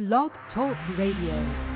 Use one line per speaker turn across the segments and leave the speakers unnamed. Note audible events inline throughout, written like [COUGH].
Blog Talk Radio.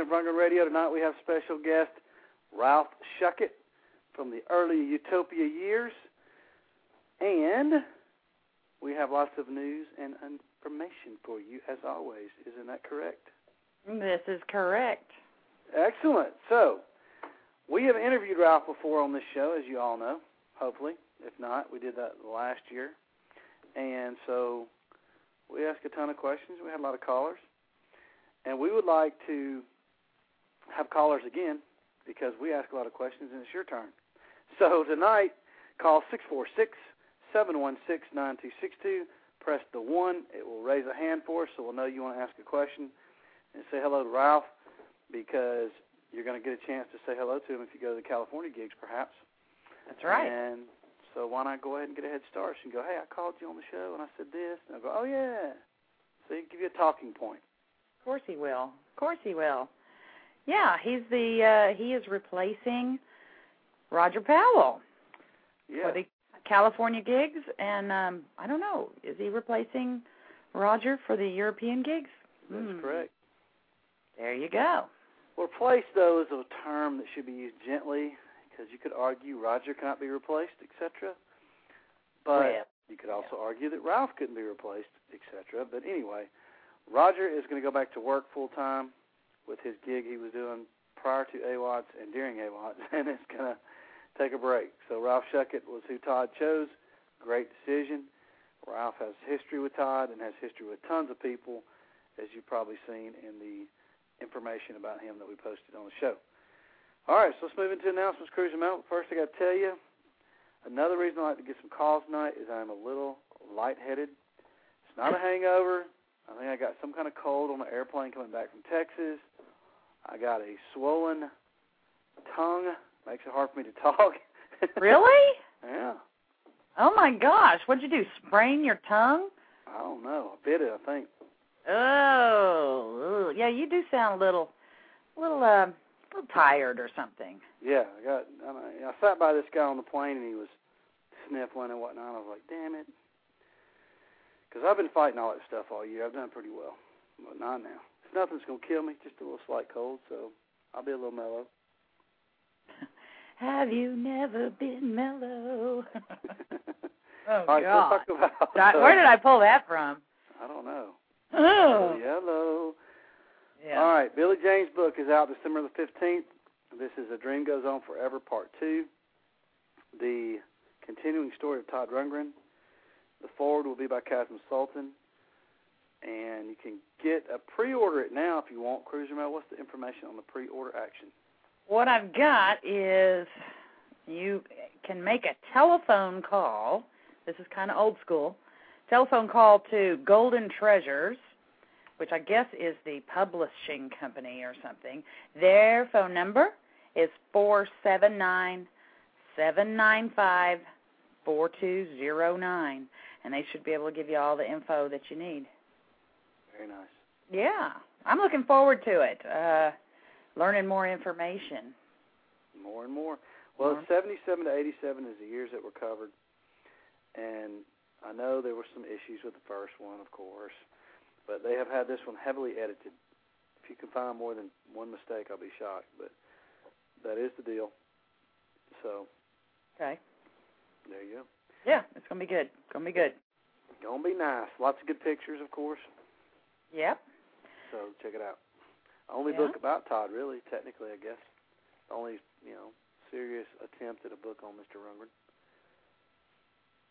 Edition of Rundgren Radio. Tonight we have special guest Ralph Schuckett from the early Utopia years. And we have lots of news and information for you, as always. Isn't that correct?
This is correct.
Excellent. So, we have interviewed Ralph before on this show, as you all know, hopefully. If not, we did that last year. And so, we asked a ton of questions. We had a lot of callers. And we would like to have callers again because we ask a lot of questions and it's your turn. So tonight, call 646 716 9262. Press the 1. It will raise a hand for us so we'll know you want to ask a question. And say hello to Ralph because you're going to get a chance to say hello to him if you go to the California gigs, perhaps.
That's right.
And so why not go ahead and get a head start and go, hey, I called you on the show and I said this. And I'll go, oh, yeah. So he can give you a talking point.
Of course he will. Of course he will. Yeah, he's the uh he is replacing Roger Powell
Yeah.
for the California gigs and um I don't know, is he replacing Roger for the European gigs?
That's
Hmm.
correct.
There you go.
Replace, though, is a term that should be used gently because you could argue Roger cannot be replaced, etc. But
Well,
you could also argue that Ralph couldn't be replaced, etc. But anyway, Roger is going to go back to work full time with his gig he was doing prior to AWATS and during AWATS, [LAUGHS] and it's going to take a break. So Ralph Schuckett was who Todd chose. Great decision. Ralph has history with Todd and has history with tons of people, as you've probably seen in the information about him that we posted on the show. All right, so let's move into announcements, Cruising Mountain. First, I got to tell you, another reason I like to get some calls tonight is I'm a little lightheaded. It's not a hangover. I think I got some kind of cold on the airplane coming back from Texas. I got a swollen tongue. Makes it hard for me to talk. [LAUGHS]
Really?
yeah.
Oh my gosh, what'd you do? Sprain your tongue?
I don't know. I bit it, I think.
Oh, yeah, you do sound a little little uh a little tired or something.
Yeah, I got. I, mean, I sat by this guy on the plane and he was sniffling and whatnot. I was like, damn it, because I've been fighting all that stuff all year. I've done pretty well, but not now. It's nothing's gonna kill me. Just a little slight cold, so I'll be a little mellow.
Have you never been mellow? [LAUGHS] oh
all right,
God!
so let's talk about.
Did I- where did I pull that from?
I don't know.
Oh,
Yellow.
yeah.
All right, Billy James' book is out December the 15th. This is A Dream Goes On Forever, Part 2. The continuing story of Todd Rundgren. The forward will be by Kasim Sultan. And you can get a pre-order it now if you want. Cruiser Mail, what's the information on the pre-order action?
What I've got is you can make a telephone call. This is kind of old school. Telephone call to Golden Treasures, which I guess is the publishing company or something. Their phone number is four seven nine seven nine five four two zero nine, and they should be able to give you all the info that you need.
Very nice.
Yeah, I'm looking forward to it. Uh, learning more information.
More and more. Well,
More.
77 to 87 is the years that were covered. And I know there were some issues with the first one, of course. But they have had this one heavily edited. If you can find more than one mistake, I'll be shocked. But that is the deal. So
Okay.
there you go.
Yeah, it's gonna be good. Gonna be good.
Gonna be nice. Lots of good pictures, of course.
Yep.
So check it out. Only
Yeah.
book about Todd, really, technically, I guess. Only, you know, serious attempt at a book on Mr. Rundgren.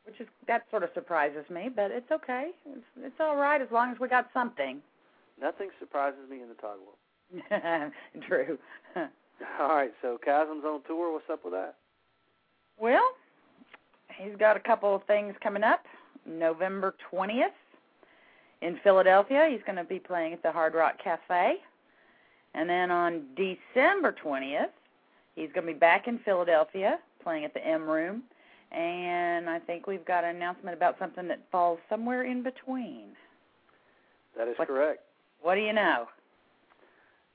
Which is that sort of surprises me, but it's okay. It's it's all right as long as we got something.
Nothing surprises me in the Todd world. [LAUGHS] [LAUGHS]
True. [LAUGHS]
All right, so Kasim's on tour. What's up with that?
well, he's got a couple of things coming up. November 20th in Philadelphia, he's going to be playing at the Hard Rock Cafe. And then on December 20th, he's going to be back in Philadelphia playing at the M Room. And I think we've got an announcement about something that falls somewhere in between.
That is
What-
correct.
What do you know?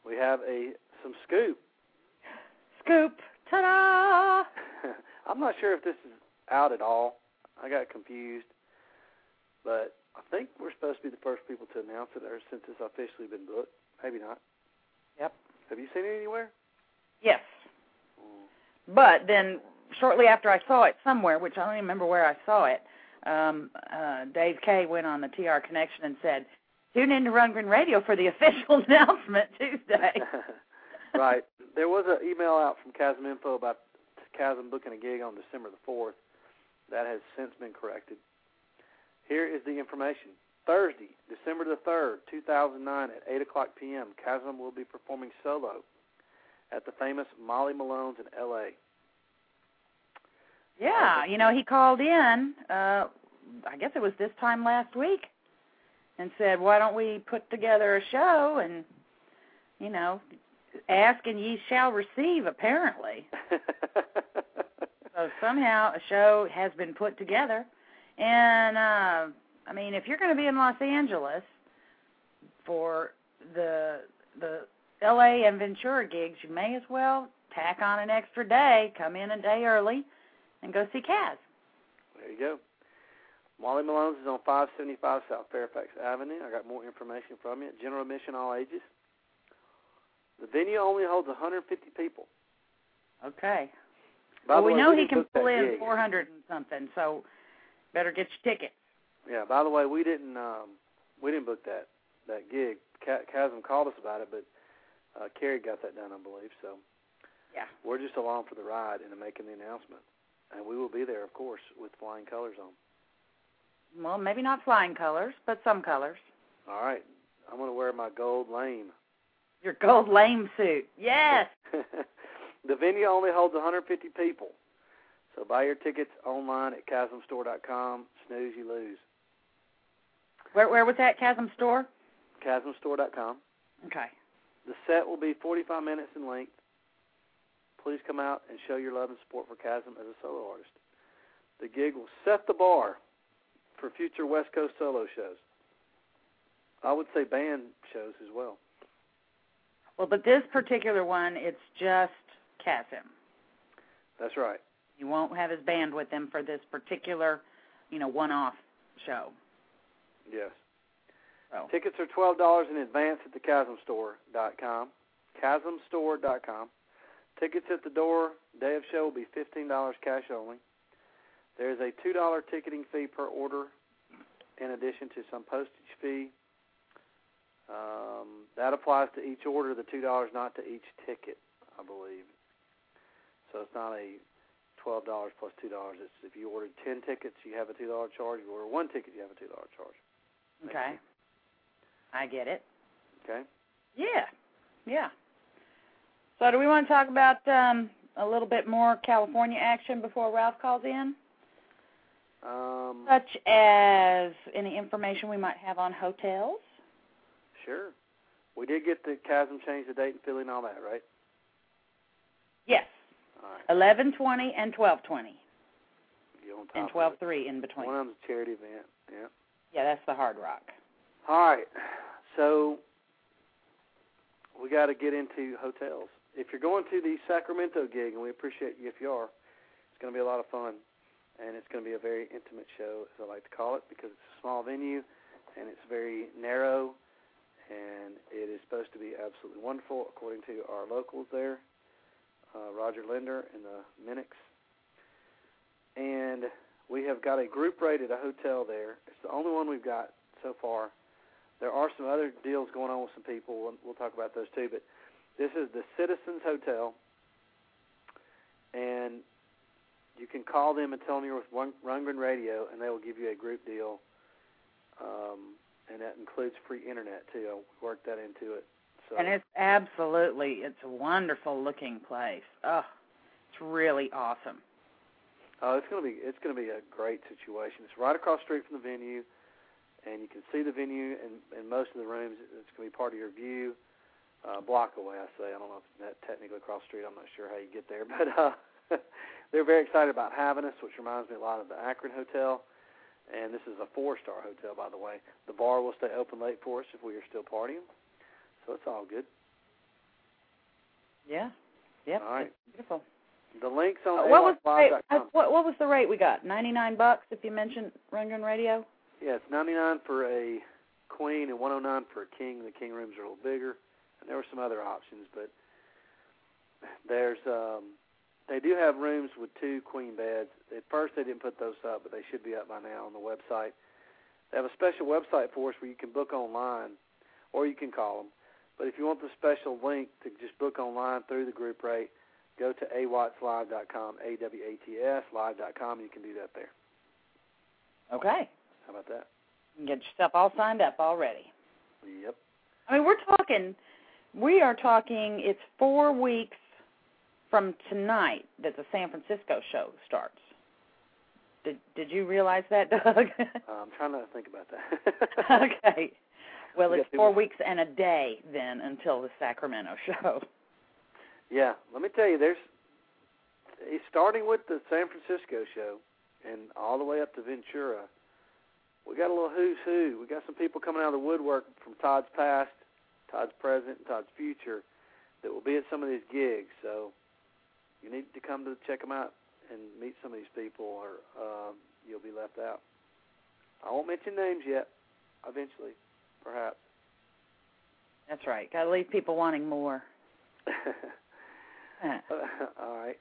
We have a some scoop. [SIGHS]
Scoop! Ta-da! [LAUGHS]
I'm not sure if this is out at all. I got confused, but I think we're supposed to be the first people to announce it, or since it's officially been booked. Maybe not.
Yep.
Have you seen it anywhere?
Yes.
Mm.
But then shortly after I saw it somewhere, which I don't even remember where I saw it, um, uh, Dave Kay went on the TR Connection and said, "Tune in to Rundgren Radio for the [LAUGHS] official announcement Tuesday." [LAUGHS]
right. There was an email out from Chasm Info about Kasim booking a gig on December the 4th. That has since been corrected. Here is the information. Thursday, December the 3rd, 2009, at 8 o'clock p.m., Kasim will be performing solo at the famous Molly Malone's in L.A.
yeah, you know, he called in. Uh, I guess it was this time last week, and said, "Why don't we put together a show and, you know, ask and ye shall receive." Apparently. [LAUGHS] So somehow a show has been put together, and uh, I mean, if you're going to be in Los Angeles for the the L.A. and Ventura gigs, you may as well tack on an extra day, come in a day early, and go see Kaz.
There you go. Molly Malone's is on 575 South Fairfax Avenue. I got more information from you. General admission, all ages. The venue only holds 150 people.
Okay.
By
well, we
way,
know he can pull in
gig.
400 and something, so better get your ticket.
Yeah. By the way, we didn't um, we didn't book that that gig. Kasim called us about it, but uh, Carrie got that done, I believe. So
Yeah.
we're just along for the ride and making the announcement, and we will be there, of course, with flying colors on.
Well, maybe not flying colors, but some colors.
All right. I'm going to wear my gold lame.
Your gold lame suit. Yes. [LAUGHS]
the venue only holds 150 people. So buy your tickets online at chasmstore.com. Snooze, you lose.
Where where was that Chasm store?
Chasmstore.com.
Okay.
The set will be 45 minutes in length. Please come out and show your love and support for Kasim as a solo artist. The gig will set the bar for future West Coast solo shows. I would say band shows as well.
Well, but this particular one, it's just Kasim.
That's right.
You won't have his band with him for this particular, you know, one-off show.
Yes.
So
Tickets are twelve dollars in advance at the chasmstore.com. Chasmstore.com. Tickets at the door. Day of show will be fifteen dollars cash only. There is a two dollar ticketing fee per order, in addition to some postage fee. Um, that applies to each order. The two dollars, not to each ticket, I believe. So it's not a twelve dollars plus two dollars. It's if you ordered ten tickets, you have a two dollar charge. If you order one ticket, you have a two dollar charge.
okay, I get it.
Okay.
Yeah, yeah. So do we want to talk about um, a little bit more California action before Ralph calls in,
Um,
such as any information we might have on hotels?
Sure. We did get the chasm change the date in Philly and all that, right?
Yes. Eleven twenty and twelve twenty,
You on top
and twelve three in between.
One of them's a charity event. Yeah.
Yeah, that's the Hard Rock.
All right. So we got to get into hotels. If you're going to the Sacramento gig, and we appreciate you if you are, it's going to be a lot of fun, and it's going to be a very intimate show, as I like to call it, because it's a small venue, and it's very narrow, and it is supposed to be absolutely wonderful, according to our locals there, uh, Roger Linder and the Minix. And we have got a group rate at a hotel there. It's the only one we've got so far. There are some other deals going on with some people. We'll, we'll talk about those too. But this is the Citizens Hotel, and you can call them and tell them you're with Run- Rundgren Radio, and they will give you a group deal. Um, and that includes free internet too. I'll work that into it. So
And it's absolutely, it's a wonderful looking place. Oh, it's really awesome.
Oh, it's gonna be it's gonna be a great situation. It's right across the street from the venue, and you can see the venue and and most of the rooms. It's gonna be part of your view. Uh, block away, I say. I don't know if that technically across the street. I'm not sure how you get there, [LAUGHS] but uh, [LAUGHS] they're very excited about having us, which reminds me a lot of the Akron Hotel. And this is a four-star hotel, by the way. The bar will stay open late for us if we are still partying, so it's all good.
Yeah. Yep.
All right.
Beautiful.
The links on
Uh, what was the rate? Uh, what what was the rate we got? Ninety nine bucks if you mentioned Rundgren Radio.
Yeah, it's 99 for a queen and 109 for a king. The king rooms are a little bigger, and there were some other options, but there's um they do have rooms with two queen beds. At first they didn't put those up, but they should be up by now on the website. They have a special website for us where you can book online, or you can call them. But if you want the special link to just book online through the group rate, go to awatslive.com, A-W-A-T-S, live.com, and you can do that there.
Okay.
How about that?
You can get yourself all signed up already.
Yep.
I mean, we're talking. We are talking. It's four weeks from tonight that the San Francisco show starts. Did Did you realize that, Doug?
I'm trying to think about that. [LAUGHS]
okay. Well,
We
it's four
more.
weeks and a day then until the Sacramento [LAUGHS] show.
Yeah, let me tell you, there's starting with the San Francisco show and all the way up to Ventura. We got a little who's who. We got some people coming out of the woodwork from Todd's past, Todd's present, and Todd's future that will be at some of these gigs. So you need to come to check them out and meet some of these people, or um, you'll be left out. I won't mention names yet. Eventually, perhaps.
That's right. Got to leave people wanting more. [LAUGHS]
all right.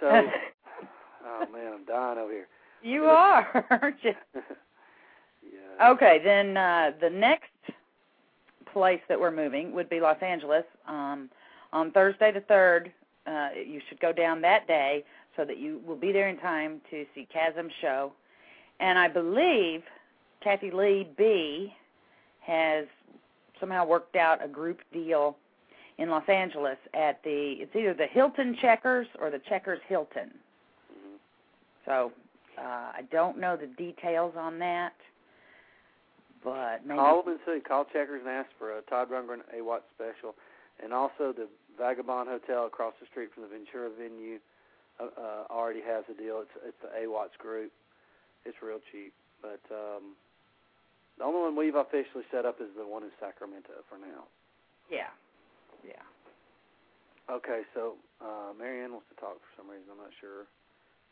So, [LAUGHS] oh man, I'm dying over here.
you are, [LAUGHS] aren't you?
yeah.
Okay, then uh, the next place that we're moving would be Los Angeles. Um, on Thursday the third, uh, you should go down that day so that you will be there in time to see Kasim show. And I believe Kathy Lee B has somehow worked out a group deal in Los Angeles at the it's either the Hilton Checkers or the Checkers Hilton.
Mhm.
So uh, I don't know the details on that, but maybe
Call them and see. Call Checkers and ask for a Todd Rundgren A Watt special, and also the Vagabond Hotel across the street from the Ventura venue uh, uh, already has a deal. It's it's the AWATS group. It's real cheap, but um, the only one we've officially set up is the one in Sacramento for now.
yeah, yeah.
Okay, so uh, Marianne wants to talk for some reason. I'm not sure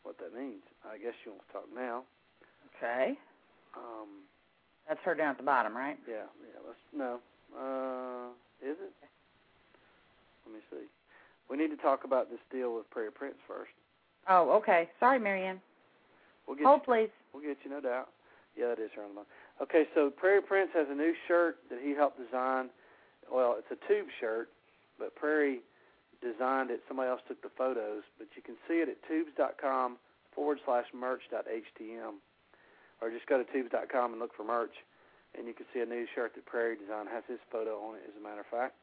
what that means. I guess she wants to talk now.
Okay,
Um,
that's her down at the bottom, right?
yeah, yeah. Let's no. Uh, is it? Let me see. We need to talk about this deal with Prairie Prince first.
Oh, okay. Sorry, Marianne.
We'll get
Hold,
you,
please.
we'll get you no doubt. Yeah, that is her on the bottom. Okay, so Prairie Prince has a new shirt that he helped design. Well, it's a tube shirt, but Prairie designed it. Somebody else took the photos, but you can see it at tubes.com forward slash merch or just go to tubes.com and look for merch, and you can see a new shirt that Prairie designed. Has his photo on it, as a matter of fact.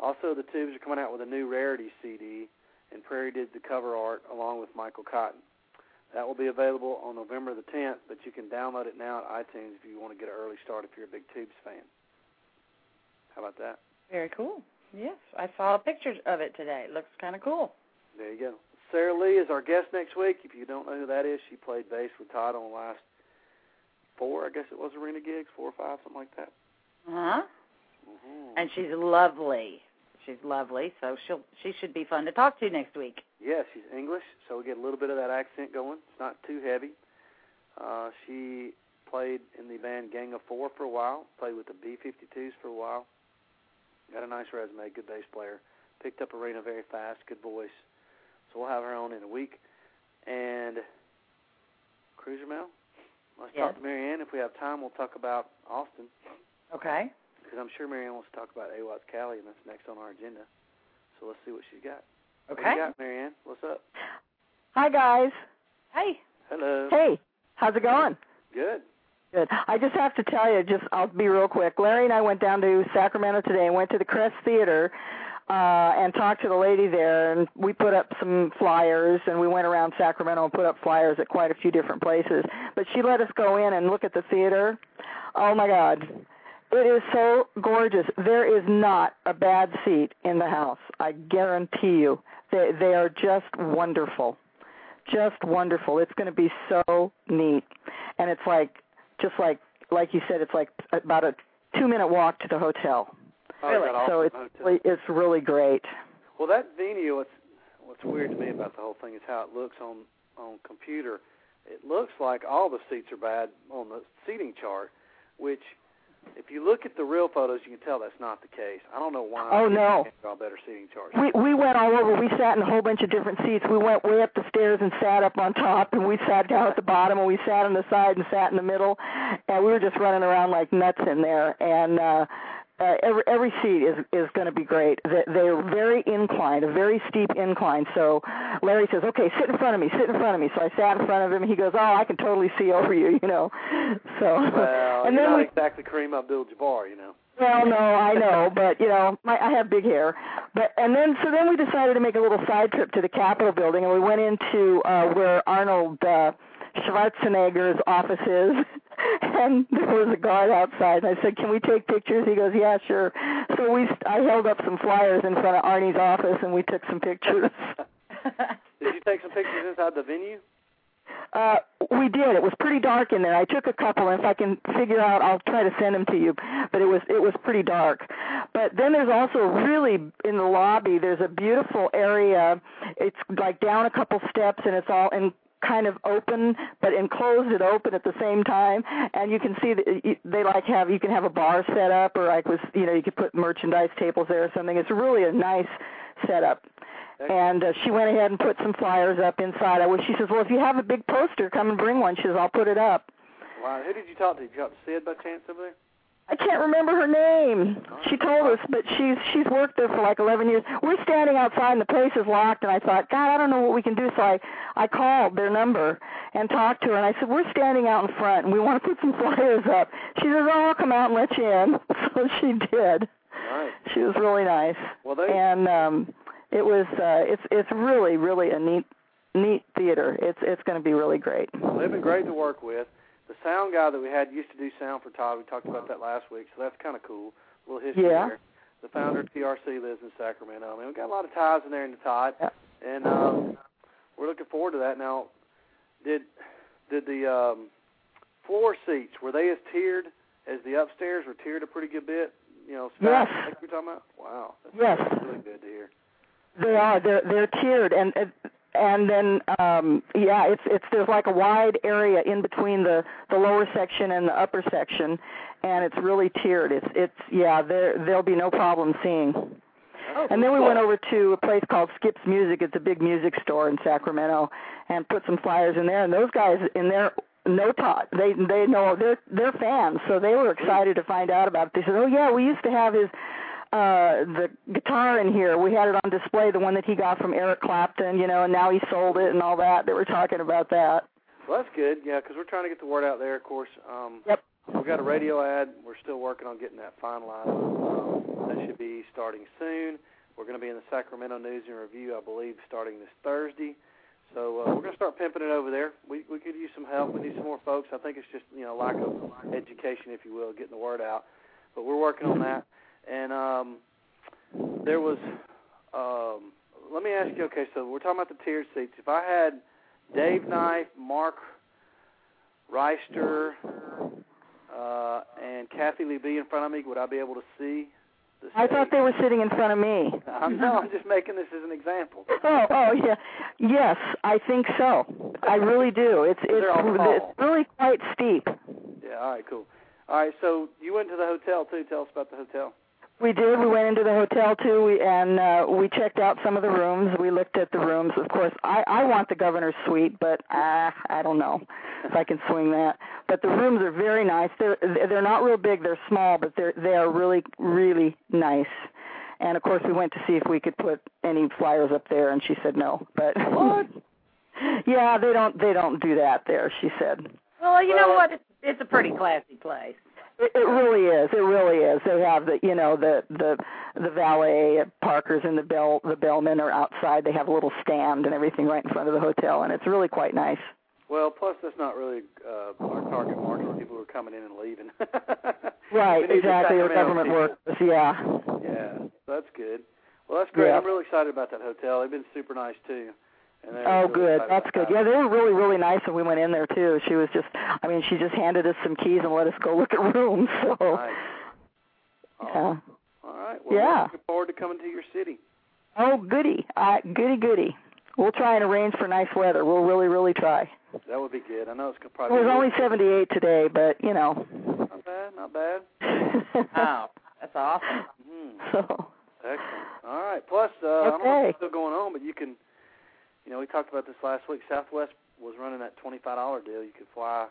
Also, the Tubes are coming out with a new rarity CD, and Prairie did the cover art along with Michael Cotten. That will be available on November the 10th, but you can download it now at iTunes if you want to get an early start if you're a big Tubes fan. How about that?
Very cool. Yes, I saw pictures of it today. It looks kind of cool.
There you go. Sara Lee is our guest next week. If you don't know who that is, she played bass with Todd on the last four, I guess it was, arena gigs, four or five, something like that.
Uh huh.
Mm-hmm.
And she's lovely. She's lovely, so she'll she should be fun to talk to next week.
Yeah, she's English, so we get a little bit of that accent going. It's not too heavy. Uh, she played in the band Gang of Four for a while, played with the B-52s for a while. Got a nice resume, good bass player. Picked up arena very fast, good voice. So we'll have her on in a week. And Cruiser Mail, let's
Yes.
talk to Marianne. If we have time, we'll talk about Austin,
Okay.
because I'm sure Marianne wants to talk about AWATS Cali, and that's next on our agenda. So let's see what she's got. What
Okay.
you got, Marianne? What's up?
Hi guys.
Hey.
Hello.
Hey, how's it going?
Good.
Good. I just have to tell you, just I'll be real quick. Larry and I went down to Sacramento today and went to the Crest Theater uh and talked to the lady there and we put up some flyers and we went around Sacramento and put up flyers at quite a few different places. But she let us go in and look at the theater. Oh my god. It is so gorgeous. There is not a bad seat in the house. I guarantee you. They they are just wonderful. Just wonderful. It's going to be so neat. And it's like just like like you said it's like about a 2 minute walk to the hotel.
Oh,
Really?
So it's
Hotel.
really, it's really great.
Well, that venue, what's what's weird to me about the whole thing is how it looks on on computer. It looks like all the seats are bad on the seating chart, which if you look at the real photos, you can tell that's not the case. I don't know why.
Oh, no.
Better seating charts.
We we went all over. We sat in a whole bunch of different seats. We went way up the stairs and sat up on top, and we sat down at the bottom, and we sat on the side and sat in the middle, and we were just running around like nuts in there. And uh, uh, every every seat is is going to be great. They, they're very inclined, a very steep incline. So Larry says, "Okay, sit in front of me, sit in front of me." So I sat in front of him. and He goes, "Oh, I can totally see over you," you know. So
well, [LAUGHS]
and then
not
we
exactly Kareem Abdul-Jabbar, you know.
well, no, I know, [LAUGHS] but you know, my, I have big hair. But and then so then we decided to make a little side trip to the Capitol building, and we went into uh, where Arnold uh, Schwarzenegger's office is. [LAUGHS] [LAUGHS] And there was a guard outside, and I said, "Can we take pictures?" He goes, "Yeah, sure." So we, I held up some flyers in front of Arnie's office, and we took some pictures. [LAUGHS]
Did you take some pictures inside the venue?
Uh, we did. It was pretty dark in there. I took a couple, and if I can figure out, I'll try to send them to you. But it was it was pretty dark. But then there's also really in the lobby. There's a beautiful area. It's like down a couple steps, and it's all in kind of open but enclosed and open at the same time and you can see that they like have you can have a bar set up or like with you know you could put merchandise tables there or something it's really a nice setup and uh, she went ahead and put some flyers up inside. I wish she says, "Well, if you have a big poster, come and bring one." She says, "I'll put it up."
Wow. Who did you talk to? Did you talk to Sid by chance over there?
I can't remember her name. She told us, but she's she's worked there for like 11 years. We're standing outside and the place is locked, and I thought, God, I don't know what we can do. So I I called their number and talked to her, and I said, We're standing out in front, and we want to put some [LAUGHS] flyers up. She says, Oh, I'll come out and let you in. [LAUGHS] So she did.
Nice.
She was really nice,
Well, they
and um, it was uh, it's it's really really a neat neat theater. It's it's going to be really great.
They've been great to work with. The sound guy that we had used to do sound for Todd. We talked about that last week, so that's kind of cool. A little history
Yeah.
there. The founder of TRC lives in Sacramento. I mean, we've got a lot of ties in there into Todd,
Yeah.
and um, we're looking forward to that. Now, did did the um, floor seats were they as tiered as the upstairs? Were tiered a pretty good bit? You know,
Yes.
like we're talking about. Wow, that's
Yes.
really good to hear.
They are. They're they're tiered, and and then um yeah, it's it's there's like a wide area in between the the lower section and the upper section, and it's really tiered. It's it's yeah. There there'll be no problem seeing.
Oh,
And then we
cool.
went over to a place called Skip's Music. It's a big music store in Sacramento, and put some flyers in there. And those guys in there know Todd. They they know they're they're fans, so they were excited to find out about it. They said, "Oh yeah, we used to have his uh the guitar in here. We had it on display, the one that he got from Eric Clapton, you know, and now he sold it and all that. They were talking about that.
Well, that's good. Yeah, because we're trying to get the word out there. Of course, um,
Yep.
we've got a radio ad. We're still working on getting that finalized. Um, that should be starting soon. We're going to be in the Sacramento News and Review, I believe, starting this Thursday. So uh, we're going to start pimping it over there. We we could use some help. We need some more folks. I think it's just you know lack of education, if you will, getting the word out. But we're working on that. And um, there was. Um, let me ask you. Okay, so we're talking about the tiered seats. If I had Dave Knife, Mark Reister, uh, and Kathy Lee B in front of me, would I be able to see the
I thought they were sitting in front of me. [LAUGHS]
I'm, no, I'm just making this as an example. [LAUGHS]
Oh, oh yeah, yes, I think so. I really do. It's [LAUGHS] it's
They're all tall.
it's really quite steep.
Yeah, all right, cool. All right, so you went to the hotel too. Tell us about the hotel.
We did. We went into the hotel too, we, and uh, we checked out some of the rooms. We looked at the rooms. Of course, I I want the governor's suite, but uh, I don't know if I can swing that. But the rooms are very nice. They're they're not real big. They're small, but they're they are really really nice. And of course, we went to see if we could put any flyers up there, and she said no. But [LAUGHS]
What?
yeah, they don't they don't do that there. She said.
Well, you know what? It's, it's a pretty classy place.
It, it really is. It really is. They have the you know the the the valet Parkers and the bell the bellmen are outside. They have a little stand and everything right in front of the hotel, and it's really quite nice.
Well, plus that's not really uh, our target market for people who are coming in and leaving. [LAUGHS]
right, exactly. Or government workers, yeah.
Yeah, that's good. Well, that's great.
Yeah.
I'm really excited about that hotel. They've been super nice too. And
Oh,
really
good. That's
about
good. Yeah, they were really, really nice when we went in there too. She was just, I mean, she just handed us some keys and let us go look at rooms. [LAUGHS] So,
Nice.
yeah.
All right. Well,
Yeah.
we're looking forward to coming to your city.
Oh, goody, uh, goody, goody. We'll try and arrange for nice weather. We'll really, really try.
That would be good. I know it's gonna
It was only 78 today, but you know.
Not bad. Not bad. [LAUGHS]
Oh, that's awesome.
Hmm.
so,
Excellent. All right. Plus, uh, I don't know if it's still going on, but you can. You know, we talked about this last week. Southwest was running that twenty-five dollar deal. You could fly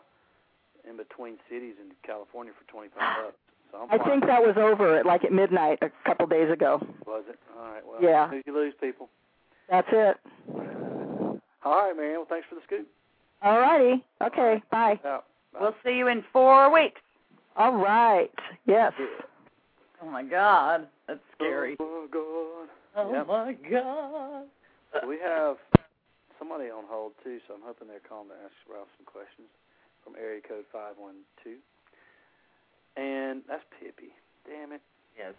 in between cities in California for twenty-five bucks. So I'm
I think that was over at like at midnight a couple days ago.
Was it? All right. Well,
Yeah.
lose you lose people.
That's it.
All right, Marianne. Well, thanks for the scoop.
All righty. Okay. Bye.
Out. Bye.
We'll see you in four weeks.
All right. Yes.
Oh my God, that's scary.
Oh, God.
Oh
Yep.
my God.
We have somebody on hold too, so I'm hoping they're calling to ask Ralph some questions from area code five one two. And that's Pippi. Damn it.
Yes.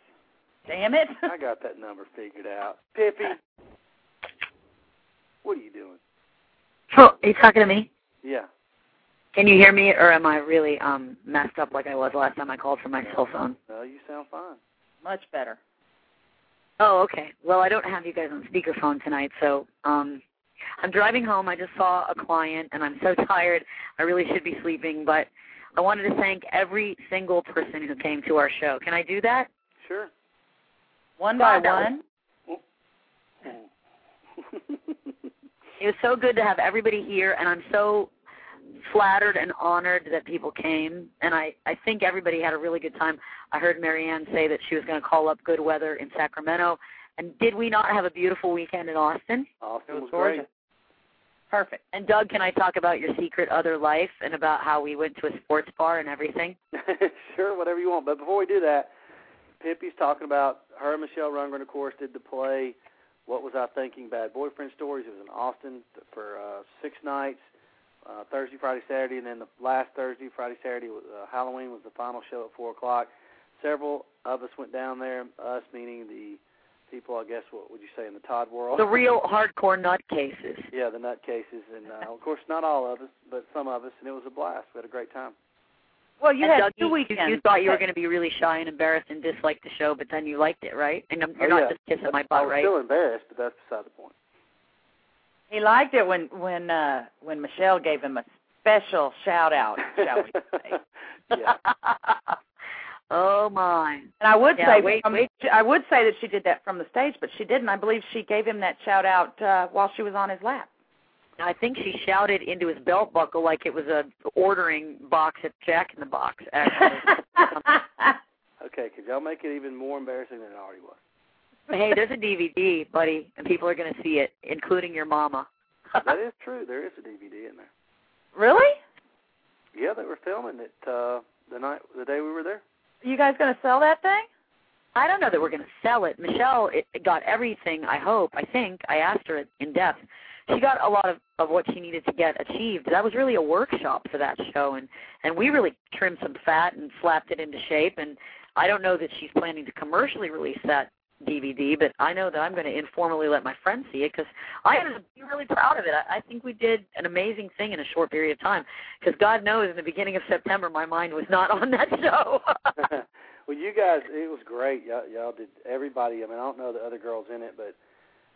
Damn it.
I got that number figured out. Pippi. What are you doing?
Oh, are you talking to me?
Yeah.
Can you hear me, or am I really um messed up like I was last time I called from my cell phone?
No, you sound fine.
Much better.
Oh, okay. Well, I don't have you guys on speakerphone tonight, so um I'm driving home. I just saw a client, and I'm so [LAUGHS] tired. I really should be sleeping, but I wanted to thank every single person who came to our show. Can I do that?
Sure.
One by
God, that was-
one.
It was so good to have everybody here, and I'm so flattered and honored that people came. And I, I think everybody had a really good time. I heard Marianne say that she was going to call up good weather in Sacramento. And did we not have a beautiful weekend in Austin?
Austin
It was
was
gorgeous.
great.
Perfect.
And Doug, can I talk about your secret other life and about how we went to a sports bar and everything? [LAUGHS]
sure, whatever you want. But before we do that, Pippi's talking about her and Michelle Rundgren, of course, did the play. What was I thinking? Bad boyfriend stories. It was in Austin for uh, six nights, uh, Thursday, Friday, Saturday, and then the last Thursday, Friday, Saturday, was, uh, Halloween was the final show at four o'clock. Several of us went down there. Us meaning the people, I guess, what would you say in the Todd world?
The real hardcore nutcases.
yeah, the nutcases, and uh, of course, not all of us, but some of us, and it was a blast. We had a great time.
Well, you
and
had
Doug,
two
you,
weekends.
you thought you were going to be really shy and embarrassed and disliked the show, but then you liked it, right? And um, you're
Oh,
not
yeah.
just kissing my
I
butt,
was
right?
still embarrassed, but that's beside the point.
He liked it when when uh when Michelle gave him a special shout out, shall we [LAUGHS] say?
yeah.
Oh my.
And I would
Yeah,
say
wait-
from,
wait.
I would say that she did that from the stage, but she didn't. I believe she gave him that shout out uh while she was on his lap.
I think she shouted into his belt buckle like it was a ordering box at Jack in the Box. Actually, [LAUGHS]
Okay, could y'all make it even more embarrassing than it already was?
hey, there's a DVD, buddy, and people are going to see it, including your mama.
that [LAUGHS] is true. There is a DVD in there.
really?
Yeah, they were filming it uh the night the day we were there.
You guys going to sell that thing?
I don't know that we're going to sell it. Michelle it, it got everything. I hope. I think I asked her in depth. She got a lot of of what she needed to get achieved. That was really a workshop for that show, and and we really trimmed some fat and slapped it into shape. And I don't know that she's planning to commercially release that DVD, but I know that I'm going to informally let my friends see it because I ended up being really proud of it. I, I think we did an amazing thing in a short period of time. Because God knows, in the beginning of September, my mind was not [LAUGHS] on that show. [LAUGHS] [LAUGHS]
well, you guys, it was great. Y'all, y'all did everybody. I mean, I don't know the other girls in it, but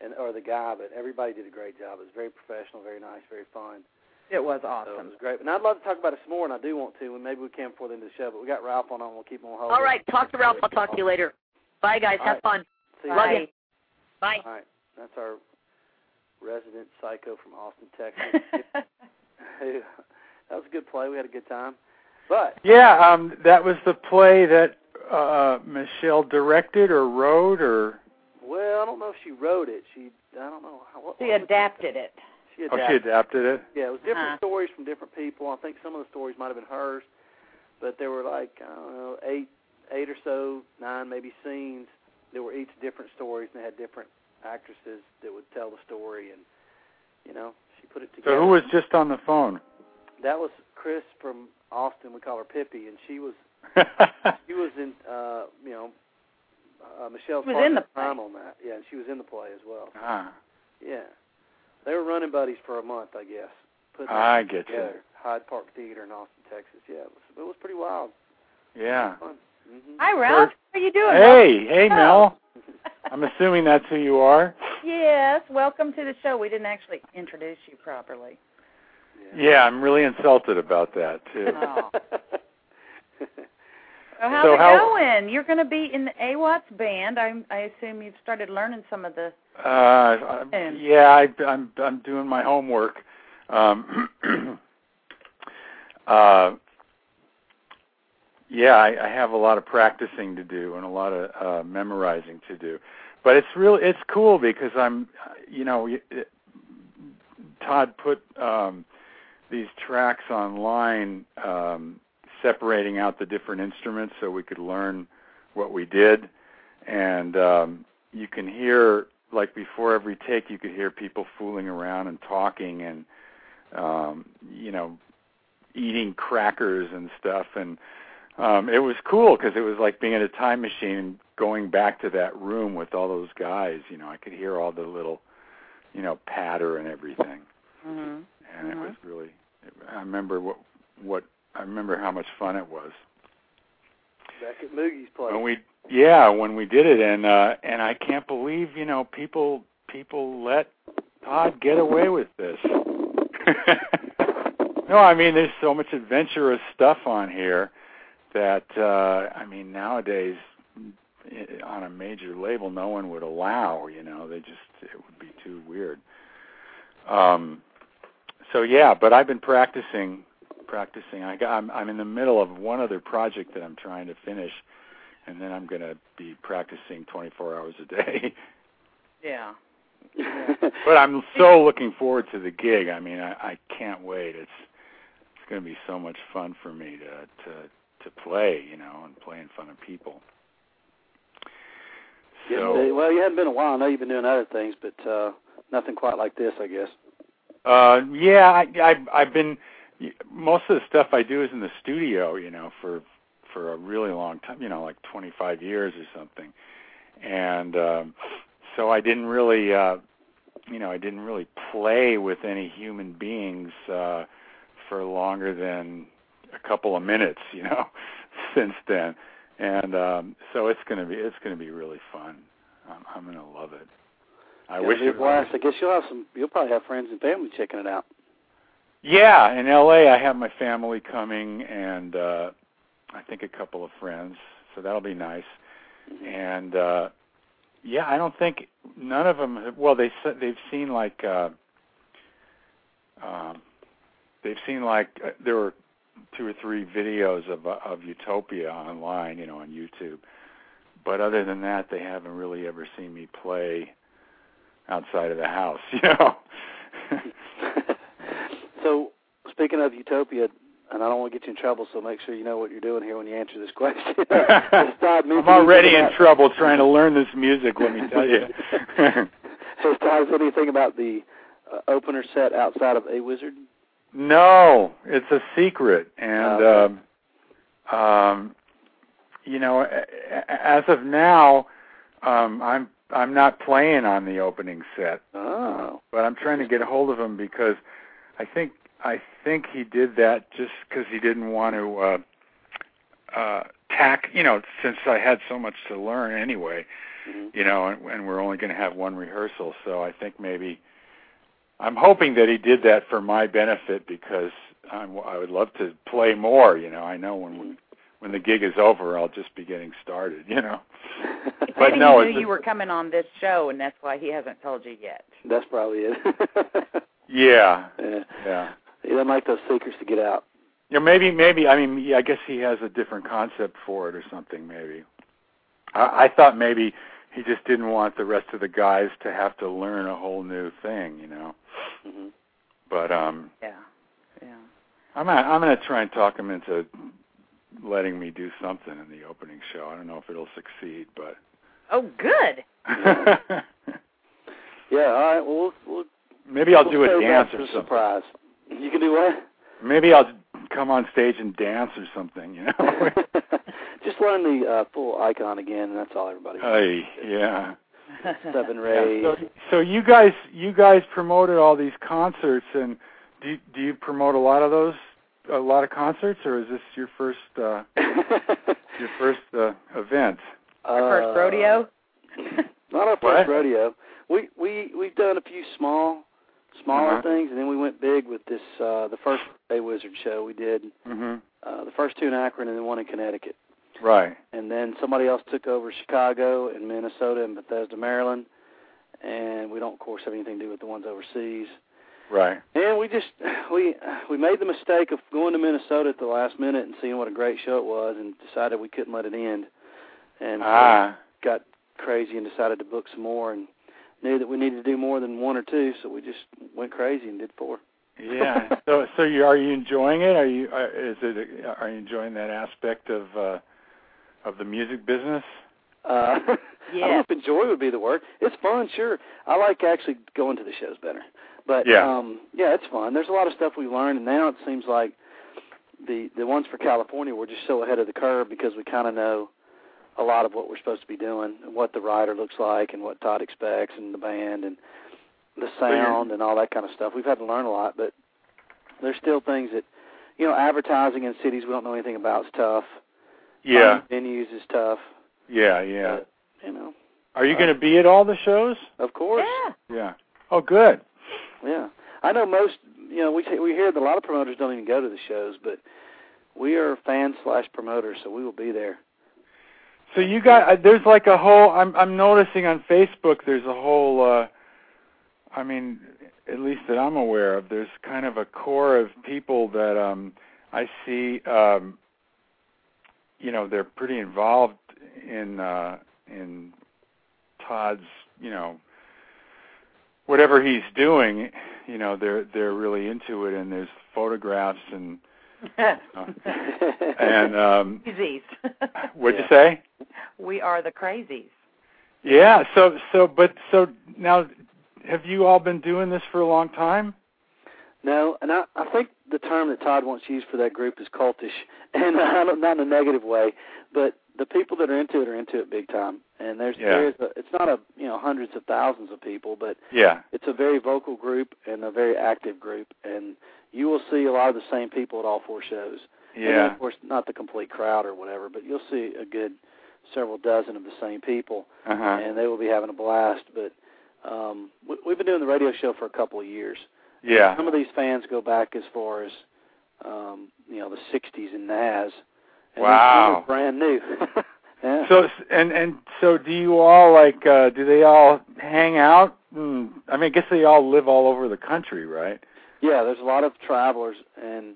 and or the guy, but everybody did a great job. It was very professional, very nice, very fun.
It was
So it was great. And I'd love to talk about it some more, and I do want to. And maybe we can before the end of the show. But we got Ralph on. and We'll keep him on hold.
All right, talk to Ralph. I'll talk to you later. Bye, guys.
All
Have
right.
fun.
See you
Love
later.
you. Bye.
All right, that's our resident psycho from Austin, Texas. [LAUGHS] [LAUGHS] that was a good play. We had a good time. But
Yeah, um, that was the play that uh, Michelle directed or wrote, or
well, I don't know if she wrote it. She, I don't know. How, what,
she
what
adapted it.
She
oh,
adapted.
she adapted it.
Yeah, it was different
Uh-huh.
stories from different people. I think some of the stories might have been hers, but there were like I don't know eight eight or so nine maybe scenes that were each different stories and they had different actresses that would tell the story and you know she put it together.
So who was just on the phone?
that was Chris from Austin. We call her Pippi, and she was [LAUGHS] she was in uh you know uh Michelle's
She was in the
time on that. Yeah, and she was in the play as well.
ah,
Yeah. They were running buddies for a month, I guess. Putting
I
that
get you.
together. Hyde Park Theater in Austin, Texas. Yeah, it was it was pretty wild.
yeah.
Fun. Hmm
Hi, Ralph. How are you doing?
Hey, hey,
Oh.
Mel. [LAUGHS] I'm assuming that's who you are.
Yes, welcome to the show. We didn't actually introduce you properly.
Yeah, I'm really insulted about that too.
Oh. [LAUGHS] So how's
So
it
how-
going? You're going to be in the AWATS band. I I assume you've started learning some of the.
Uh, I'm- yeah, I, I'm I'm doing my homework. Um, [CLEARS THROAT] uh, yeah, I, I have a lot of practicing to do and a lot of uh, memorizing to do. But it's real. It's cool because I'm, you know, it, Todd put um, these tracks online, um, separating out the different instruments so we could learn what we did, and um, you can hear like before every take you could hear people fooling around and talking and um you know eating crackers and stuff and um it was cool because it was like being in a time machine and going back to that room with all those guys you know i could hear all the little you know patter and everything
Mm-hmm.
and it
Mhm.
was really i remember what what i remember how much fun it was
Back at Moogy's place.
when we yeah when we did it and uh and i can't believe you know people people let todd get away with this [LAUGHS] no i mean there's so much adventurous stuff on here that uh i mean nowadays i- on a major label no one would allow you know they just it would be too weird. Um so yeah but i've been practicing practicing. I got i'm i'm in the middle of one other project that i'm trying to finish and then i'm going to be practicing 24 hours a day.
Yeah. [LAUGHS]
but i'm so looking forward to the gig. I mean i i can't wait. It's it's going to be so much fun for me to to to play you know and play in front of people
Yeah, well, you hadn't been a while. I know you've been doing other things, but uh nothing quite like this, I guess.
Uh, yeah, I, I I've been most of the stuff I do is in the studio, you know, for for a really long time, you know, like 25 years or something. And um so I didn't really uh you know, I didn't really play with any human beings uh for longer than a couple of minutes, you know, [LAUGHS] since then. And um so it's going to be it's going to be really fun. I'm I'm going to love it. I
Yeah,
wish it
blast. I guess you'll have some. You'll probably have friends and family checking it out.
Yeah, in LA I have my family coming and uh I think a couple of friends, so that'll be nice. And uh yeah, I don't think none of them have, well they they've seen like uh um they've seen like uh, there were two or three videos of uh, of Utopia online, you know, on YouTube. But other than that, they haven't really ever seen me play outside of the house, [LAUGHS] you know. [LAUGHS]
so, speaking of Utopia, and I don't want to get you in trouble, so make sure you know what you're doing here when you answer this question. [LAUGHS]
I'm already in trouble trying to learn this music, let me tell you.
Has Todd said anything about the uh, opener set outside of A Wizard?
No, it's a secret and
Okay.
um um you know, a- a- as of now, um I'm I'm not playing on the opening set.
Oh.
but I'm trying to get a hold of him because I think I think he did that just because he didn't want to uh, uh, tack. You know, since I had so much to learn anyway,
Mhm.
you know, and, and we're only going to have one rehearsal, so I think maybe I'm hoping that he did that for my benefit because I'm, I would love to play more. You know, I know when we, when the gig is over, I'll just be getting started. You know, [LAUGHS] but
Maybe
no,
he knew you were coming on this show, and that's why he hasn't told you yet.
That's probably it. [LAUGHS]
yeah,
yeah.
yeah.
He doesn't like those secrets to get out.
Yeah, maybe, maybe. I mean, yeah, I guess he has a different concept for it or something. Maybe. I, I thought maybe he just didn't want the rest of the guys to have to learn a whole new thing, you know.
hmm
But um,
Yeah. Yeah.
I'm gonna, I'm gonna try and talk him into letting me do something in the opening show. I don't know if it'll succeed, but
Oh, good. [LAUGHS]
Yeah, all right. Well, we'll, we'll
maybe I'll
we'll
do a dance or something.
surprise. You can do what?
Maybe I'll come on stage and dance or something. You know. [LAUGHS]
Just learn the uh, full icon again, and that's all everybody.
Hey, yeah.
Seven [LAUGHS]
Yeah,
rays.
So, so you guys, you guys promoted all these concerts, and do you, do you promote a lot of those, a lot of concerts, or is this your first uh, [LAUGHS] your first uh, event?
Our first rodeo?
Not our
What?
first rodeo. We we we've done a few small, smaller
Uh-huh.
things, and then we went big with this. uh The first Bay Wizard show we did.
hmm
Uh, the first two in Akron, and then one in Connecticut.
Right.
And then somebody else took over Chicago and Minnesota and Bethesda, Maryland. And we don't, of course, have anything to do with the ones overseas.
Right.
And we just we we made the mistake of going to Minnesota at the last minute and seeing what a great show it was, and decided we couldn't let it end. And so
Ah.
got crazy and decided to book some more, and knew that we needed to do more than one or two, so we just went crazy and did four.
Yeah. [LAUGHS] so so you are you enjoying it? Are you are, is it are you enjoying that aspect of uh of the music business?
Uh, [LAUGHS] I don't
Yeah.
know if enjoy would be the word. It's fun, sure. I like actually going to the shows better. But
Yeah.
um yeah, it's fun. There's a lot of stuff we learned and now it seems like the the ones for California we're just so ahead of the curve because we kind of know a lot of what we're supposed to be doing and what the rider looks like and what Todd expects and the band and the sound and all that kind of stuff. We've had to learn a lot, but there's still things that you know, advertising in cities we don't know anything about is tough.
Yeah.
Finding venues is tough.
Yeah. Yeah.
But, you know,
Are you going to be at all the shows?
of course.
Yeah.
Yeah. Oh, good.
Yeah, I know most. You know, we we hear that a lot of promoters don't even go to the shows, but we are fans slash promoters, so we will be there.
So you got uh, there's like a whole I'm I'm noticing on Facebook there's a whole uh I mean at least that I'm aware of there's kind of a core of people that um I see um you know they're pretty involved in uh in Todd's you know whatever he's doing you know they're they're really into it and there's photographs and [LAUGHS] and um
Crazies. [LAUGHS]
what'd you say
we are the crazies.
Yeah. So so but so now, have you all been doing this for a long time?
No, and I I think the term that Todd wants to use for that group is cultish, [LAUGHS] and I don't, not in a negative way, but the people that are into it are into it big time. And there's
Yeah.
there's a, it's not a you know hundreds of thousands of people, but
Yeah.
it's a very vocal group and a very active group, and you will see a lot of the same people at all four shows. And then,
Yeah.
of course, not the complete crowd or whatever, but you'll see a good several dozen of the same people,
Uh huh.
and they will be having a blast. But um, we, we've been doing the radio show for a couple of years.
Yeah.
Some of these fans go back as far as um, you know the '60s in Nazz. And
Wow.
brand new. [LAUGHS] yeah.
So and and so do you all like? uh Do they all hang out? Hmm, I mean, I guess they all live all over the country, right?
Yeah, there's a lot of travelers, and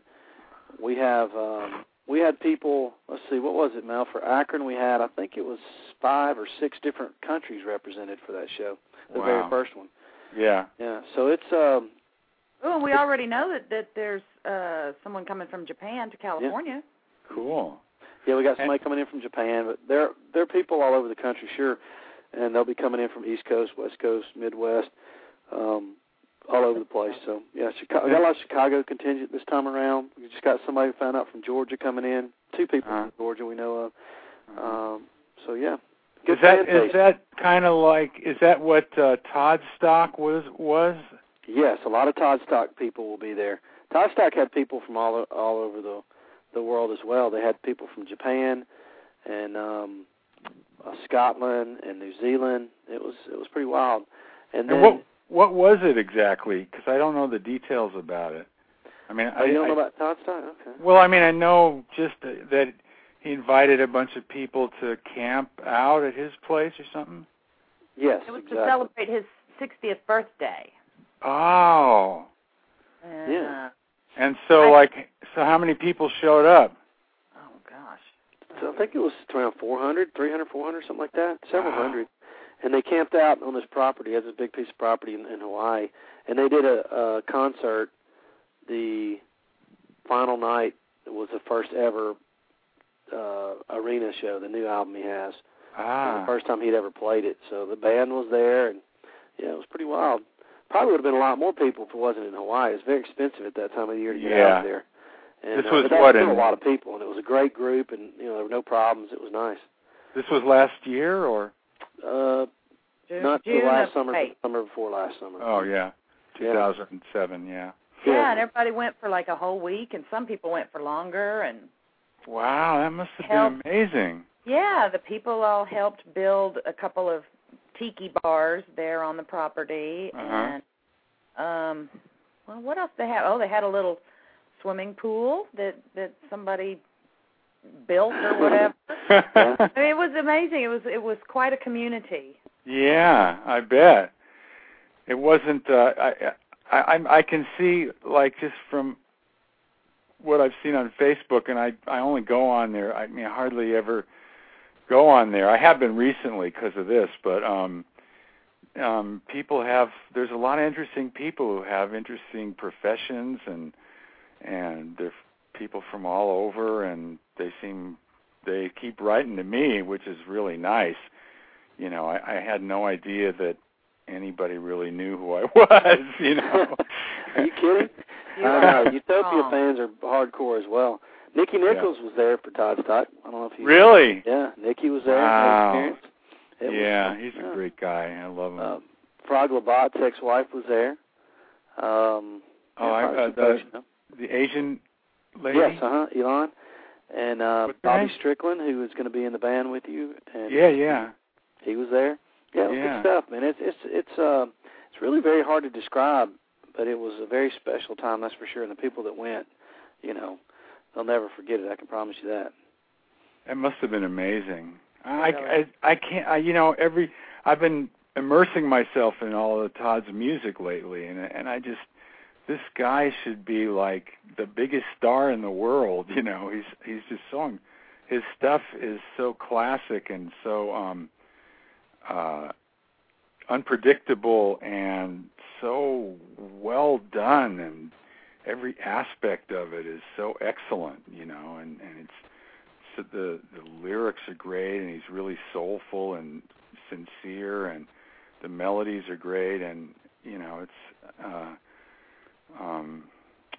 we have um, we had people. Let's see, what was it, Mel? For Akron, we had I think it was five or six different countries represented for that show, the very first one.
Yeah.
Yeah, so it's um,
Oh, and we already know that that there's uh someone coming from Japan to California.
Cool.
yeah, we got somebody coming in from Japan, but there there are people all over the country, sure, and they'll be coming in from East Coast, West Coast, Midwest, um, all over the place. So yeah, Chicago. We got a lot of Chicago contingent this time around. We just got somebody who found out from Georgia coming in. Two people
Uh-huh.
from Georgia we know of. Um, so yeah, good
Is that
fan
is
base.
that kind of like is that what uh, Todd Stock was was?
Yes, a lot of Toddstock people will be there. Toddstock had people from all o- all over the the world as well. They had people from Japan and um uh, Scotland and New Zealand. It was it was pretty wild. And then
And what what was it exactly? Because I don't know the details about it. I mean,
oh,
I,
you don't
I-
know about Toddstock? Okay.
Well, I mean, I know just that that he invited a bunch of people to camp out at his place or something.
Yes,
It was
exactly.
to celebrate his 60th birthday.
Oh,
And,
Yeah.
And so
I-
like, so how many people showed up?
oh gosh.
So I think it was around 400, 300, 400, something like that, several
Wow.
hundred. And they camped out on this property. He has this big piece of property in, in Hawaii, and they did a, a concert. The final night was the first ever uh arena show, the new album he has.
Ah.
The first time he'd ever played it. So the band was there and yeah, it was pretty wild. Probably would have been a lot more people if it wasn't in Hawaii. It's very expensive at that time of the year to get
Yeah.
out there. And,
This
uh,
was
but that
what,
still
in-
a lot of people, and it was a great group, and you know there were no problems. It was nice.
This was last year, or
Uh,
June,
not
June
the last summer,
hey,
but the summer before last summer.
oh yeah,
Yeah.
2007. Yeah.
yeah, and everybody went for like a whole week, and some people went for longer, and
Wow, that must have
Help.
been amazing.
yeah, the people all helped build a couple of tiki bars there on the property,
Uh-huh.
and um, well, what else they had? Oh, they had a little swimming pool that that somebody built or whatever. [LAUGHS] I mean, it was amazing. It was it was quite a community.
Yeah, I bet. It wasn't. Uh, I, I I I can see like just from what I've seen on Facebook, and I I only go on there. I mean, I hardly ever go on there. I have been recently because of this, but um, um, people have. There's a lot of interesting people who have interesting professions, and and they're people from all over, and they seem they keep writing to me, which is really nice you know, I, I had no idea that anybody really knew who I [LAUGHS] was, you know.
Are you kidding? [LAUGHS]
You
I
are
know. Utopia
wrong.
fans are hardcore as well. Nikki Nichols was there for Toddstock. I don't know if you
really?
Yeah, Nikki was there.
Wow.
Was-
Yeah, he's
yeah.
a great guy. I love him.
Uh, Frog Labat's ex-wife was there. Um,
oh,
yeah,
I, uh, the,
you know.
the Asian lady?
Yes, uh huh, Elon. And uh Bobby
name?
Strickland, who was going to be in the band with you, and
Yeah, yeah.
he was there. Yeah, it was
Yeah.
good stuff, man. It's it's it's uh it's really very hard to describe, but it was a very special time, that's for sure. And the people that went, you know, they'll never forget it. I can promise you that.
That must have been amazing. I? I, I can't. I, you know, every I've been immersing myself in all of Todd's music lately, and and I just this guy should be like the biggest star in the world. [LAUGHS] You know, he's he's just so his stuff is so classic and so um uh unpredictable and so well done and every aspect of it is so excellent you know and and it's so the the lyrics are great and he's really soulful and sincere and the melodies are great and you know it's uh um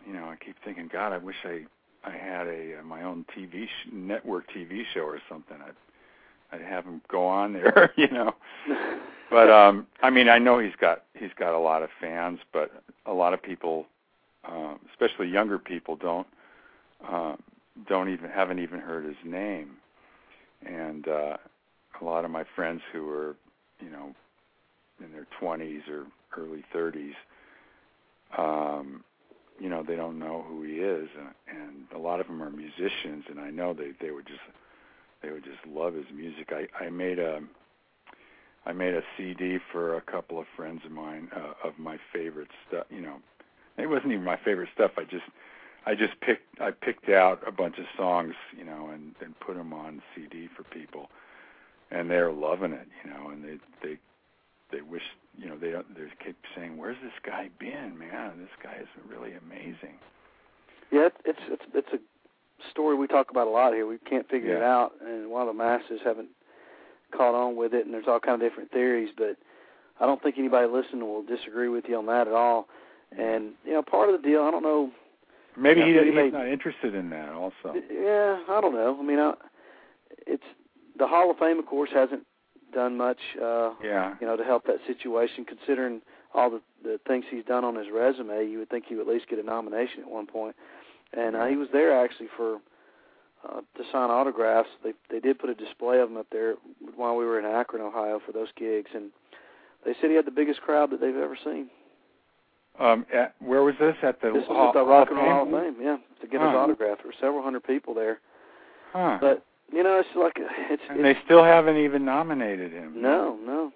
you know I keep thinking god I wish I I had a uh, my own TV sh- network TV show or something. I'd I'd have him go on there [LAUGHS] you know. But [LAUGHS] um I mean I know he's got he's got a lot of fans but a lot of people um especially younger people don't um don't even haven't even heard his name. And uh a lot of my friends who are you know in their 20s or early 30s um you know they don't know who he is. Uh, and a lot of them are musicians and I know they they would just they would just love his music. I I made a I made a CD for a couple of friends of mine uh, of my favorite stuff you know it wasn't even my favorite stuff I just I just picked I picked out a bunch of songs, you know, and and put them on CD for people, and they're loving it, you know, and they they they wish, you know, they they keep saying, "Where's this guy been, man? This guy is really amazing."
Yeah, it's it's it's, a story we talk about a lot here. We can't figure it out, and of the masses haven't caught on with it, and there's all kind of different theories. But I don't think anybody listening will disagree with you on that at all. And you know, part of the deal, I don't know.
Maybe he
but he
he's
may-
not interested in that. Also,
Yeah, I don't know. I mean, I, it's the Hall of Fame, of course, hasn't done much. uh
yeah,
you know, to help that situation. Considering all the the things he's done on his resume, you would think he would at least get a nomination at one point. And uh, he was there actually for uh, to sign autographs. They they did put a display of him up there while we were in Akron, Ohio, for those gigs, and they said he had the biggest crowd that they've ever seen.
Um, at, where was this at the
This was at the Rock and Roll Hall of
Fame?
Yeah, to get his autograph. There were several hundred people there,
Huh.
but you know, it's like it's,
and
it's
they still haven't even nominated him.
no, no.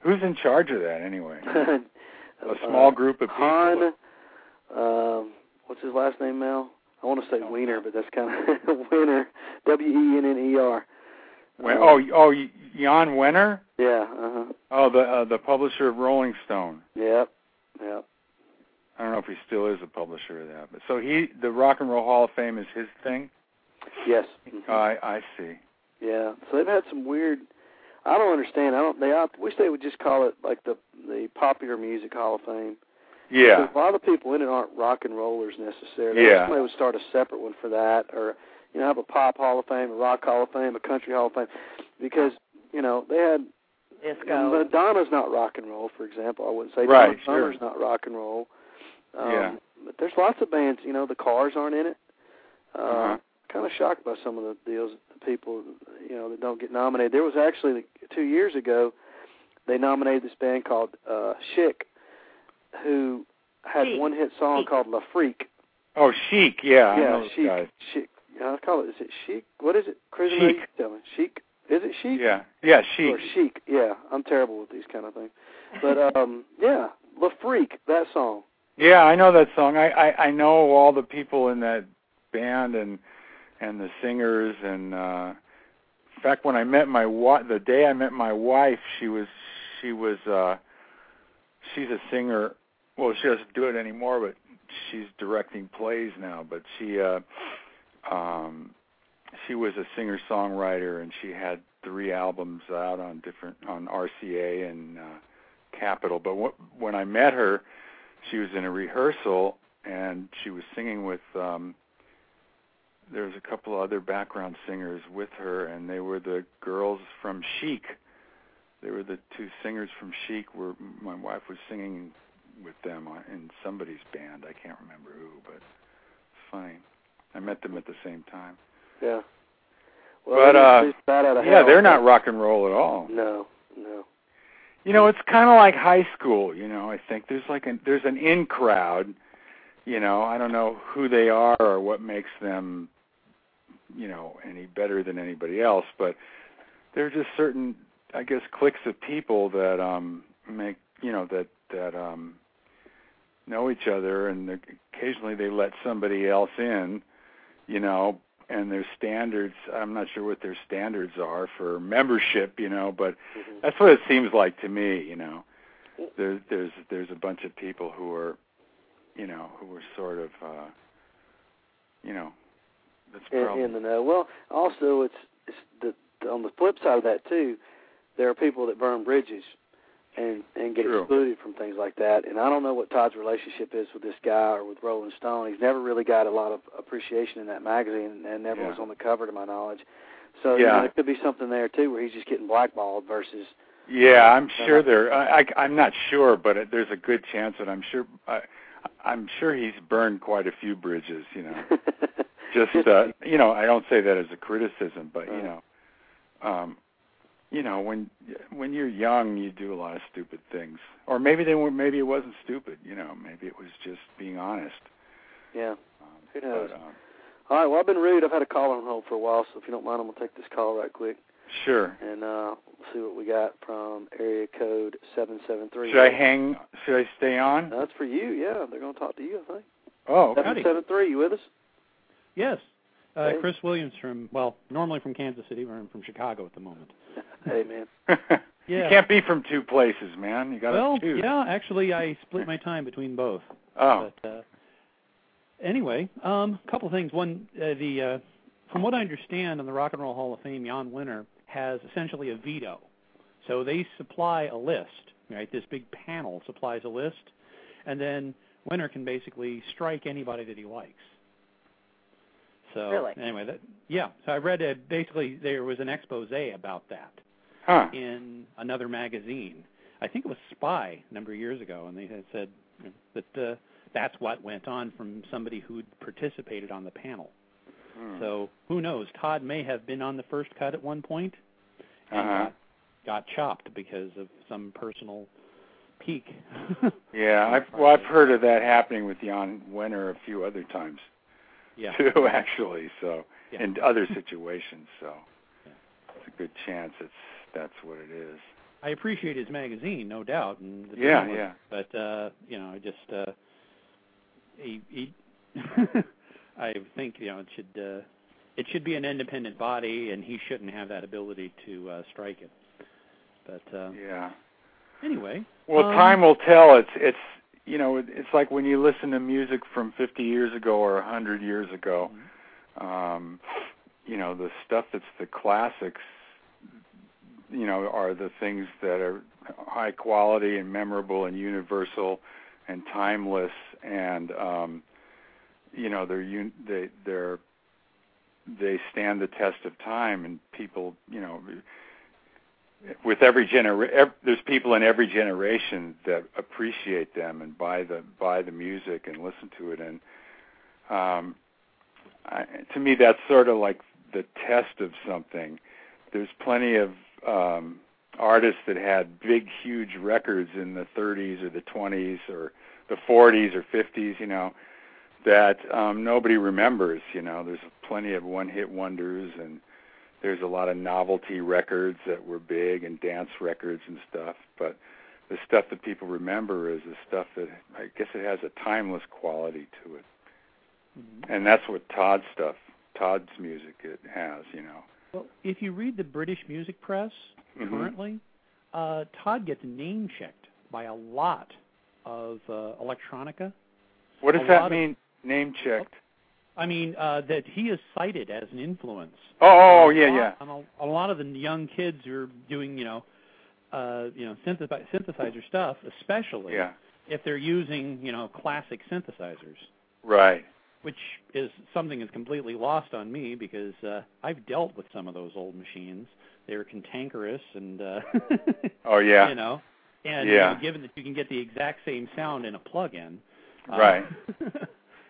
Who's in charge of that anyway?
a [LAUGHS]
A small group of people.
Han, um, what's his last name, Mel? I want to say Wiener, but that's kind of [LAUGHS] Winner. W E N N E R.
Wen-
Uh,
oh, oh, Jan Wenner.
Yeah. Uh huh.
Oh, the uh, the publisher of Rolling Stone.
Yep. Yep.
I don't know if he still is a publisher of that, but so he the Rock and Roll Hall of Fame is his thing.
Yes. Mhm.
I I see.
Yeah. So they've had some weird. I don't understand. I don't. They. I wish they would just call it like the the Popular Music Hall of Fame.
Yeah.
Because a lot of the people in it aren't rock and rollers necessarily.
Yeah.
They would start a separate one for that, or you know, have a pop Hall of Fame, a rock Hall of Fame, a country Hall of Fame, because you know they had
Disco.
Madonna's not rock and roll, for example. I wouldn't say
Right,
Donna Summer's not rock and roll. Um,
Yeah.
But there's lots of bands. You know, the Cars aren't in it. Uh,
Uh-huh.
Kind of shocked by some of the deals. The people, you know, that don't get nominated. There was actually two years ago, they nominated this band called uh Chic, who had
Chic.
one hit song
Chic.
called La Freak.
Oh, Chic. Yeah.
Yeah, Chic.
guys.
Chic. I call it. Is it Chic? What is it? Chris,
Chic.
you tell me. Chic. Is it Chic?
Yeah. Yeah, Chic.
Or chic, yeah. I'm terrible with these kind of things. But um [LAUGHS] yeah, La Freak, that song.
Yeah, I know that song. I, I I know all the people in that band and and the singers and uh in fact when I met my wa- the day I met my wife, she was she was uh she's a singer. Well, she doesn't do it anymore, but she's directing plays now, but she uh um she was a singer-songwriter and she had three albums out on different on RCA and uh Capitol. But wh- when I met her, she was in a rehearsal and she was singing with um there was a couple other background singers with her and they were the girls from Chic. They were the two singers from Chic where my wife was singing with them on, in somebody's band. I can't remember who, but it's funny. I met them at the same time.
Yeah. Well,
But,
they're
uh,
just bad out of
Yeah,
hell.
they're not rock and roll at all.
No.
You know, it's kind of like high school. You know, I think there's like an there's an in crowd. You know, I don't know who they are or what makes them, you know, any better than anybody else, but there are just certain, I guess, cliques of people that um make you know that that um know each other, and occasionally they let somebody else in. You know, and their standards. I'm not sure what their standards are for membership. You know, but
Mhm.
that's what it seems like to me, you know. There's there's there's a bunch of people who are, you know, who are sort of, uh, you know, that's
in,
probably
in the know. Well, also it's it's the on the flip side of that too. There are people that burn bridges and and get
True.
excluded from things like that. And I don't know what Todd's relationship is with this guy or with Rolling Stone. He's never really got a lot of appreciation in that magazine, and never
Yeah.
was on the cover to my knowledge. So you
Yeah.
know, there could be something there too, where he's just getting blackballed versus.
Yeah, I'm sure
Uh-huh.
there. I, I I'm not sure, but it, there's a good chance that I'm sure. I, I'm sure he's burned quite a few bridges. You know, [LAUGHS] just uh, you know, I don't say that as a criticism, but you know, um, you know, when when you're young, you do a lot of stupid things, or maybe they were. Maybe it wasn't stupid. You know, maybe it was just being honest.
yeah.
Um,
Who knows?
But, um,
All right. Well, I've been rude. I've had a caller on hold for a while, so if you don't mind, I'm gonna take this call right quick.
sure.
and uh we'll see what we got from area code seven seven three.
Should I hang? Should I stay on?
That's for you, yeah. They're gonna talk to you, I think.
Oh,
Seven
howdy.
seven you with us?
Yes. Uh, Chris Williams from, well, normally from Kansas City, but I'm from Chicago at the moment. [LAUGHS]
hey man. [LAUGHS]
You can't be from two places, man. You got to
well,
choose.
yeah, actually, I split my time between both.
Oh,
But uh, anyway, um, a couple of things. One, uh, the uh, from what I understand, in the Rock and Roll Hall of Fame, Jan Wenner has essentially a veto. So they supply a list, right? This big panel supplies a list, and then Wenner can basically strike anybody that he likes. So
Really?
anyway, that yeah. So I read uh, basically there was an expose about that
huh.
in another magazine. I think it was Spy a number of years ago, and they had said that uh, that's what went on from somebody who'd participated on the panel.
Hmm.
So who knows? Todd may have been on the first cut at one point and
Uh-huh.
got, got chopped because of some personal pique. [LAUGHS]
Yeah, [LAUGHS] I've well, I've heard of that happening with Jan Wenner a few other times
yeah. [LAUGHS]
too, actually. So
Yeah.
in other situations, so
Yeah.
it's a good chance it's that's what it is.
I appreciate his magazine, no doubt, and the
Yeah, yeah.
But uh, you know, I just uh, he, he [LAUGHS] I think you know it should uh, it should be an independent body, and he shouldn't have that ability to uh, strike it. But uh,
Yeah.
anyway,
Well,
Um,
time will tell. It's it's you know it's like when you listen to music from 50 years ago or 100 years ago.
Mm-hmm.
Um, you know the stuff that's the classics you know are the things that are high quality and memorable and universal and timeless and um you know they're un- they they're they stand the test of time and people you know with every genera ev- there's people in every generation that appreciate them and buy the buy the music and listen to it. And um I, to me that's sort of like the test of something. There's plenty of um artists that had big huge records in the 30s or the 20s or the 40s or 50s you know that um nobody remembers you know. There's plenty of one hit wonders and there's a lot of novelty records that were big and dance records and stuff but the stuff that people remember is the stuff that I guess it has a timeless quality to it.
Mm-hmm.
and that's what Todd's stuff Todd's music it has you know
Well, if you read the British music press
Mhm.
currently, uh, Todd gets name checked by a lot of uh, electronica.
what does
a
that
of-
mean name checked
I mean, uh, that he is cited as an influence.
oh, oh yeah
lot-
yeah
On a, a lot of the young kids who are doing, you know, uh, you know, synthesi- synthesizer stuff, especially
yeah
if they're using, you know, classic synthesizers,
right
which is something that's completely lost on me because uh, I've dealt with some of those old machines. They're cantankerous and, uh, [LAUGHS]
oh yeah
you know, and
Yeah.
you know, given that you can get the exact same sound in a plug-in, uh,
Right. [LAUGHS]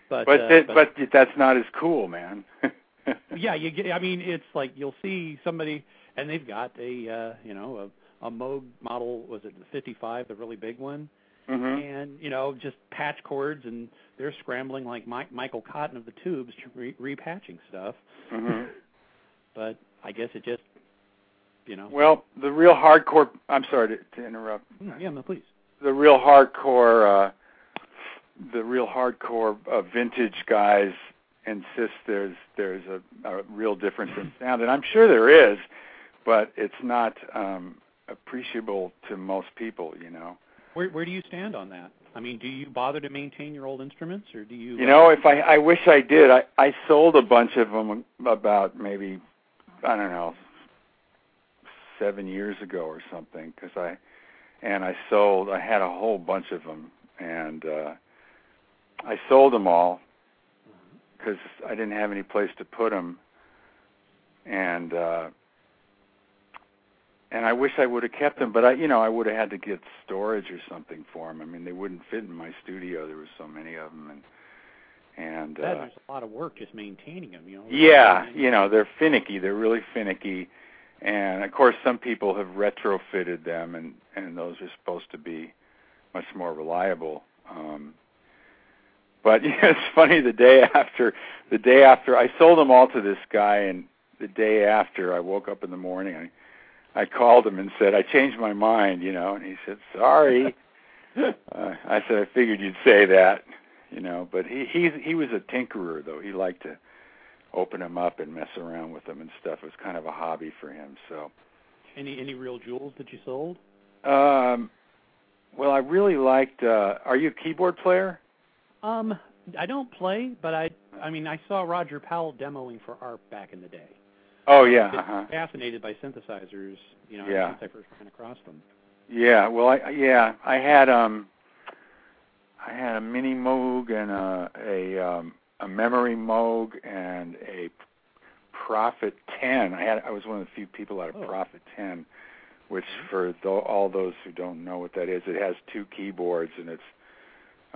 but
but
uh,
that, but that's not as cool man [LAUGHS]
yeah, you get. I mean, it's like you'll see somebody, and they've got a uh, you know a, a Moog model. Was it the 55, the really big one?
mhm
And you know, just patch cords, and they're scrambling like Mike, Michael Cotten of the Tubes, to re- repatching stuff.
mhm [LAUGHS]
But I guess it just, you know.
Well, the real hardcore. I'm sorry to, to interrupt.
Mm, yeah, no, please.
The real hardcore, uh, the real hardcore uh, vintage guys insist there's there's a, a real difference in sound, and I'm sure there is, but it's not um, appreciable to most people. You know.
Where where do you stand on that? I mean, do you bother to maintain your old instruments, or do you?
You know, if I I wish I did. I I sold a bunch of them about maybe I don't know seven years ago or something because I and I sold. I had a whole bunch of them and uh, I sold them all because I didn't have any place to put them and. uh and I wish I would have kept them, but I, you know, I would have had to get storage or something for them. I mean, they wouldn't fit in my studio. There were so many of them, and and
that
uh,
there's a lot of work just maintaining them. You know.
yeah, you know, they're finicky. They're really finicky, and of course, some people have retrofitted them, and and those are supposed to be much more reliable. Um, but [LAUGHS] yeah, it's funny. The day after, the day after, I sold them all to this guy, and the day after, I woke up in the morning. I I called him and said I changed my mind, you know, and he said sorry. [LAUGHS] uh, I said I figured you'd say that, you know, but he he he was a tinkerer though. He liked to open them up and mess around with them and stuff. It was kind of a hobby for him. So,
Any any real jewels that you sold?
um, well, I really liked. uh Are you a keyboard player?
Um, I don't play, but I I mean I saw Roger Powell demoing for ARP back in the day.
Oh yeah, uh-huh.
Fascinated by synthesizers, you know,
Yeah.
since I first ran across them.
Yeah, well, I yeah, I had um, I had a mini Moog and a a um, a memory Moog and a Prophet 10. I had I was one of the few people out of
Oh.
Prophet 10, which for th- all those who don't know what that is, it has two keyboards and it's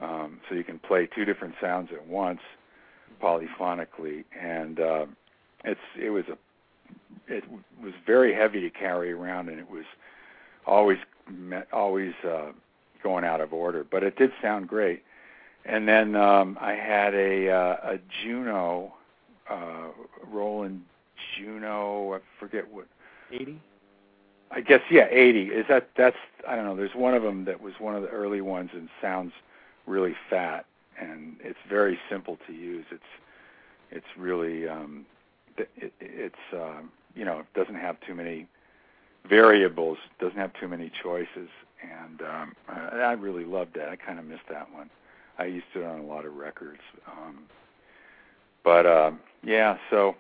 um, so you can play two different sounds at once polyphonically, and uh, it's it was a it was very heavy to carry around, and it was always always uh, going out of order, but it did sound great. And then um, I had a uh, a Juno, uh, Roland Juno. I forget what.
Eighty.
I guess yeah, 80. Is that that's I don't know. There's one of them that was one of the early ones and sounds really fat, and it's very simple to use. It's it's really um, it, it, it's um, you know doesn't have too many variables, doesn't have too many choices, and um, I, I really loved that. I kind of missed that one. I used it on a lot of records, um, but um, yeah. So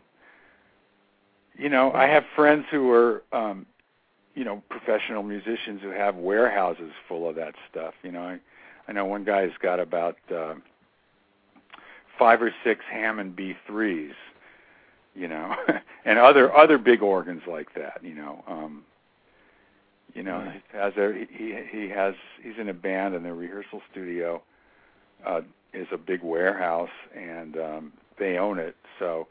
you know, I have friends who are, um, you know, professional musicians who have warehouses full of that stuff. You know, I, I know one guy's got about uh, five or six Hammond B3s, you know, [LAUGHS] and other other big organs like that. You know, um, you know,
Right.
he has a he he has he's in a band and the rehearsal studio uh is a big warehouse and um they own it. So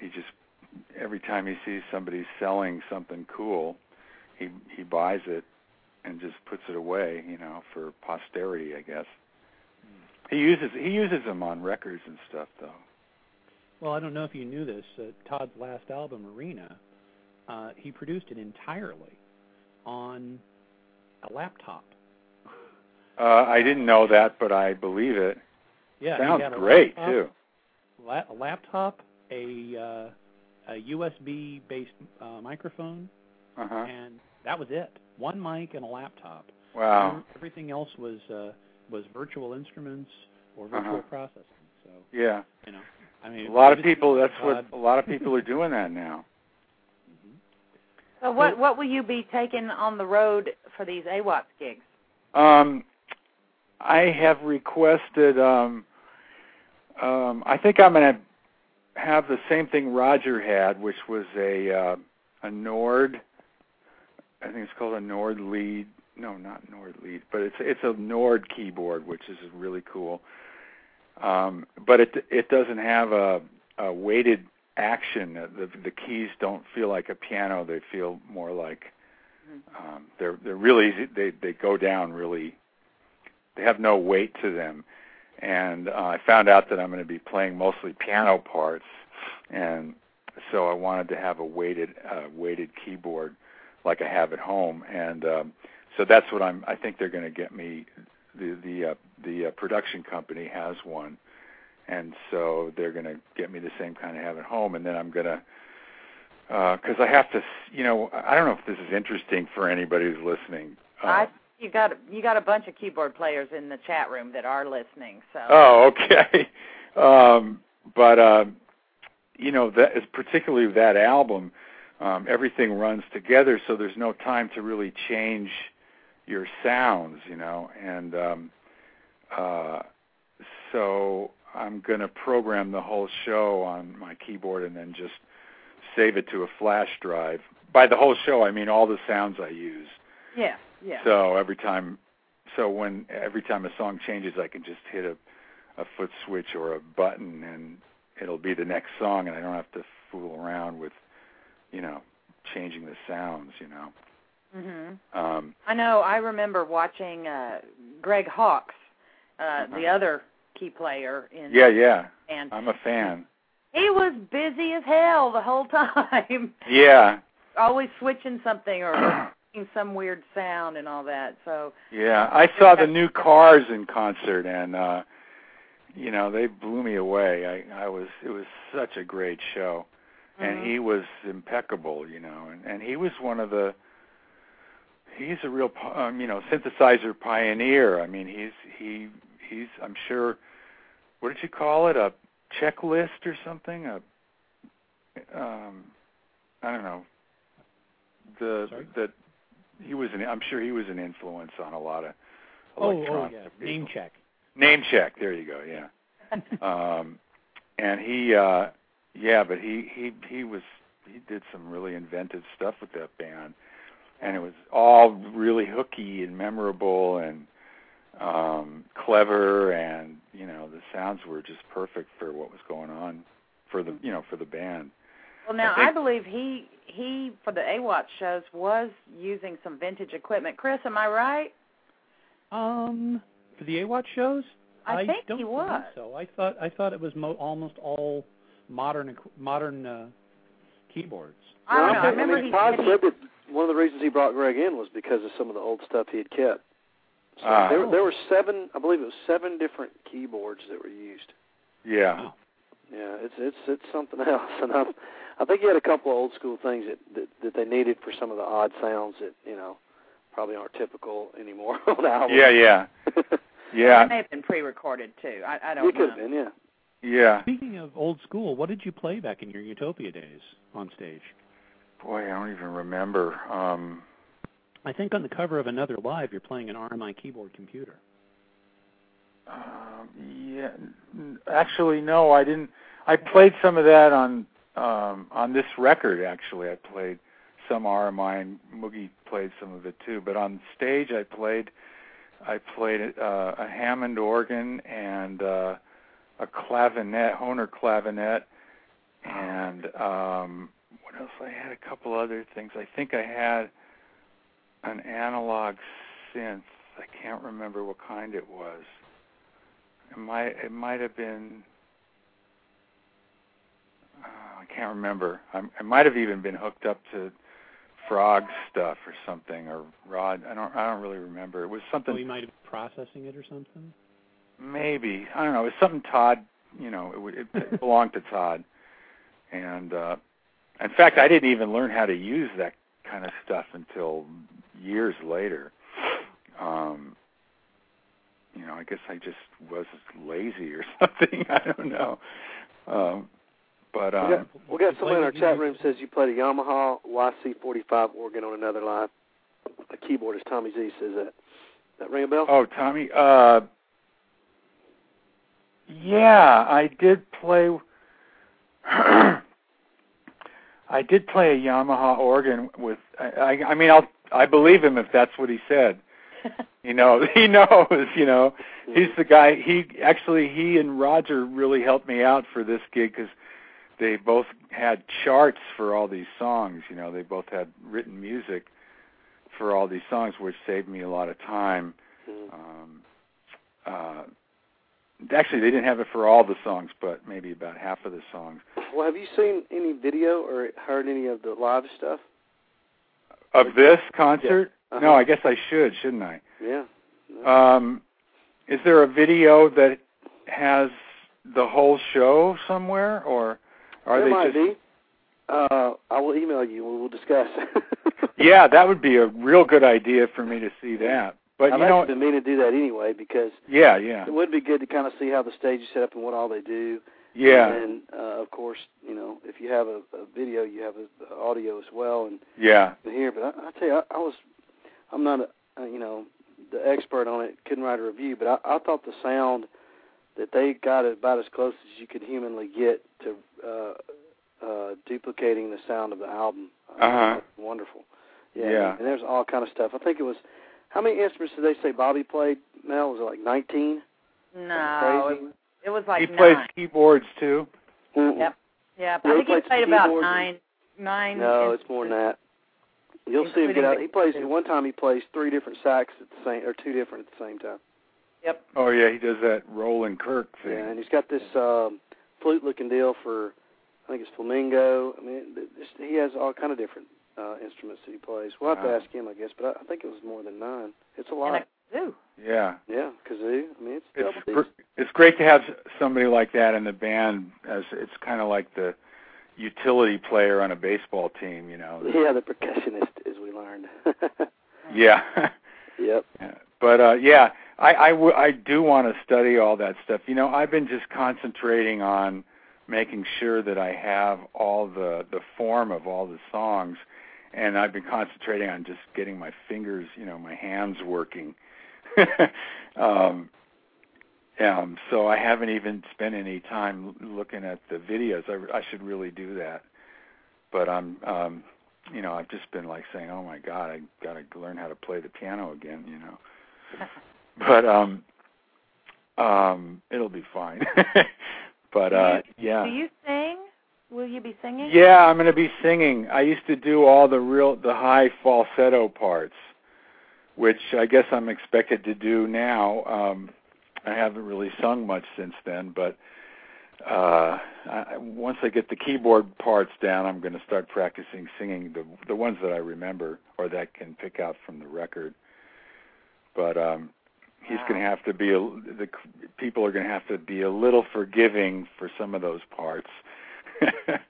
he just every time he sees somebody selling something cool, he he buys it and just puts it away, you know, for posterity, I guess. He uses he uses them on records and stuff though.
Well, I don't know if you knew this. Uh, Todd's last album, Arena, uh, he produced it entirely on a laptop.
Uh I didn't know that, but I believe it.
Yeah,
Sounds great
laptop,
too.
La- a laptop, a uh, a USB based uh, microphone,
Uh-huh.
and that was it. One mic and a laptop.
Wow.
Everything else was uh, was virtual instruments or virtual
Uh-huh.
processing. So
Yeah.
you know, I mean,
A lot of people that's
Todd.
what a lot of people are doing that now. [LAUGHS]
So what what will you be taking on the road for these AWATS gigs?
Um, I have requested. Um, um, I think I'm going to have the same thing Roger had, which was a uh, a Nord. I think it's called a Nord lead. No, not Nord lead, but it's it's a Nord keyboard, which is really cool. Um, but it it doesn't have a, a weighted action. The the keys don't feel like a piano; they feel more like um, they're they're really easy. They they go down really. They have no weight to them, and uh, I found out that I'm going to be playing mostly piano parts, and so I wanted to have a weighted uh, weighted keyboard like I have at home, and um, so that's what I'm. I think they're going to get me. The the uh, the uh, production company has one, and so they're going to get me the same kind I have at home, and then I'm going to because I have to, you know, I don't know if this is interesting for anybody who's listening. Uh,
I you got you got a bunch of keyboard players in the chat room that are listening. So
oh, okay. [LAUGHS] Um, but uh, you know, that is particularly that album. Um, everything runs together, so there's no time to really change your sounds, you know, and um, uh, so I'm going to program the whole show on my keyboard and then just save it to a flash drive. By the whole show, I mean all the sounds I use.
yeah, yeah.
So every time, so when every time a song changes, I can just hit a a foot switch or a button, and it'll be the next song, and I don't have to fool around with, you know, changing the sounds. You know.
Mhm.
Um,
I know. I remember watching uh Greg Hawkes, uh the
Uh-huh.
other key player in
yeah, yeah,
and
I'm a fan.
he was busy as hell the whole [LAUGHS] time.
Yeah,
Always switching something or making some weird sound and all that. So
yeah. I saw the new Cars in concert, and uh, you know they blew me away. I, I was it was such a great show. and
mhm.
he was impeccable, you know, and and he was one of the he's a real um, you know synthesizer pioneer. I mean, he's he he's I'm sure what did you call it a checklist or something a um I don't know the
Sorry?
that he was an I'm sure he was an influence on a lot of
Oh, oh
electronic
yeah,
people.
name check.
Name check. There you go. Yeah [LAUGHS] um and he uh yeah but he he he was he did some really inventive stuff with that band and it was all really hooky and memorable and um clever and you know the sounds were just perfect for what was going on for the you know for the band
Well, now
I think-
I, believe he he for the AWAT shows was using some vintage equipment. Chris, am I right?
Um, for the AWAT shows,
I think
don't
he
believe
was.
So I thought I thought it was mo- almost all modern equ- modern uh, keyboards.
I don't
Well,
know. I
think-
remember
mean,
he said he,
said that one of the reasons he brought Greg in was because of some of the old stuff he had kept. So
Ah.
there, there were seven, I believe it was seven different keyboards that were used.
yeah
Yeah, it's it's it's something [LAUGHS] else, and I, I think he had a couple of old school things that, that that they needed for some of the odd sounds that you know probably aren't typical anymore [LAUGHS] on albums.
yeah yeah
Well, [LAUGHS]
yeah
it may have been pre-recorded too. I, I don't know.
it could have been, yeah.
Yeah.
Speaking of old school, what did you play back in your Utopia days on stage?
Boy, I don't even remember. Um
I think on the cover of Another Live, you're playing an RMI keyboard computer.
Um, yeah, actually, no, I didn't. I played some of that on um, on this record. Actually, I played some RMI, and Moogy played some of it too. But on stage, I played I played uh, a Hammond organ and uh, a clavinet, Hohner clavinet, and um, what else? I had a couple other things. I think I had an analog synth. I can't remember what kind it was. It might it might have been. Uh, I can't remember. I'm, I might have even been hooked up to frog stuff or something or rod. I don't I don't really remember. It was something.
Oh, you might have been processing it or something.
Maybe I don't know. It was something Todd. You know, it, it belonged to Todd, and uh, in fact, I didn't even learn how to use that kind of stuff until years later. Um, you know, I guess I just was lazy or [LAUGHS] something. I don't know. Um, but
We got,
um,
we got someone in our chat room says you played a Yamaha YC45 organ on Another Live. The keyboardist Tommy Z says that. That ring a bell?
oh, Tommy. Uh, yeah, I did play. [CLEARS THROAT] I did play a Yamaha organ with. I, I, I mean, I'll. I believe him if that's what he said. [LAUGHS] You know, he knows. You know, he's the guy. He actually, he and Roger really helped me out for this gig because they both had charts for all these songs. You know, they both had written music for all these songs, which saved me a lot of time.
Mhm.
Um, uh, actually, they didn't have it for all the songs, but maybe about half of the songs.
Well, have you seen any video or heard any of the live stuff?
Of this concert?
Uh-huh.
No, I guess I should, shouldn't I?
Yeah.
Um, is there a video that has the whole show somewhere, or are
there
they
might
just?
be. Uh, I will email you and we'll discuss. [LAUGHS]
Yeah, that would be a real good idea for me to see that. But
I've
you know,
been meaning to do that anyway because
yeah, yeah,
it would be good to kind of see how the stage is set up and what all they do.
yeah,
And uh, of course, you know, if you have a, a video, you have a, a audio as well, and
yeah.
hear. But I, I tell you, I, I was, I'm not, a, uh, you know, the expert on it. Couldn't write a review, but I, I thought the sound that they got about as close as you could humanly get to uh, uh, duplicating the sound of the album. Uh,
Uh-huh.
Wonderful. Yeah.
Yeah.
And there's all kind of stuff. I think it was. How many instruments did they say Bobby played? Mel was it like 19?
No, it,
Crazy.
it was like
he plays keyboards too.
Mm-mm.
Yep. Yeah,
Yeah,
I think he
played
played about
keyboards
nine. Nine.
No, it's more than that. You'll see him get out. He plays one time. He plays three different sax at the same, or two different at the same time.
Yep.
Oh yeah, he does that Roland Kirk thing.
Yeah, and he's got this um, flute-looking deal for, I think it's flamingo. I mean, it- it's, he has all kind of different uh, instruments that he plays. We'll have
Wow.
to ask him, I guess, but I, I think it was more than nine. It's a
And
lot.
a kazoo.
Yeah.
yeah, kazoo. I mean, it's,
It's
double
gr- it's great to have somebody like that in the band as it's kind of like the utility player on a baseball team, you know.
Yeah, the percussionist, as we learned. [LAUGHS]
Yeah.
yep. [LAUGHS]
But uh yeah, I I, w- I do want to study all that stuff. You know, I've been just concentrating on making sure that I have all the the form of all the songs and I've been concentrating on just getting my fingers, you know, my hands working. [LAUGHS] um um so I haven't even spent any time looking at the videos. I I should really do that. But I'm um you know, I've just been like saying, "Oh my God, I got to learn how to play the piano again," you know. [LAUGHS] But um, um, it'll be fine. [LAUGHS] but uh, yeah,
Do you sing? Will you be singing?
yeah, I'm going to be singing. I used to do all the real, the high falsetto parts, which I guess I'm expected to do now. Um, I haven't really sung much since then, but uh I, once I get the keyboard parts down, I'm going to start practicing singing the the ones that I remember or that I can pick out from the record. But um he's
Wow.
going to have to be a, the people are going to have to be a little forgiving for some of those parts. [LAUGHS]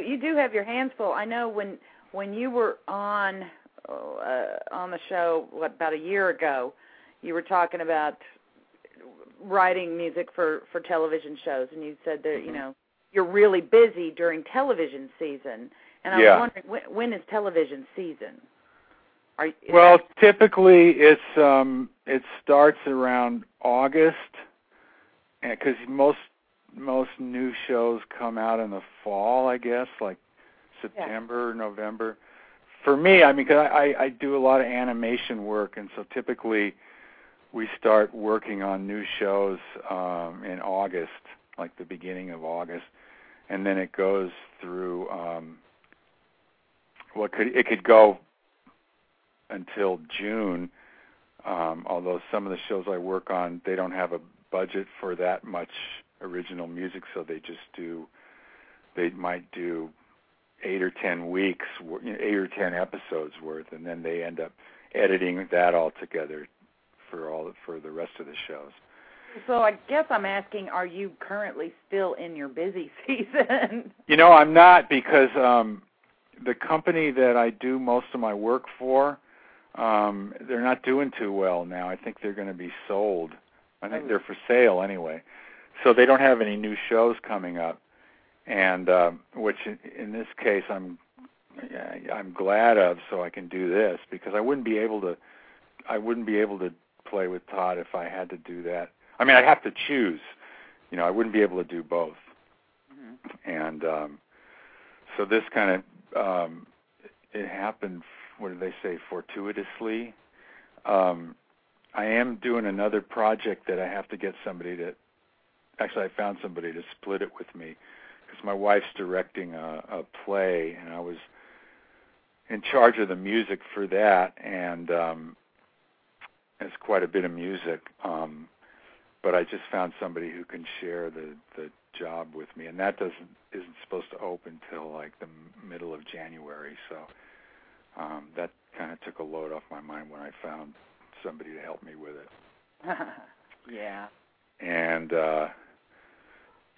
You- do have your hands full. I know when when you were on uh, on the show what about a year ago, you were talking about writing music for for television shows, and you said that
Mm-hmm.
you know you're really busy during television season. And I
Yeah.
was wondering when, when is television season? Are
Well,
that-
typically it's um it starts around August, because most most new shows come out in the fall, I guess, like September, November. For me, I mean, 'cause I, I I do a lot of animation work, and so typically we start working on new shows um in August, like the beginning of August, and then it goes through. um well, could it could go until June. Um, although some of the shows I work on, they don't have a budget for that much original music, so they just do. They might do eight or ten weeks, eight or ten episodes worth, and then they end up editing that all together for all for the rest of the shows.
so I guess I'm asking, are you currently still in your busy [LAUGHS] season?
You know, I'm not because um the company that I do most of my work for, um, they're not doing too well now. I think they're going to be sold. I think
Oh.
they're for sale anyway. So they don't have any new shows coming up. And um which in, in this case I'm I'm glad of so I can do this because I wouldn't be able to I wouldn't be able to play with Todd if I had to do that. I mean, I'd have to choose. You know, I wouldn't be able to do both and um so this kind of um it happened what do they say fortuitously um i am doing another project that i have to get somebody to actually i found somebody to split it with me because my wife's directing a a play and i was in charge of the music for that and um it's quite a bit of music um but I just found somebody who can share the the job with me, and that doesn't isn't supposed to open till like the middle of January. So um, that kind of took a load off my mind when I found somebody to help me with it. [LAUGHS]
yeah.
And uh,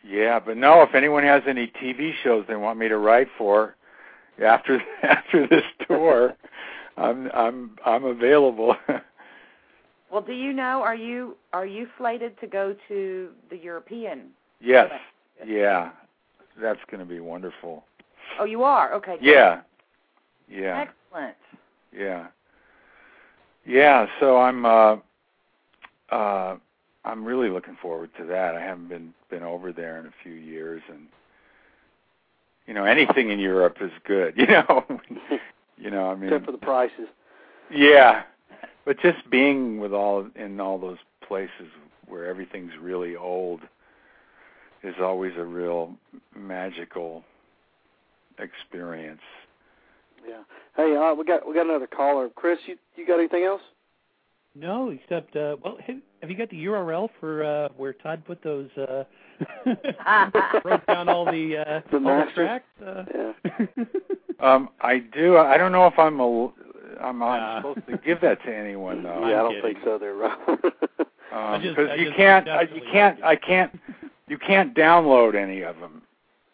yeah, but no, if anyone has any TV shows they want me to write for after [LAUGHS] after this tour, [LAUGHS] I'm I'm I'm available. [LAUGHS]
Well, do you know? Are you are you slated to go to the European?
yes, yeah, that's going to be wonderful.
Oh, you are. Okay. good.
Yeah, yeah.
Excellent.
Yeah. Yeah, so I'm uh uh I'm really looking forward to that. I haven't been been over there in a few years and you know, anything in Europe is good, [LAUGHS] you know. you know, I mean
Except for the prices.
Yeah. But just being with all in all those places where everything's really old is always a real magical experience.
Yeah. Hey, uh, we got we got another caller. Chris, you you got anything else?
No, except uh well, have, have you got the URL for uh where Todd put those uh [LAUGHS] wrote down all the uh
The
all
masters?
tracks? Uh,
Yeah. [LAUGHS]
Um, I do. I don't know if I'm a, I'm, I'm
Uh.
supposed to give that to anyone though.
yeah, I don't think so. There, Robert. [LAUGHS]
Um, because
I
you
just
can't, I, you can't, I can't, you can't download any of them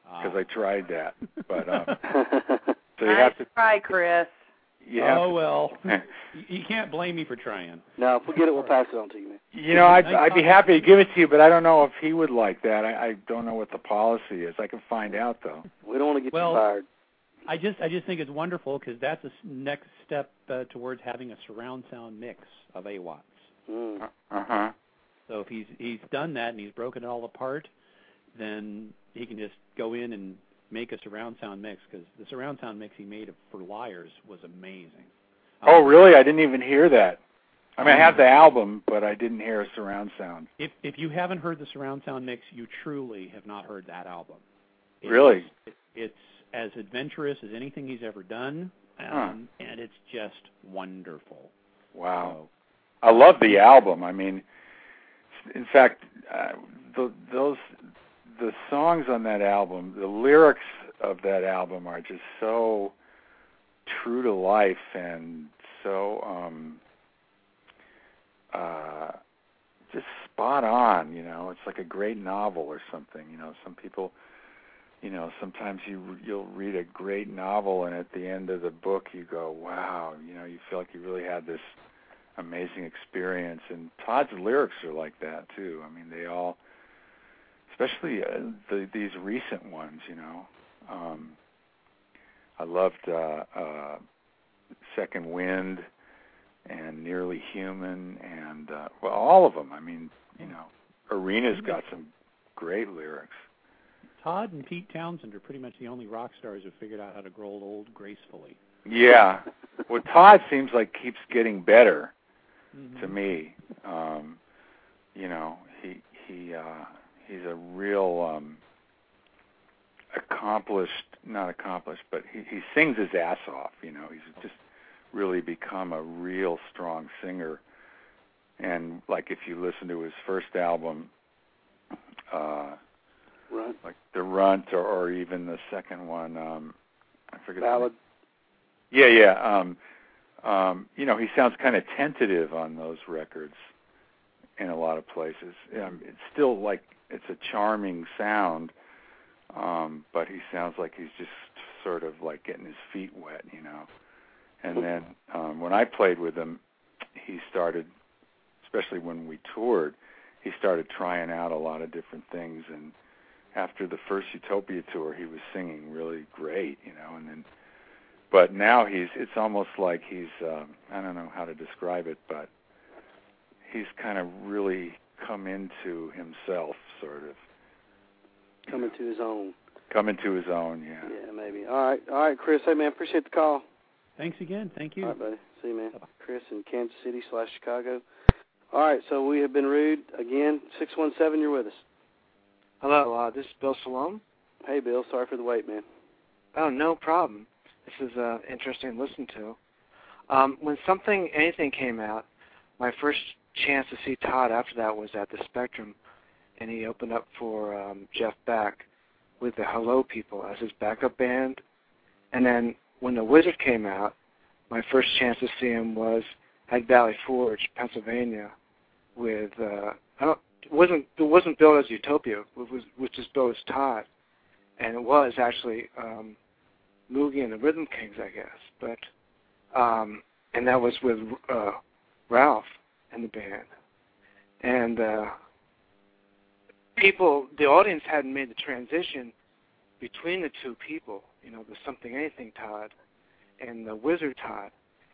Ah.
because I tried that. But um, so you
nice
have to,
try, Chris.
You have
oh
to,
well, [LAUGHS] you, you can't blame me for trying.
no, if we get it, we'll pass it on to you, man.
you know, I'd, I'd be happy
to
to give it to you, but I don't know if he would like that. I, I don't know what the policy is. I can find out though.
We don't want to get
Well-
you fired.
I just I just think it's wonderful because that's a s- next step uh, towards having a surround sound mix of AWATS.
Mm.
Uh huh.
So if he's he's done that and he's broken it all apart, then he can just go in and make a surround sound mix because the surround sound mix he made for Liars was amazing.
Oh,
Um,
really? I didn't even hear that. I mean, I have the album, but I didn't hear a surround sound.
If if you haven't heard the surround sound mix, you truly have not heard that album. It's,
Really?
it, it's as adventurous as anything he's ever done, um,
Huh.
and it's just wonderful.
Wow. I love the album. I mean, in fact, uh, the, those the songs on that album, the lyrics of that album are just so true to life and so um uh just spot on, you know. It's like a great novel or something, you know. Some people you know, sometimes you you'll read a great novel and at the end of the book you go, "Wow, you know, you feel like you really had this amazing experience. And Todd's lyrics are like that too. I mean, they all, especially uh, the, these recent ones, you know. Um, I loved uh, uh, Second Wind and Nearly Human, and uh, well, all of them. I mean, you know, Arena's got some great lyrics.
Todd and Pete Townshend are pretty much the only rock stars who figured out how to grow old gracefully.
Yeah. Well, Todd seems like keeps getting better
mm-hmm.
to me. Um, you know, he he uh he's a real um accomplished not accomplished, but he he sings his ass off, you know. He's just really become a real strong singer. And like if you listen to his first album, uh
Runt.
like The Runt or, or even the second one, um I forget the
Ballad.
yeah, yeah. Um, um, you know, he sounds kind of tentative on those records in a lot of places. Um, it's still like it's a charming sound, um, but he sounds like he's just sort of like getting his feet wet, you know. And then um, when I played with him, he started, especially when we toured, he started trying out a lot of different things. And after the first Utopia tour, he was singing really great, you know, and then but now he's it's almost like he's um I don't know how to describe it, but he's kind of really come into himself sort of
Coming to his own.
come into his own, yeah.
Yeah, maybe. All right, all right, Chris. Hey, man, appreciate the call.
Thanks again. Thank you.
All right, buddy. See you, man.
Bye-bye.
Chris in Kansas City slash Chicago. All right, so we have been rude again. Six one seven, you're with us.
Hello, uh, this is Bill Salome.
Hey, Bill. Sorry for the wait, man.
Oh, no problem. This is uh, interesting to listen to. Um, when something, anything came out, my first chance to see Todd after that was at the Spectrum, and he opened up for um, Jeff Beck with the Hello People as his backup band. And then when the Wizard came out, my first chance to see him was at Valley Forge, Pennsylvania, with uh, I don't wasn't it wasn't billed as Utopia, it was which is billed as Todd, and it was actually um, Moogy and the Rhythm Kings, I guess. But um, and that was with uh, Ralph and the band, and uh, people, the audience hadn't made the transition between the two people. You know, the Something Anything Todd and the Wizard Todd,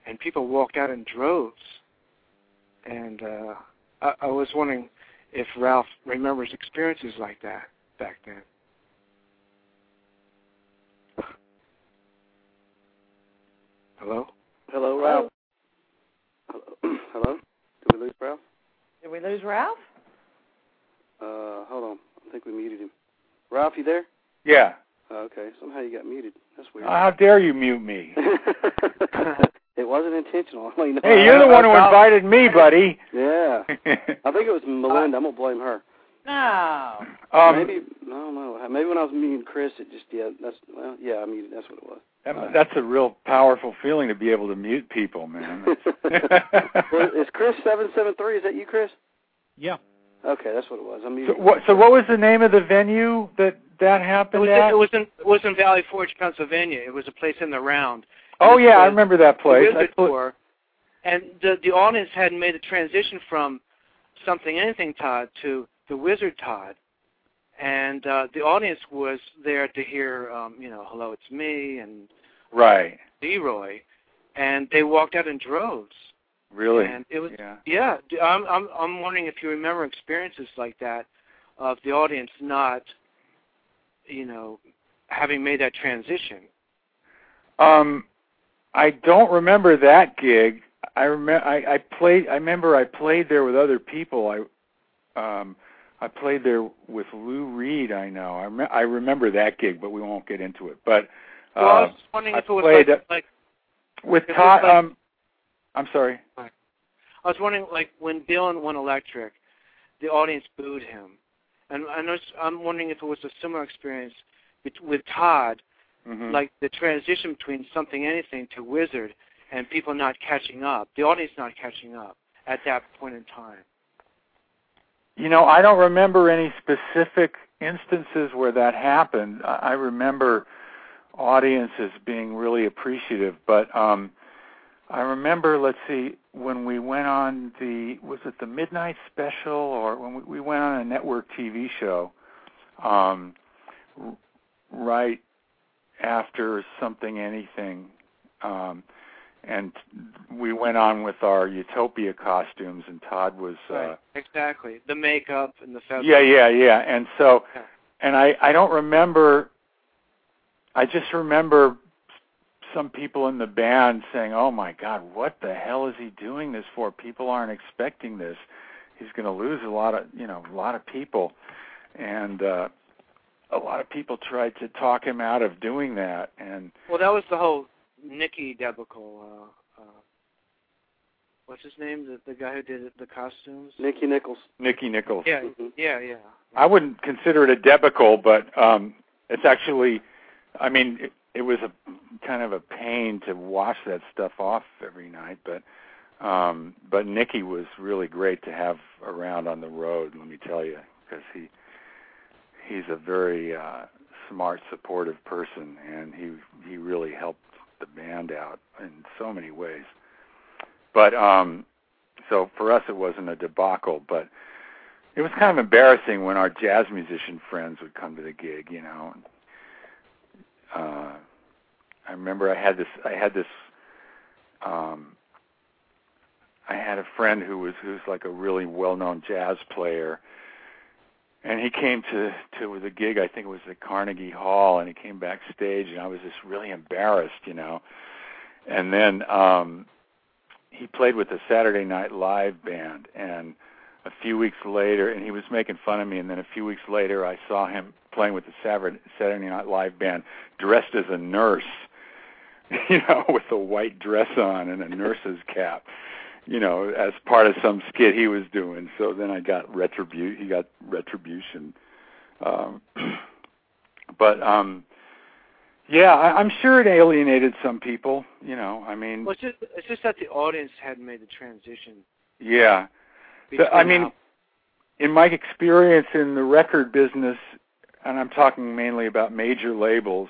and people walked out in droves. And uh, I, I was wondering if Ralph remembers experiences like that back then. Hello?
Hello, Ralph. Hello. Hello. [CLEARS THROAT] Did we lose Ralph?
Did we lose Ralph?
Uh, hold on. I think we muted him. Ralph, you there?
Yeah.
Oh, okay. Somehow you got muted. That's weird.
How dare you mute me? [LAUGHS] [LAUGHS]
it wasn't intentional. [LAUGHS] I mean,
hey, you're the one who invited me, buddy.
Yeah. I think it was Melinda. I'm gonna blame her.
No.
um,
maybe I don't know. Maybe when I was meeting Chris, it just yeah. That's well, yeah. I muted. That's what it was.
that- that's a real powerful feeling to be able to mute people, man. [LAUGHS]
well, is Chris seven seven three? Is that you, Chris?
Yeah.
Okay, that's what it was. I'm
so
muting.
what? So what was the name of the venue that that
It
happened
was,
at?
it was in it was in Valley Forge, Pennsylvania. It was a place in the round.
oh yeah, I remember that place.
The
I
Wizard
put-
tour, and the the audience hadn't made the transition from something anything Todd to the Wizard Todd, and uh, the audience was there to hear, um, you know, hello, it's me and
right.
Leroy, and they walked out in droves.
Really?
And it was
yeah.
yeah. I'm I'm I'm wondering if you remember experiences like that of the audience not, you know, having made that transition.
Um, I don't remember that gig. I remember I, I played. I remember I played there with other people. I, um, I played there with Lou Reed. I know. I, rem- I remember that gig, but we won't get into it. But uh,
Well, I was just wondering
I
if it was
played,
like,
uh,
like
with Todd.
like-
um, I'm sorry.
I was wondering like when Dylan went electric, the audience booed him, and I know I'm wondering if it was a similar experience with Todd,
Mhm.
like the transition between something anything to Wizard, and people not catching up, the audience not catching up at that point in time.
You know, I don't remember any specific instances where that happened. I remember audiences being really appreciative, but um I remember, let's see, when we went on the was it the midnight special or when we, we went on a network TV show, um, right after something anything, um, and we went on with our Utopia costumes, and Todd was uh,
Right. Exactly. The makeup and the feathers.
yeah, yeah, yeah, and so
Yeah.
and I I don't remember. I just remember some people in the band saying, "Oh my God, what the hell is he doing this for? People aren't expecting this. He's going to lose a lot of you know a lot of people," and uh, a lot of people tried to talk him out of doing that. And
Well, that was the whole Nicky debacle. Uh, uh, what's his name? The the guy who did the costumes.
Nicky Nichols.
Nicky Nichols.
Yeah,
Mhm.
yeah, yeah.
I wouldn't consider it a debacle, but um it's actually I mean it, it was a kind of a pain to wash that stuff off every night, but um but Nicky was really great to have around on the road, let me tell you, because he he's a very uh smart supportive person and he he really helped the band out in so many ways. But um so for us it wasn't a debacle, but it was kind of embarrassing when our jazz musician friends would come to the gig, you know. Uh I remember I had this I had this um I had a friend who was who's like a really well-known jazz player and he came to to the gig I think it was at Carnegie Hall and he came backstage and I was just really embarrassed, you know. And then um he played with the Saturday Night Live band and a few weeks later, and he was making fun of me. And then a few weeks later, I saw him playing with the Saturday Night Live band, dressed as a nurse, [LAUGHS] you know, with a white dress on and a nurse's cap, you know, as part of some skit he was doing. So then I got retribution. He got retribution. Um, [CLEARS THROAT] but um, yeah, I, I'm sure it alienated some people. You know, I mean,
Well, it's just it's just that the audience hadn't made the transition.
yeah. I mean,
now-
in my experience in the record business, and I'm talking mainly about major labels,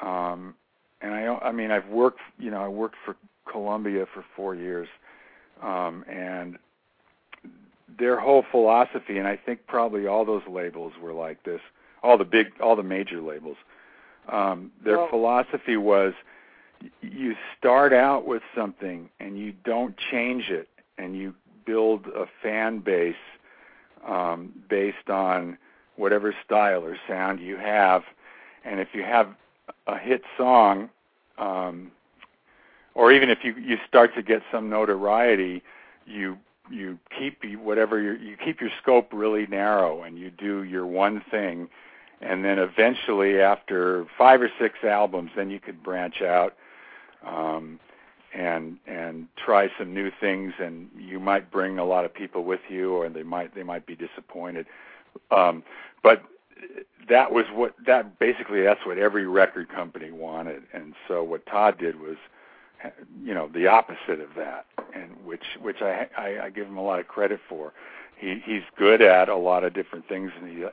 um, and I, I mean, I've worked, you know, I worked for Columbia for four years, um, and their whole philosophy, and I think probably all those labels were like this, all the big, all the major labels. Um, their
Well-
philosophy was, you start out with something and you don't change it, and you build a fan base um, based on whatever style or sound you have. And if you have a hit song, um, or even if you you start to get some notoriety, you you keep whatever your you keep your scope really narrow, and you do your one thing, and then eventually after five or six albums, then you could branch out. Um, and and try some new things. And you might bring a lot of people with you or they might they might be disappointed. Um but that was what that basically that's what every record company wanted. And so what Todd did was you know the opposite of that and which which I I, I give him a lot of credit for. He he's good at a lot of different things and he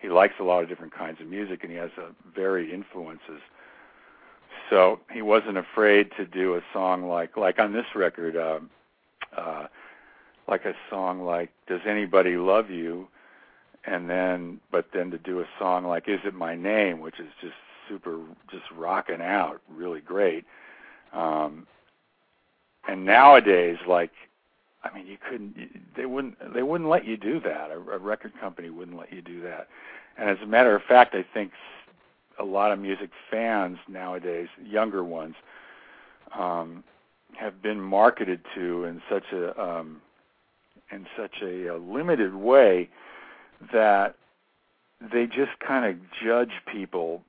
he likes a lot of different kinds of music and he has a very influences. So he wasn't afraid to do a song like like on this record uh uh like a song like does anybody love you? And then but then to do a song like is it my name? which is just super just rocking out really great um and nowadays like i mean you couldn't they wouldn't they wouldn't let you do that. A, a record company wouldn't let you do that. And as a matter of fact i think a lot of music fans nowadays, younger ones, um, have been marketed to in such a um, in such a, a limited way that they just kind of judge people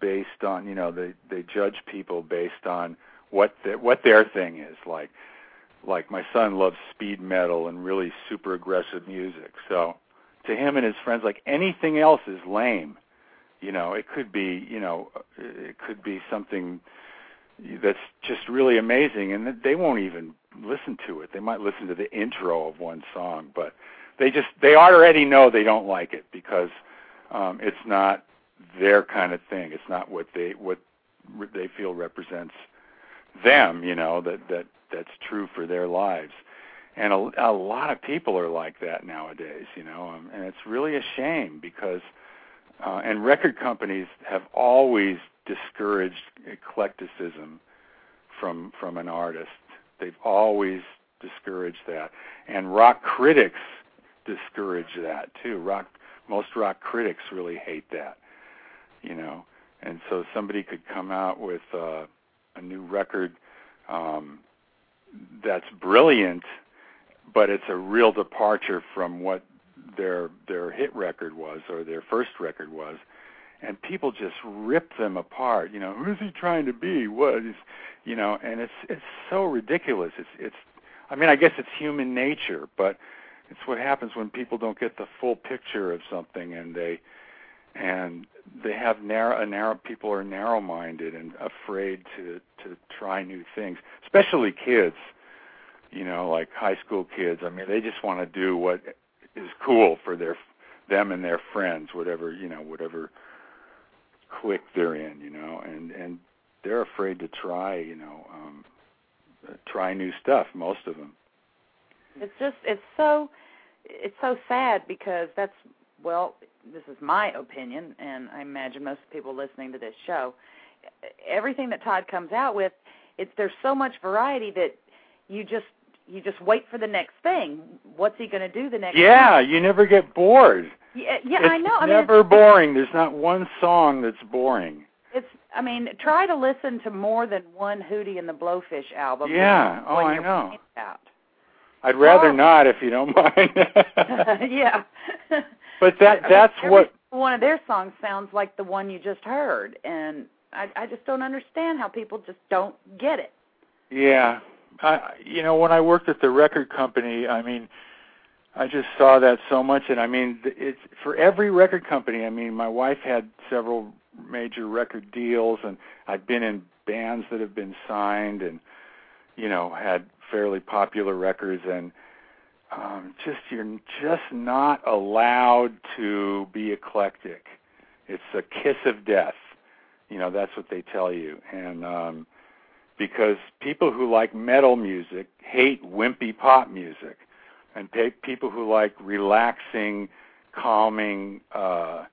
based on you know they they judge people based on what the, what their thing is like like my son loves speed metal and really super aggressive music. So to him and his friends like anything else is lame. You know it could be you know it could be something that's just really amazing and they won't even listen to it. They might listen to the intro of one song but they just they already know they don't like it because um it's not their kind of thing. It's not what they what they feel represents them you know that that that's true for their lives. And a, a lot of people are like that nowadays you know um, and it's really a shame because uh, and record companies have always discouraged eclecticism from from an artist. They've always discouraged that. And rock critics discourage that too. Rock most rock critics really hate that you know. And so somebody could come out with uh a new record um that's brilliant but it's a real departure from what their their hit record was or their first record was. And people just rip them apart you know who's he trying to be? What is you know and it's it's so ridiculous. It's it's i mean i guess it's human nature but it's what happens when people don't get the full picture of something and they and they have narrow narrow people are narrow minded and afraid to to try new things especially kids you know like high school kids. I mean they just want to do what is cool for their them and their friends whatever you know whatever clique they're in you know. And and they're afraid to try you know um try new stuff most of them.
It's just it's so it's so sad because that's well this is my opinion and I imagine most people listening to this show everything that Todd comes out with it's there's so much variety that you just you just wait for the next thing what's he going to do the next
yeah
time?
you never get bored
yeah yeah
it's
I know I
never
mean,
boring there's not one song that's boring
it's I mean try to listen to more than one Hootie and the Blowfish album
yeah oh I know. I'd rather
Well-
not if you don't [LAUGHS] mind. [LAUGHS]
yeah. [LAUGHS]
but that
I mean,
that's
every
what
one of their songs sounds like the one you just heard, and I, I just don't understand how people just don't get it.
yeah. I you know when I worked at the record company, I mean I just saw that so much and I mean it's for every record company. I mean my wife had several major record deals and I've been in bands that have been signed and you know had fairly popular records and um just you're just not allowed to be eclectic. It's a kiss of death. You know that's what they tell you. And um because people who like metal music hate wimpy pop music. And pe- people who like relaxing calming uh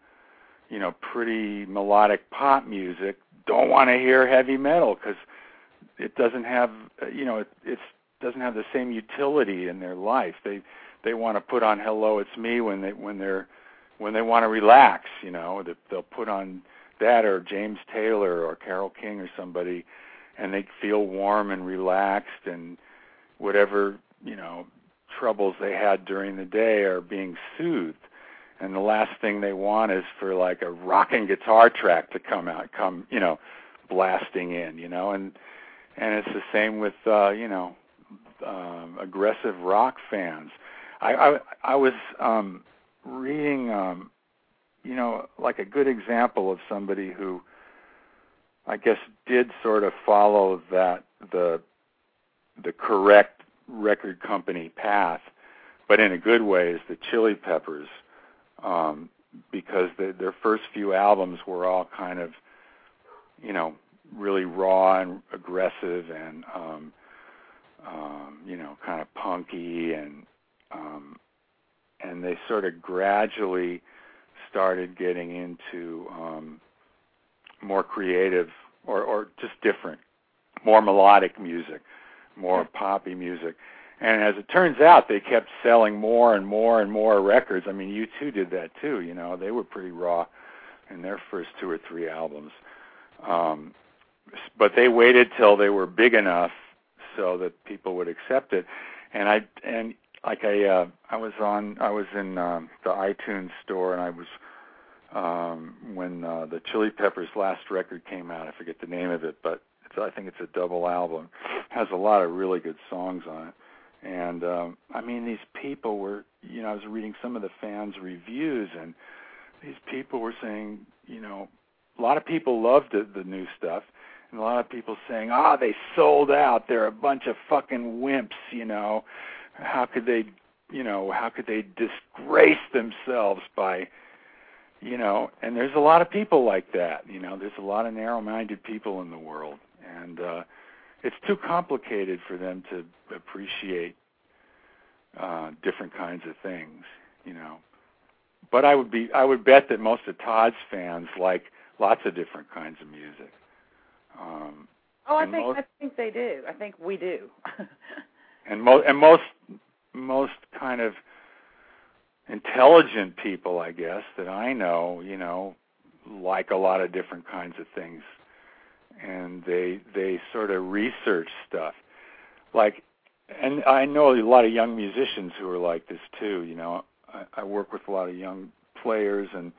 you know pretty melodic pop music don't want to hear heavy metal cuz it doesn't have uh, you know it it's doesn't have the same utility in their life. They they want to put on hello it's me when they when they're when they want to relax you know? That they'll put on that or James Taylor or Carole King or somebody and they feel warm and relaxed and whatever you know troubles they had during the day are being soothed. And the last thing they want is for like a rocking guitar track to come out come you know blasting in you know? And and it's the same with uh you know um aggressive rock fans. I i i was um reading um you know like a good example of somebody who i guess did sort of follow that the the correct record company path but in a good way is the chili peppers um because the, their first few albums were all kind of you know really raw and aggressive and um um you know kind of punky and um and they sort of gradually started getting into um more creative or or just different more melodic music more poppy music. And as it turns out they kept selling more and more and more records. I mean you two did that too you know they were pretty raw in their first two or three albums. Um but they waited till they were big enough so that people would accept it. And i and like i uh i was on i was in um the itunes store and i was um when uh the chili peppers last record came out i forget the name of it but it's i think it's a double album it has a lot of really good songs on it. And um i mean these people were you know i was reading some of the fans reviews and these people were saying you know a lot of people loved the, the new stuff and a lot of people saying ah they sold out. They're a bunch of fucking wimps you know. How could they you know how could they disgrace themselves by you know? And there's a lot of people like that you know. There's a lot of narrow minded people in the world. And uh it's too complicated for them to appreciate uh different kinds of things, you know. But I would be I would bet that most of Todd's fans like lots of different kinds of music. Um
Oh, I think
most-
I think they do. I think we do. [LAUGHS]
and most and most most kind of intelligent people i guess that i know you know like a lot of different kinds of things and they they sort of research stuff like and i know a lot of young musicians who are like this too you know i, I work with a lot of young players and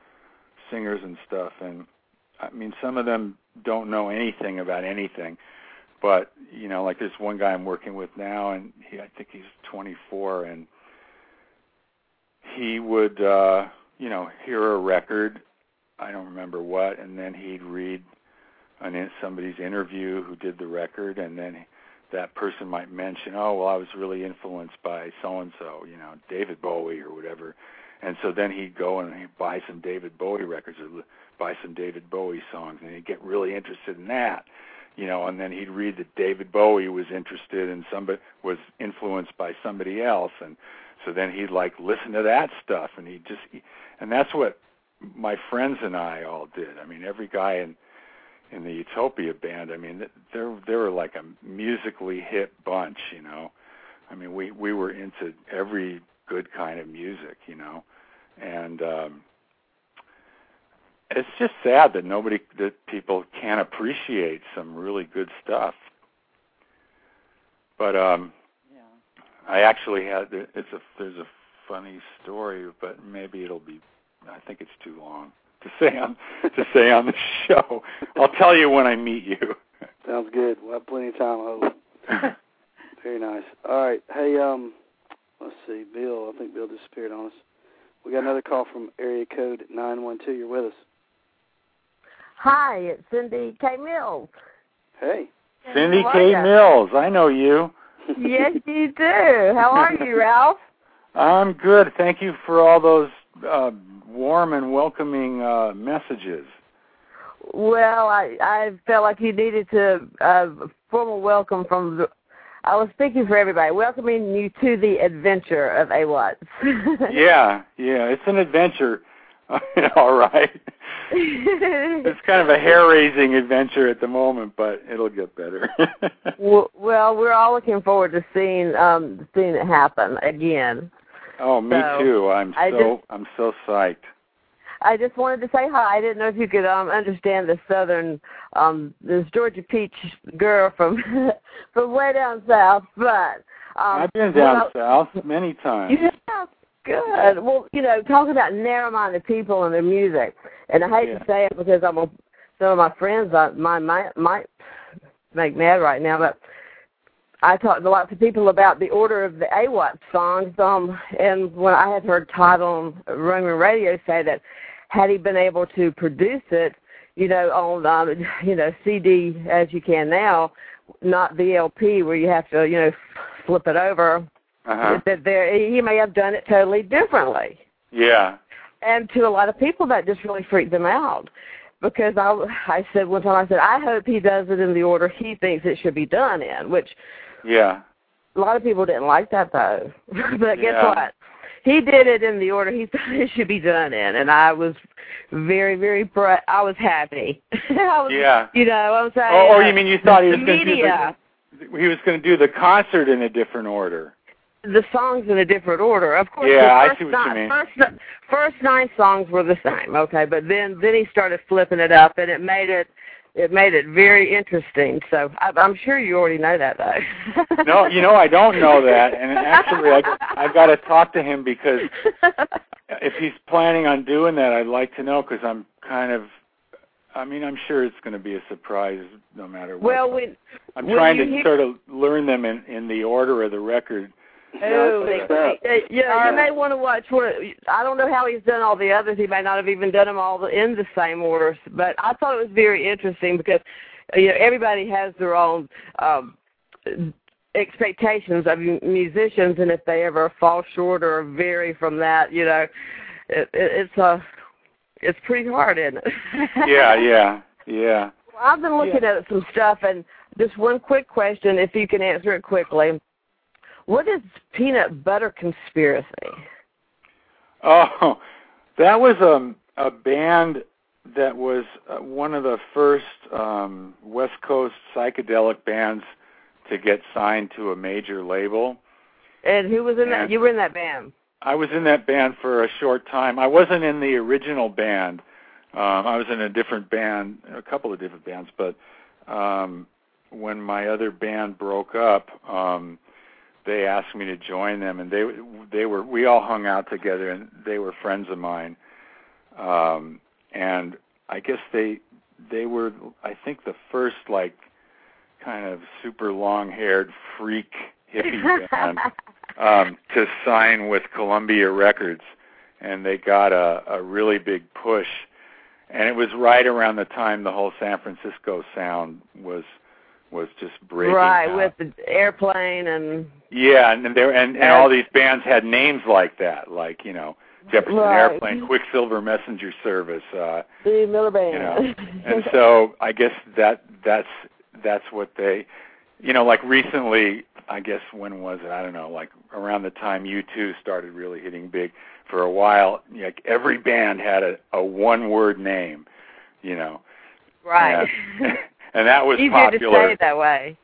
singers and stuff and i mean some of them don't know anything about anything but you know like there's one guy i'm working with now and he i think he's 24 and he would uh you know hear a record i don't remember what and then he'd read an somebody's interview who did the record and then that person might mention oh well i was really influenced by so and so you know david bowie or whatever. And so then he'd go and he'd buy some david bowie records or buy some david bowie songs and he'd get really interested in that you know and then he'd read that david bowie was interested in somebody was influenced by somebody else and so then he'd like listen to that stuff and he just and that's what my friends and I all did. I mean, every guy in in the Utopia band, I mean, they're they were like a musically hip bunch, you know. I mean, we we were into every good kind of music, you know. And um it's just sad that nobody that people can't appreciate some really good stuff. But um
yeah.
I actually had it's a there's a funny story, but maybe it'll be I think it's too long to say on to say on the show. I'll tell you when I meet you.
Sounds good. We'll have plenty of time, I hope. [LAUGHS] Very nice. All right. Hey, um, let's see. Bill, I think Bill disappeared on us. We got another call from area code 912. You're with us.
Hi, it's Cindy K. Mills.
Hey.
Cindy
How
K.
ya?
Mills, I know you.
yes, you do. How are you, [LAUGHS] Ralph?
I'm good. Thank you for all those uh, warm and welcoming uh, messages.
Well, I I felt like you needed to uh, formal welcome from. The, I was speaking for everybody, welcoming you to the adventure of A AWATS. [LAUGHS]
yeah, yeah, it's an adventure. [LAUGHS] all right. [LAUGHS] it's kind of a hair-raising adventure at the moment, but it'll get better. [LAUGHS]
well, well, we're all looking forward to seeing um seeing it happen again.
oh, me
So,
too. I'm
I
so I'm so psyched.
I just wanted to say hi. I didn't know if you could um understand the southern um this Georgia Peach girl from from way down south, but um
I've been down
well,
south many times.
Yeah, good. Well, you know, talking about narrow-minded people and their music, and I hate
Yeah.
to say it because I'm a, some of my friends I, my might might make mad right now, but I talked to lots of people about the order of the AWAT songs, um, and when I had heard Todd on Rundgren Radio say that had he been able to produce it, you know, on um, you know CD as you can now, not the LP where you have to you know flip it over
Uh-huh.
that there he may have done it totally differently
Yeah.
and to a lot of people that just really freaked them out because i i said one time i said i hope he does it in the order he thinks it should be done in which
Yeah.
a lot of people didn't like that though [LAUGHS] but guess
Yeah.
what he did it in the order he [LAUGHS] thought it should be done in and i was very very pr- i was happy [LAUGHS] I was,
Yeah.
you know i'm saying
Oh, oh, you mean you thought he was going to do the, he was going to do the concert in a different order?
The songs in a different order. Of course,
Yeah, I
the first
see what you mean.
First, first nine songs were the same, okay, but then then he started flipping it up, and it made it it made it very interesting. So I, I'm sure you already know that, though. [LAUGHS]
No, you know I don't know that, and actually I I got to talk to him because if he's planning on doing that, I'd like to know because I'm kind of. I mean, I'm sure it's going to be a surprise no matter what.
well, when
I'm
when
trying to
hear-
sort of learn them in in the order of the record.
Oh,
Yeah,
they, they, yeah, you may want to watch one. I don't know how he's done all the others. He may not have even done them all in the same order. But I thought it was very interesting because you know everybody has their own um, expectations of musicians, and if they ever fall short or vary from that, you know, it, it, it's a it's pretty hard, isn't it? [LAUGHS]
Yeah, yeah, yeah.
Well, I've been looking
Yeah.
at some stuff, and just one quick question, if you can answer it quickly. What is peanut butter conspiracy?
Oh, that was a a band that was uh, one of the first um, West Coast psychedelic bands to get signed to a major label.
And who was in
Yeah.
that? You were in that band.
I was in that band for a short time. I wasn't in the original band. Um, I was in a different band, a couple of different bands, but um, when my other band broke up, um, they asked me to join them, and they they were we all hung out together, and they were friends of mine. Um, and I guess they they were I think the first like kind of super long haired freak hippie band [LAUGHS] um, to sign with Columbia Records, and they got a, a really big push. And it was right around the time the whole San Francisco sound was was just breaking
right,
out.
with the airplane and
yeah, and there and, and all these bands had names like that, like you know Jefferson
Right.
Airplane, Quicksilver Messenger Service, uh,
the Miller Band.
you know. [LAUGHS] and so I guess that that's that's what they, you know, like recently. I guess when was it? I don't know. Like around the time U2 started really hitting big. For a while, like every band had a, a one-word name, you know.
right.
And, [LAUGHS] and that was
Easier
popular
to say it that way.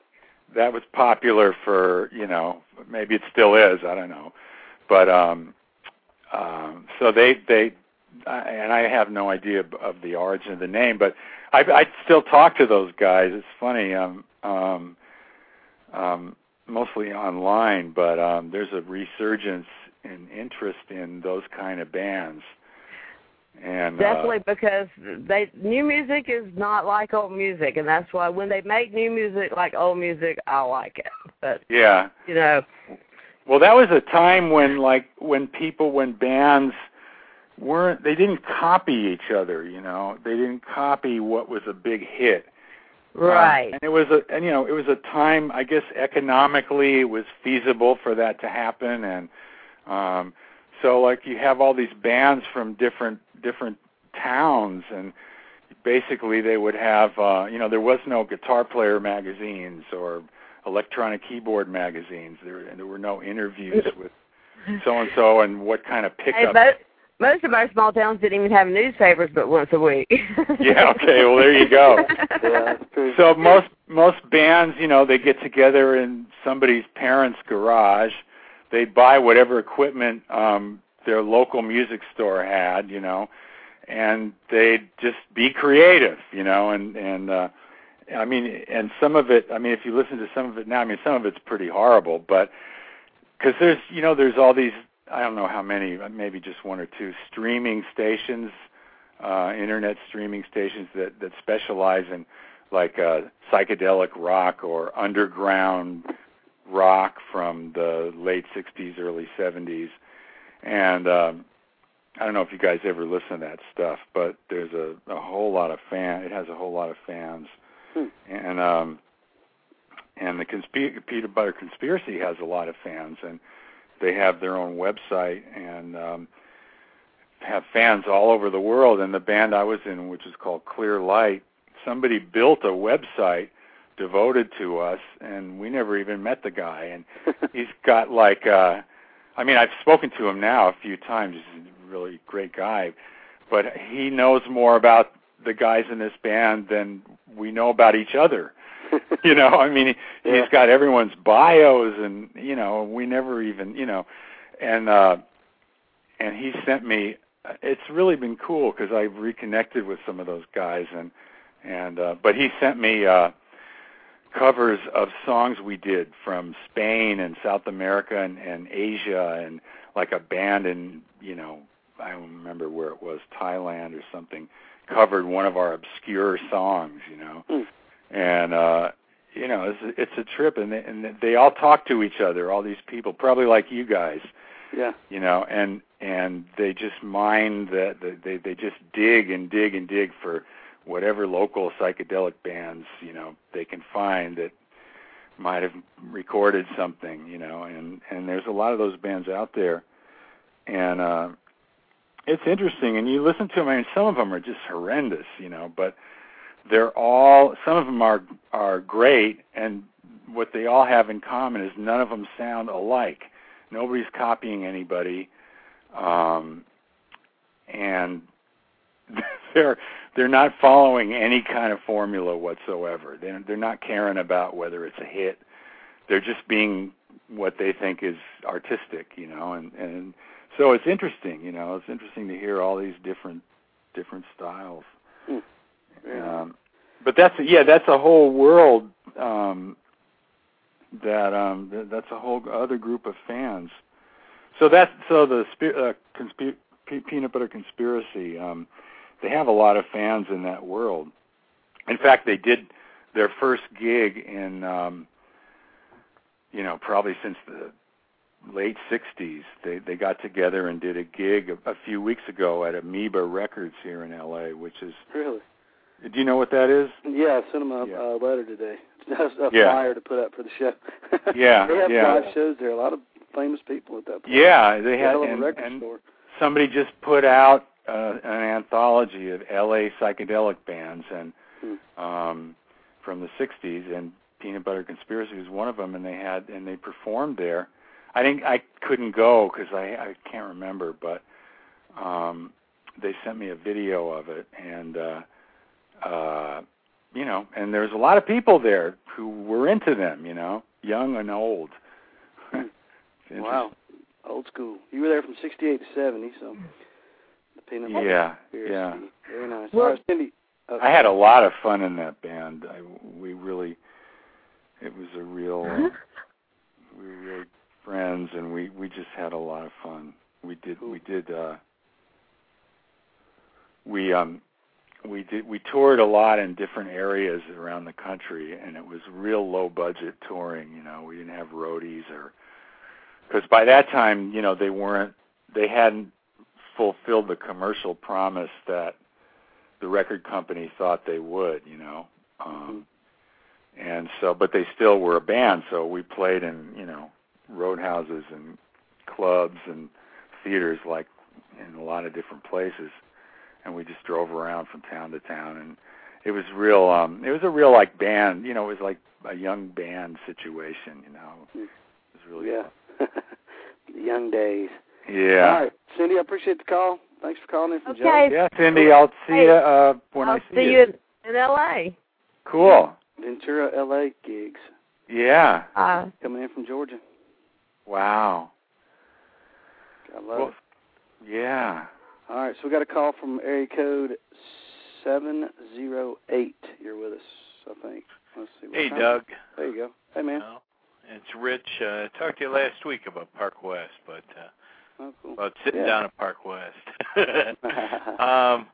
that was popular for you know maybe it still is I don't know, but um, um, so they they I, and I have no idea of- of the origin of the name, but I I still talk to those guys. It's funny um um um mostly online, but um there's a resurgence in interest in those kind of bands. And uh,
Definitely because they new music is not like old music, and that's why when they make new music like old music, I like it. But
yeah,
you know,
Well, that was a time when like when people when bands weren't they didn't copy each other, you know. They didn't copy what was a big hit. Um,
right?
and it was a and you know, it was a time I guess economically it was feasible for that to happen and um so like you have all these bands from different different towns and basically they would have uh you know there was no guitar player magazines or electronic keyboard magazines there and there were no interviews with so and so and what kind of
Hey,
pickup
most most of our small towns didn't even have newspapers, but once a week. [LAUGHS]
Yeah, okay, well, there you go. [LAUGHS]
Yeah,
so most most bands you know they get together in somebody's parents garage they buy whatever equipment um their local music store had you know and they'd just be creative you know and and uh i mean and some of it i mean if you listen to some of it now i mean some of it's pretty horrible but because there's you know there's all these i don't know how many maybe just one or two streaming stations uh internet streaming stations that that specialize in like uh psychedelic rock or underground rock from the late 60s early 70s and um I don't know if you guys ever listen to that stuff but there's a a whole lot of fan it has a whole lot of fans.
Hmm.
and um and the consp- peanut butter conspiracy has a lot of fans and they have their own website and um have fans all over the world. And the band I was in which is called Clear Light somebody built a website devoted to us and we never even met the guy. And [LAUGHS] he's got like uh I mean I've spoken to him now a few times. He's a really great guy. But he knows more about the guys in this band than we know about each other. [LAUGHS] You know i mean he,
Yeah.
he's got everyone's bios and you know we never even you know. And uh and he sent me it's really been cool because i've reconnected with some of those guys and and uh but he sent me uh covers of songs we did from Spain and South America and, and Asia and like a band in you know I don't remember where it was Thailand or something covered one of our obscure songs you know
Hmm.
and uh you know it's it's a trip and they, and they all talk to each other all these people probably like you guys
yeah.
you know and and they just mine that the they they just dig and dig and dig for whatever local psychedelic bands you know they can find that might have recorded something you know and and there's a lot of those bands out there. And uh it's interesting and you listen to them I mean some of them are just horrendous you know but they're all some of them are are great and what they all have in common is none of them sound alike. Nobody's copying anybody um and [LAUGHS] they're they're not following any kind of formula whatsoever they're they're not caring about whether it's a hit they're just being what they think is artistic you know and and so it's interesting you know it's interesting to hear all these different different styles.
Yeah.
um, but that's yeah, that's a whole world. Um, that um, th- that's a whole other group of fans. So that's so the spe- uh, consp- peanut butter conspiracy. Um, they have a lot of fans in that world. In fact, they did their first gig in um, you know probably since the late '60s. They they got together and did a gig a, a few weeks ago at Amoeba Records here in LA, which is
Really?
do you know what that is?
Yeah, I sent him a
Yeah.
uh, letter today. [LAUGHS] Just a
Yeah.
flyer to put up for the show. [LAUGHS]
Yeah,
they have
yeah.
live shows there. A lot of famous people at that place.
Yeah, they had
a
and,
record
and
store.
somebody just put out uh, an anthology of LA psychedelic bands and
Hmm.
um from the 60s and Peanut Butter Conspiracy was one of them and they had and they performed there. I think I couldn't go cuz I I can't remember but um they sent me a video of it and uh uh you know and there's a lot of people there who were into them, you know, young and old. [LAUGHS]
Wow. Old school. You were there from 68 to 70, so the peanut butter
Yeah,
conspiracy.
yeah.
Very nice.
Well-
All right, Cindy. Uh,
I had a lot of fun in that band. I, we really, it was a real, uh, we were really friends, and we we just had a lot of fun. We did we did uh, we um we did we toured a lot in different areas around the country, and it was real low budget touring. You know, we didn't have roadies or because by that time, you know, they weren't they hadn't fulfilled the commercial promise that the record company thought they would, you know. Um and so but they still were a band, so we played in, you know, roadhouses and clubs and theaters like in a lot of different places. And we just drove around from town to town and it was real um it was a real like band, you know, it was like a young band situation, you know. It was really
yeah. [LAUGHS] the young days.
Fun. Yeah.
All right, Cindy, I appreciate the call. Thanks for calling in from Joe.
Okay.
Yeah, Cindy, I'll see
Hey,
you uh when
I'll
I see,
see you in, in L.A.
Cool.
Ventura, LA gigs
Yeah.
Uh,
coming in from Georgia.
Wow.
I love
Well,
it.
yeah.
All right, so we got a call from area code seven zero eight. You're with us, I think. Let's see.
Hey,
time-
Doug.
There you go. Hey, man.
Well, it's Rich. Uh, I talked to you last week about Park West, but uh,
Oh, cool.
about sitting
Yeah.
down at Park West. [LAUGHS] um,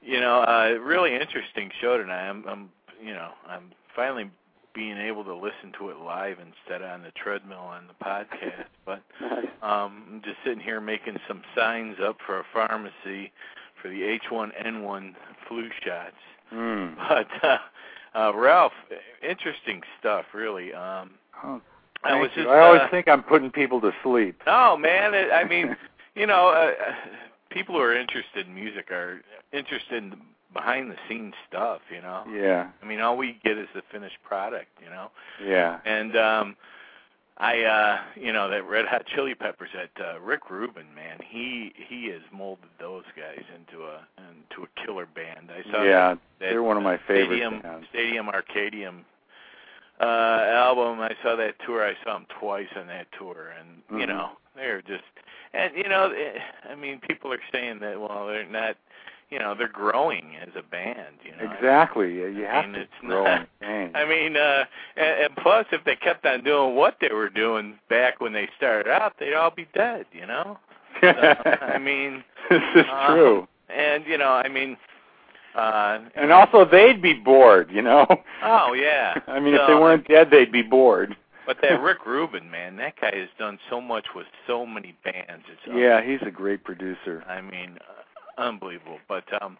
you know, uh, really interesting show tonight. I'm, I'm, you know, I'm finally being able to listen to it live instead of on the treadmill on the podcast. But [LAUGHS] um, I'm just sitting here making some signs up for a pharmacy for the H1N1 flu shots.
Mm. [LAUGHS]
But uh, uh, Ralph, interesting stuff, really. Um,
Oh,
I was just.
I always
uh,
think I'm putting people to sleep.
no, man. It, I mean, [LAUGHS] you know, uh, uh, people who are interested in music are interested in the behind the scenes stuff. You know.
Yeah.
I mean, all we get is the finished product. You know.
Yeah.
And um I uh you know that Red Hot Chili Peppers that uh, Rick Rubin man he he has molded those guys into a into a killer band. I saw
Yeah.
that,
They're one of my favorite
Stadium
bands.
Stadium Arcadium uh album. I saw that tour. I saw them twice on that tour and you
Mhm.
know they're just and you know eh, I mean people are saying that well they're not you know they're growing as a band you know
Exactly. Yeah, You
I
have
mean,
to
it's
grow
not- [LAUGHS] I mean, uh, and, and plus, if they kept on doing what they were doing back when they started out, they'd all be dead, you know. [LAUGHS] So, I mean,
this is
uh,
true.
and you know, I mean, uh,
And also, they'd be bored. You know.
oh yeah. [LAUGHS]
I mean, if they weren't dead, they'd be bored.
But that [LAUGHS] Rick Rubin, man, that guy has done so much with so many bands. It's
Yeah, he's a great producer.
I mean, uh, unbelievable. But um,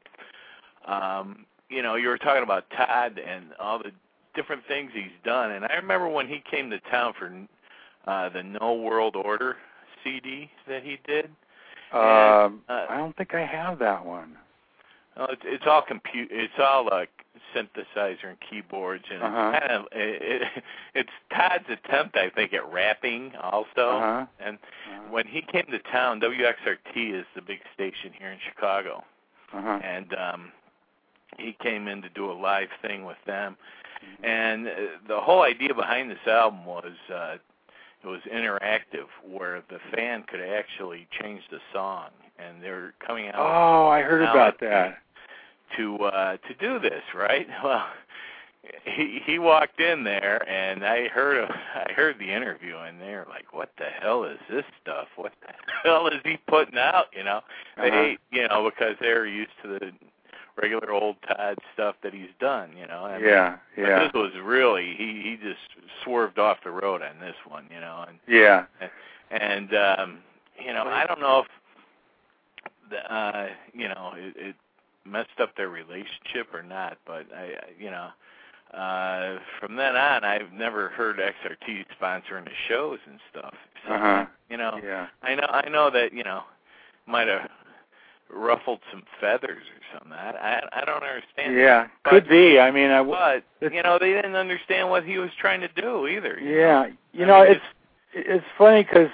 um, you know, you were talking about Todd and all the different things he's done, and I remember when he came to town for uh, the No World Order CD that he did.
Um,
uh,
I don't think I have that one.
Uh, it's, it's all compute. It's all uh, synthesizer and keyboards, and
Uh-huh.
kind of it, it, it's Todd's attempt, I think, at rapping also.
Uh-huh.
And when he came to town, WXRT is the big station here in Chicago,
Uh-huh.
and um, he came in to do a live thing with them. And uh, the whole idea behind this album was uh, it was interactive, where the fan could actually change the song, and they're coming out
Oh, I heard about that.
to uh to do this, right? [LAUGHS] Well, he he walked in there and I heard I heard the interview and they're like, "What the hell is this stuff? What the [LAUGHS] hell is he putting out?" You know, they
Uh-huh.
you know because they're used to the regular old Todd stuff that he's done. You know, I mean,
Yeah,
but
yeah.
This was really he he just swerved off the road on this one. You know, and
Yeah.
and um you know i don't know if uh you know it, it messed up their relationship or not but i you know uh from then on i've never heard xrt sponsoring the shows and stuff so
Uh-huh.
you know
Yeah.
i know i know that you know might have ruffled some feathers or something i i, I don't understand
Yeah.
But-
Could be. I mean, I w-
but you know they didn't understand what he was trying to do either you
Yeah,
know?
you
I
know,
mean,
it's it's funny because,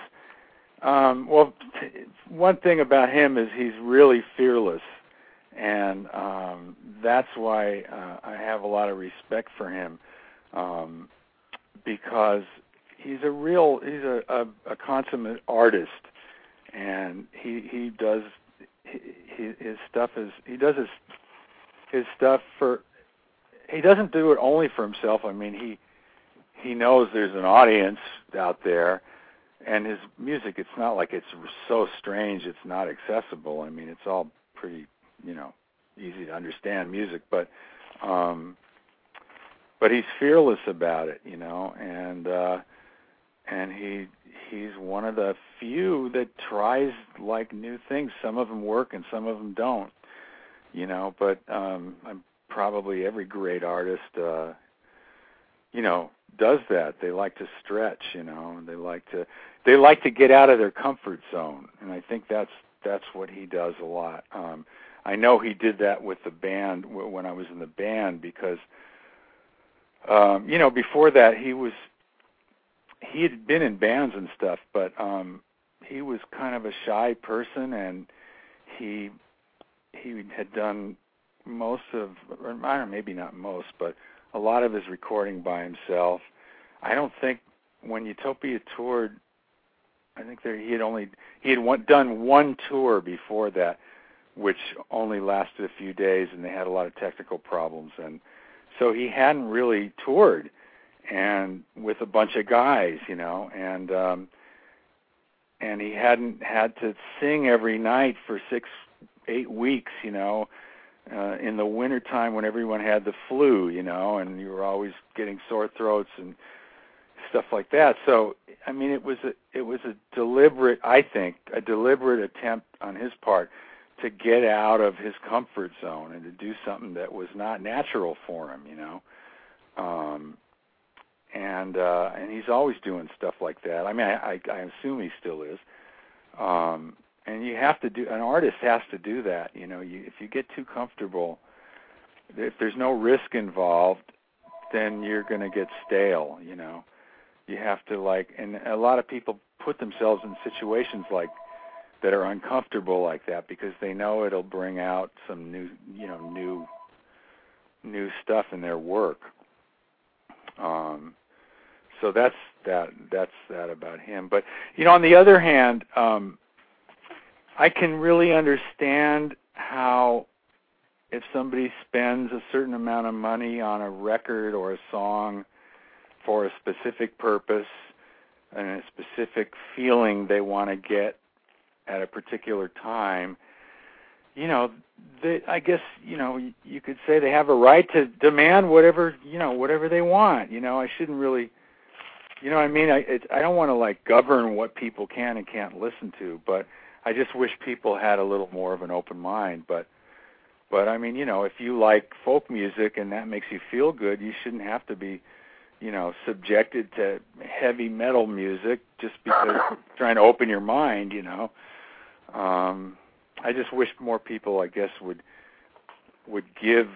um, well, t- one thing about him is he's really fearless, and um, that's why uh, I have a lot of respect for him, um, because he's a real he's a, a, a consummate artist, and he he does he, his stuff is he does his his stuff for he doesn't do it only for himself. I mean he he knows there's an audience out there and his music it's not like it's so strange it's not accessible. I mean it's all pretty you know easy to understand music but um but he's fearless about it you know and uh and he he's one of the few that tries like new things. Some of them work and some of them don't you know but um i'm probably every great artist uh you know does that they like to stretch you know and they like to they like to get out of their comfort zone and i think that's that's what he does a lot. Um i know he did that with the band when i was in the band because um you know before that he was he had been in bands and stuff but um he was kind of a shy person and he he had done most of or maybe not most but a lot of his recording by himself. I don't think when Utopia toured, I think there he had only he had one, done one tour before that, which only lasted a few days, and they had a lot of technical problems, and so he hadn't really toured, and with a bunch of guys, you know, and um, and he hadn't had to sing every night for six, eight weeks, you know uh, in the winter time when everyone had the flu, you know, and you were always getting sore throats and stuff like that. So, I mean, it was a it was a deliberate, I think, a deliberate attempt on his part to get out of his comfort zone and to do something that was not natural for him, you know. Um, and uh, and he's always doing stuff like that. I mean, I, I, I assume he still is. Um, and you have to do an artist has to do that you know you if you get too comfortable if there's no risk involved then you're going to get stale you know. You have to like and a lot of people put themselves in situations like that are uncomfortable like that because they know it'll bring out some new you know new new stuff in their work. Um so that's that that's that about him. But you know on the other hand um I can really understand how if somebody spends a certain amount of money on a record or a song for a specific purpose and a specific feeling they want to get at a particular time, you know, they, I guess you know you could say they have a right to demand whatever you know whatever they want. You know, I shouldn't really, you know, what I mean, I it, I don't want to like govern what people can and can't listen to, but I just wish people had a little more of an open mind. But but I mean, you know, if you like folk music and that makes you feel good, you shouldn't have to be, you know, subjected to heavy metal music just because [COUGHS] trying to open your mind, you know. Um I just wish more people I guess would would give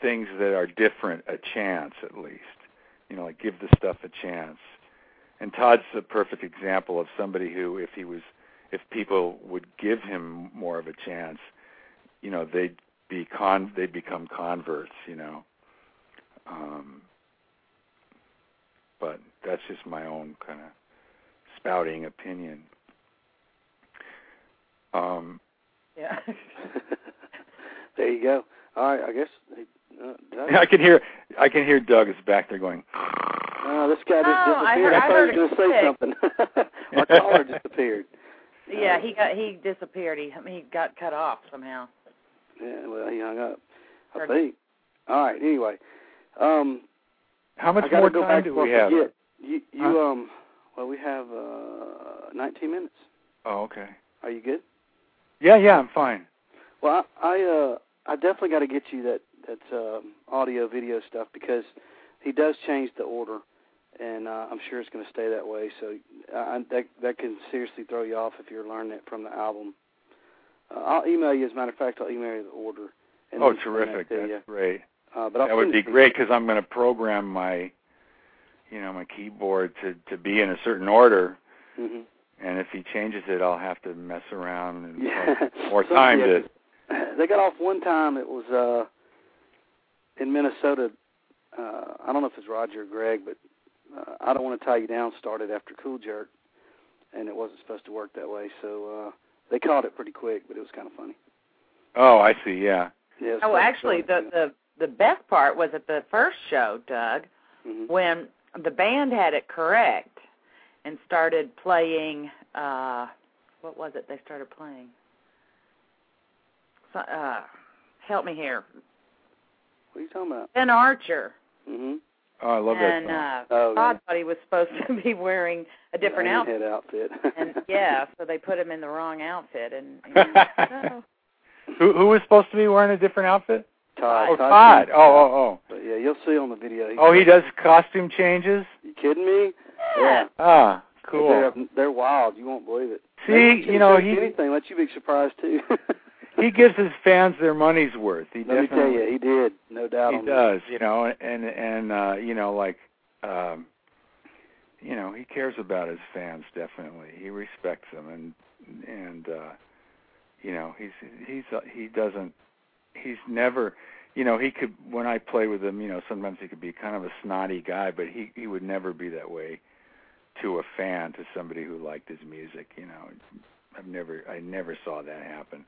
things that are different a chance at least. You know, like give the stuff a chance. And Todd's a perfect example of somebody who, if he was, if people would give him more of a chance, you know, they'd be con, they'd become converts. You know. Um, but that's just my own kind of spouting opinion. Um,
Yeah. [LAUGHS]
there you go. All right, I guess. Uh, Doug?
I can hear I can hear Doug is back there going.
Oh, this guy just
Oh, I
disappeared.
heard- I
thought
heard
he was going to say something. [LAUGHS] Our caller disappeared.
Yeah, he got he disappeared. He he got cut off somehow.
Yeah, well, he hung up. I
Heard-
think. All right. Anyway, um,
How much more
go
time
back
do we have?
forget. You, you
Huh?
um, well, we have uh 19 minutes.
Oh, okay.
Are you good?
Yeah, yeah, I'm fine.
Well, I, I uh, I definitely got to get you that that um, audio video stuff because he does change the order, and uh, I'm sure it's going to stay that way. So uh, that that can seriously throw you off if you're learning it from the album. Uh, I'll email you. As a matter of fact, I'll email you the order. And
oh,
that
terrific. That's
you.
great.
Uh, but I'll
that would be
it to you.
great because I'm going to program my, you know, my keyboard to to be in a certain order.
Mhm.
And if he changes it, I'll have to mess around and
Yeah. [LAUGHS]
more time
yeah,
to. [CLEARS THROAT]
They got off one time. It was uh in Minnesota. Uh I don't know if it's Roger or Greg, but uh, I don't want to tie you down. Started after Cool Jerk, and it wasn't supposed to work that way. So uh they caught it pretty quick, but it was kind of funny.
Oh, I see. Yeah.
Yeah.
Oh, actually, the the the best part was at the first show, Doug,
hmm
when the band had it correct and started playing. uh What was it they started playing? So, uh, help me here.
What are you talking about?
Zen Archer.
hmm
Oh, I love that
and uh
Oh,
Todd
yeah.
thought he was supposed to be wearing a different outfit.
Head outfit.
and yeah, so they put him in the wrong outfit and, and [LAUGHS] oh,
who who was supposed to be wearing a different outfit?
Todd.
Oh, Todd. Oh, oh, oh.
But yeah, you'll see on the video.
Oh, he does costume changes.
You kidding me?
yeah.
Ah, cool.
They're, they're wild. You won't believe it.
See, you know, he-
anything. Let you be surprised too. [LAUGHS]
he gives his fans their money's worth. He
Let me tell you, he did, no doubt.
he
on that.
does. You know, and and uh, you know, like, um, you know, he cares about his fans. Definitely, he respects them, and and uh, you know, he's he's uh, he doesn't. He's never. You know, he could when I play with him. You know, sometimes he could be kind of a snotty guy, but he he would never be that way to a fan, to somebody who liked his music. You know, I've never I never saw that happen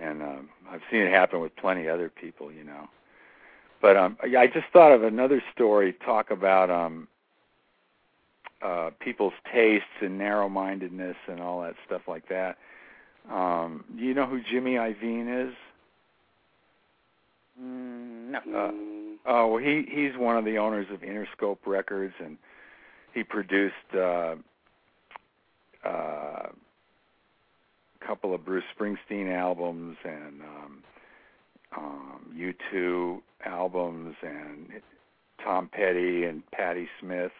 and um, I've seen it happen with plenty of other people, you know. But um, I just thought of another story. Talk about um, uh, people's tastes and narrow-mindedness and all that stuff like that. Um, do you know who Jimmy Iovine is?
Mm, no.
Uh, Oh, well, he he's one of the owners of Interscope Records, and he produced uh, uh, couple of Bruce Springsteen albums and um, um, U2 albums, and Tom Petty and Patti Smith.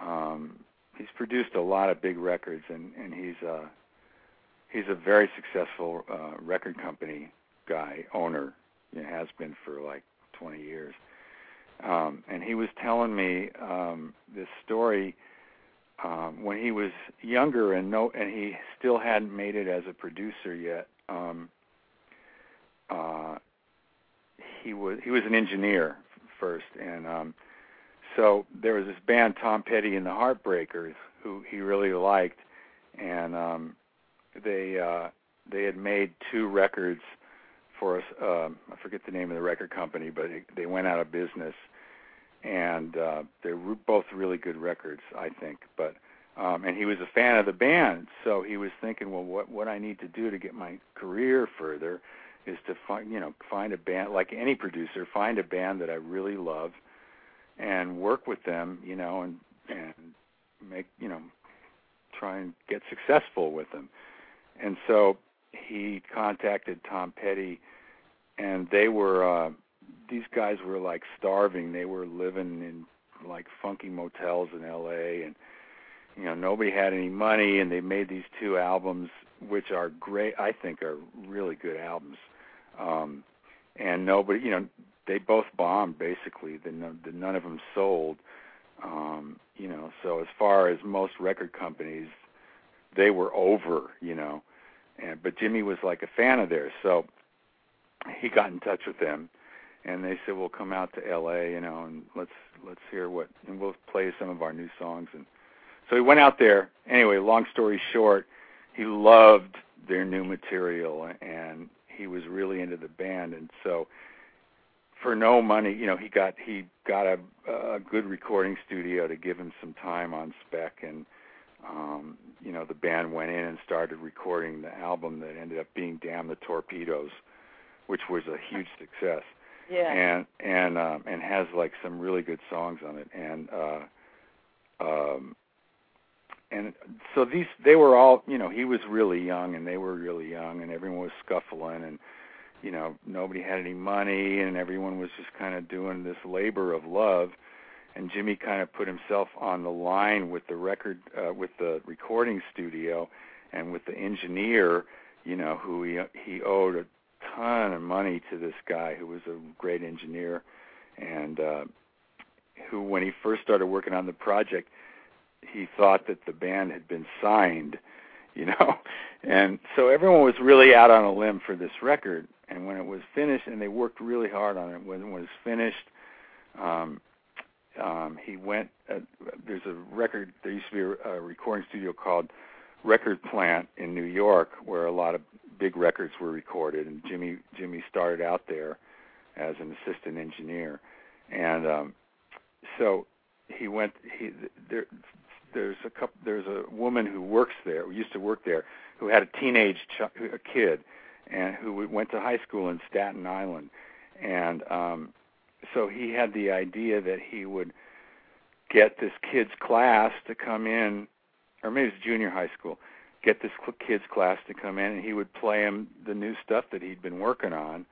Um, he's produced a lot of big records, and and he's uh he's a very successful uh, record company guy owner. You know, has been for like 20 years. Um, and he was telling me um, this story um, when he was younger and no, and he still hadn't made it as a producer yet. Um, uh, he was he was an engineer first, and um, so there was this band Tom Petty and the Heartbreakers who he really liked, and um, they uh, they had made two records for us. Um, I forget the name of the record company, but it, they went out of business, and uh, they were both really good records, I think. But um, and he was a fan of the band, so he was thinking, well, what what I need to do to get my career further is to find you know find a band like any producer, find a band that I really love, and work with them, you know, and and make you know try and get successful with them. And so he contacted Tom Petty, and they were uh, these guys were like starving. They were living in like funky motels in L.A. and you know nobody had any money, and they made these two albums, which are great. I think are really good albums. Um, and nobody, you know, they both bombed basically. The, the none of them sold. Um, you know, so as far as most record companies, they were over. You know, and but Jimmy was like a fan of theirs, so he got in touch with them, and they said, "We'll come out to L.A. You know, and let's let's hear what, and we'll play some of our new songs." And so he went out there. Anyway, long story short, he loved their new material, and he was really into the band, and so for no money, you know, he got he got a a good recording studio to give him some time on spec and um you know the band went in and started recording the album that ended up being Damn the Torpedoes which was a huge success
Yeah.
and and um and has like some really good songs on it and uh um and so these they were all you know he was really young and they were really young and everyone was scuffling and you know nobody had any money and everyone was just kind of doing this labor of love and Jimmy kind of put himself on the line with the record uh, with the recording studio and with the engineer you know who he he owed a ton of money to this guy who was a great engineer and uh who when he first started working on the project he thought that the band had been signed [LAUGHS] you know? And so everyone was really out on a limb for this record. And when it was finished and they worked really hard on it when it was finished um um he went uh, there's a record there used to be a, a recording studio called record plant in new york where a lot of big records were recorded and jimmy jimmy started out there as an assistant engineer. And um so he went he there there's a couple there's a woman who works there who used to work there who had a teenage ch- a kid and who went to high school in Staten Island. And um so he had the idea that he would get this kid's class to come in or maybe it's junior high school get this kid's class to come in and he would play them the new stuff that he'd been working on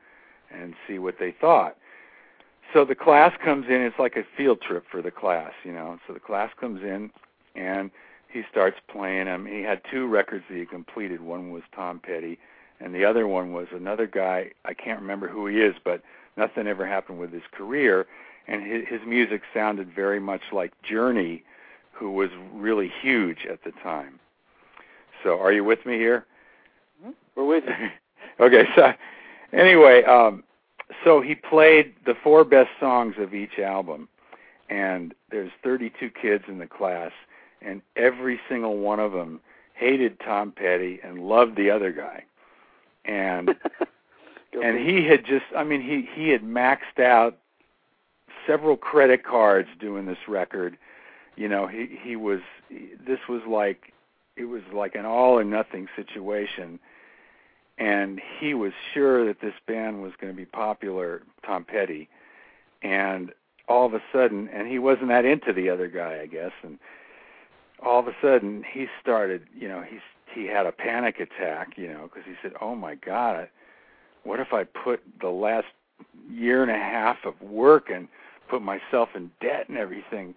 and see what they thought. So the class comes in it's like a field trip for the class you know? So the class comes in and he starts playing them he had two records that he completed. One was tom petty and the other one was another guy i can't remember who he is but nothing ever happened with his career and his, his music sounded very much like journey who was really huge at the time so are you with me here?
We're with you. [LAUGHS]
okay so anyway um so he played the four best songs of each album and there's 32 kids in the class and every single one of them hated Tom Petty and loved the other guy. And [LAUGHS] and he had just I mean he he had maxed out several credit cards doing this record. You know he he was this was like it was like an all or nothing situation. And he was sure that this band was going to be popular Tom Petty. And all of a sudden and he wasn't that into the other guy I guess. And all of a sudden he started you know he's he had a panic attack you know because he said oh my god what if I put the last year and a half of work and put myself in debt and everything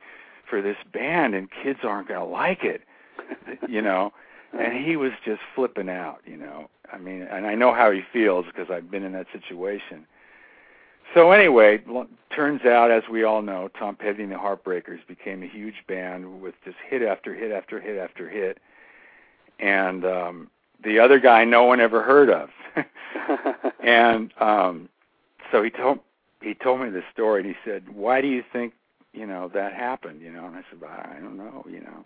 for this band and kids aren't going to like it [LAUGHS] you know? And he was just flipping out you know? I mean and i know how he feels because i've been in that situation. So anyway turns out as we all know tom petty and the heartbreakers became a huge band with just hit after hit after hit after hit. And um the other guy no one ever heard of. [LAUGHS] And um so he told he told me this story and he said why do you think you know that happened? You know? And i said i don't know you know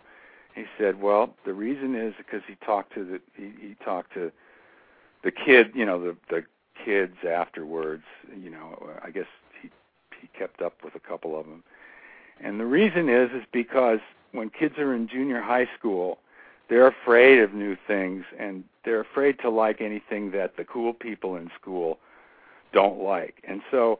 he said well the reason is because he talked to the he, he talked to the kid you know the the kids afterwards you know i guess he he kept up with a couple of them and the reason is is because when kids are in junior high school they're afraid of new things and they're afraid to like anything that the cool people in school don't like. And so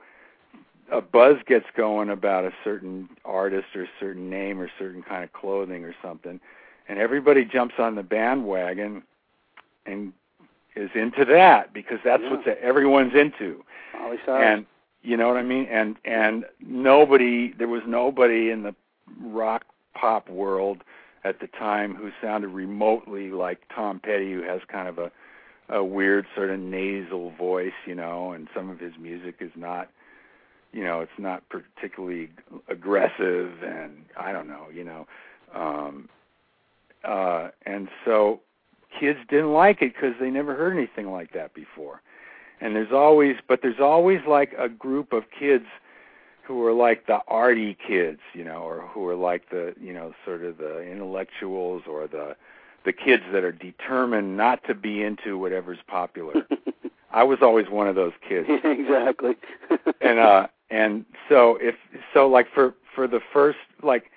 a buzz gets going about a certain artist or a certain name or certain kind of clothing or something and everybody jumps on the bandwagon and is into that because that's
Yeah.
what everyone's into. And you know what I mean? And and nobody there was nobody in the rock pop world at the time who sounded remotely like Tom Petty who has kind of a a weird sort of nasal voice you know and some of his music is not you know it's not particularly aggressive and I don't know you know um uh and so kids didn't like it because they never heard anything like that before. And there's always but there's always like a group of kids who are like the arty kids you know or who are like the you know sort of the intellectuals or the the kids that are determined not to be into whatever's popular. [LAUGHS] I was always one of those kids. [LAUGHS]
Exactly.
and uh and so if so like for for the first like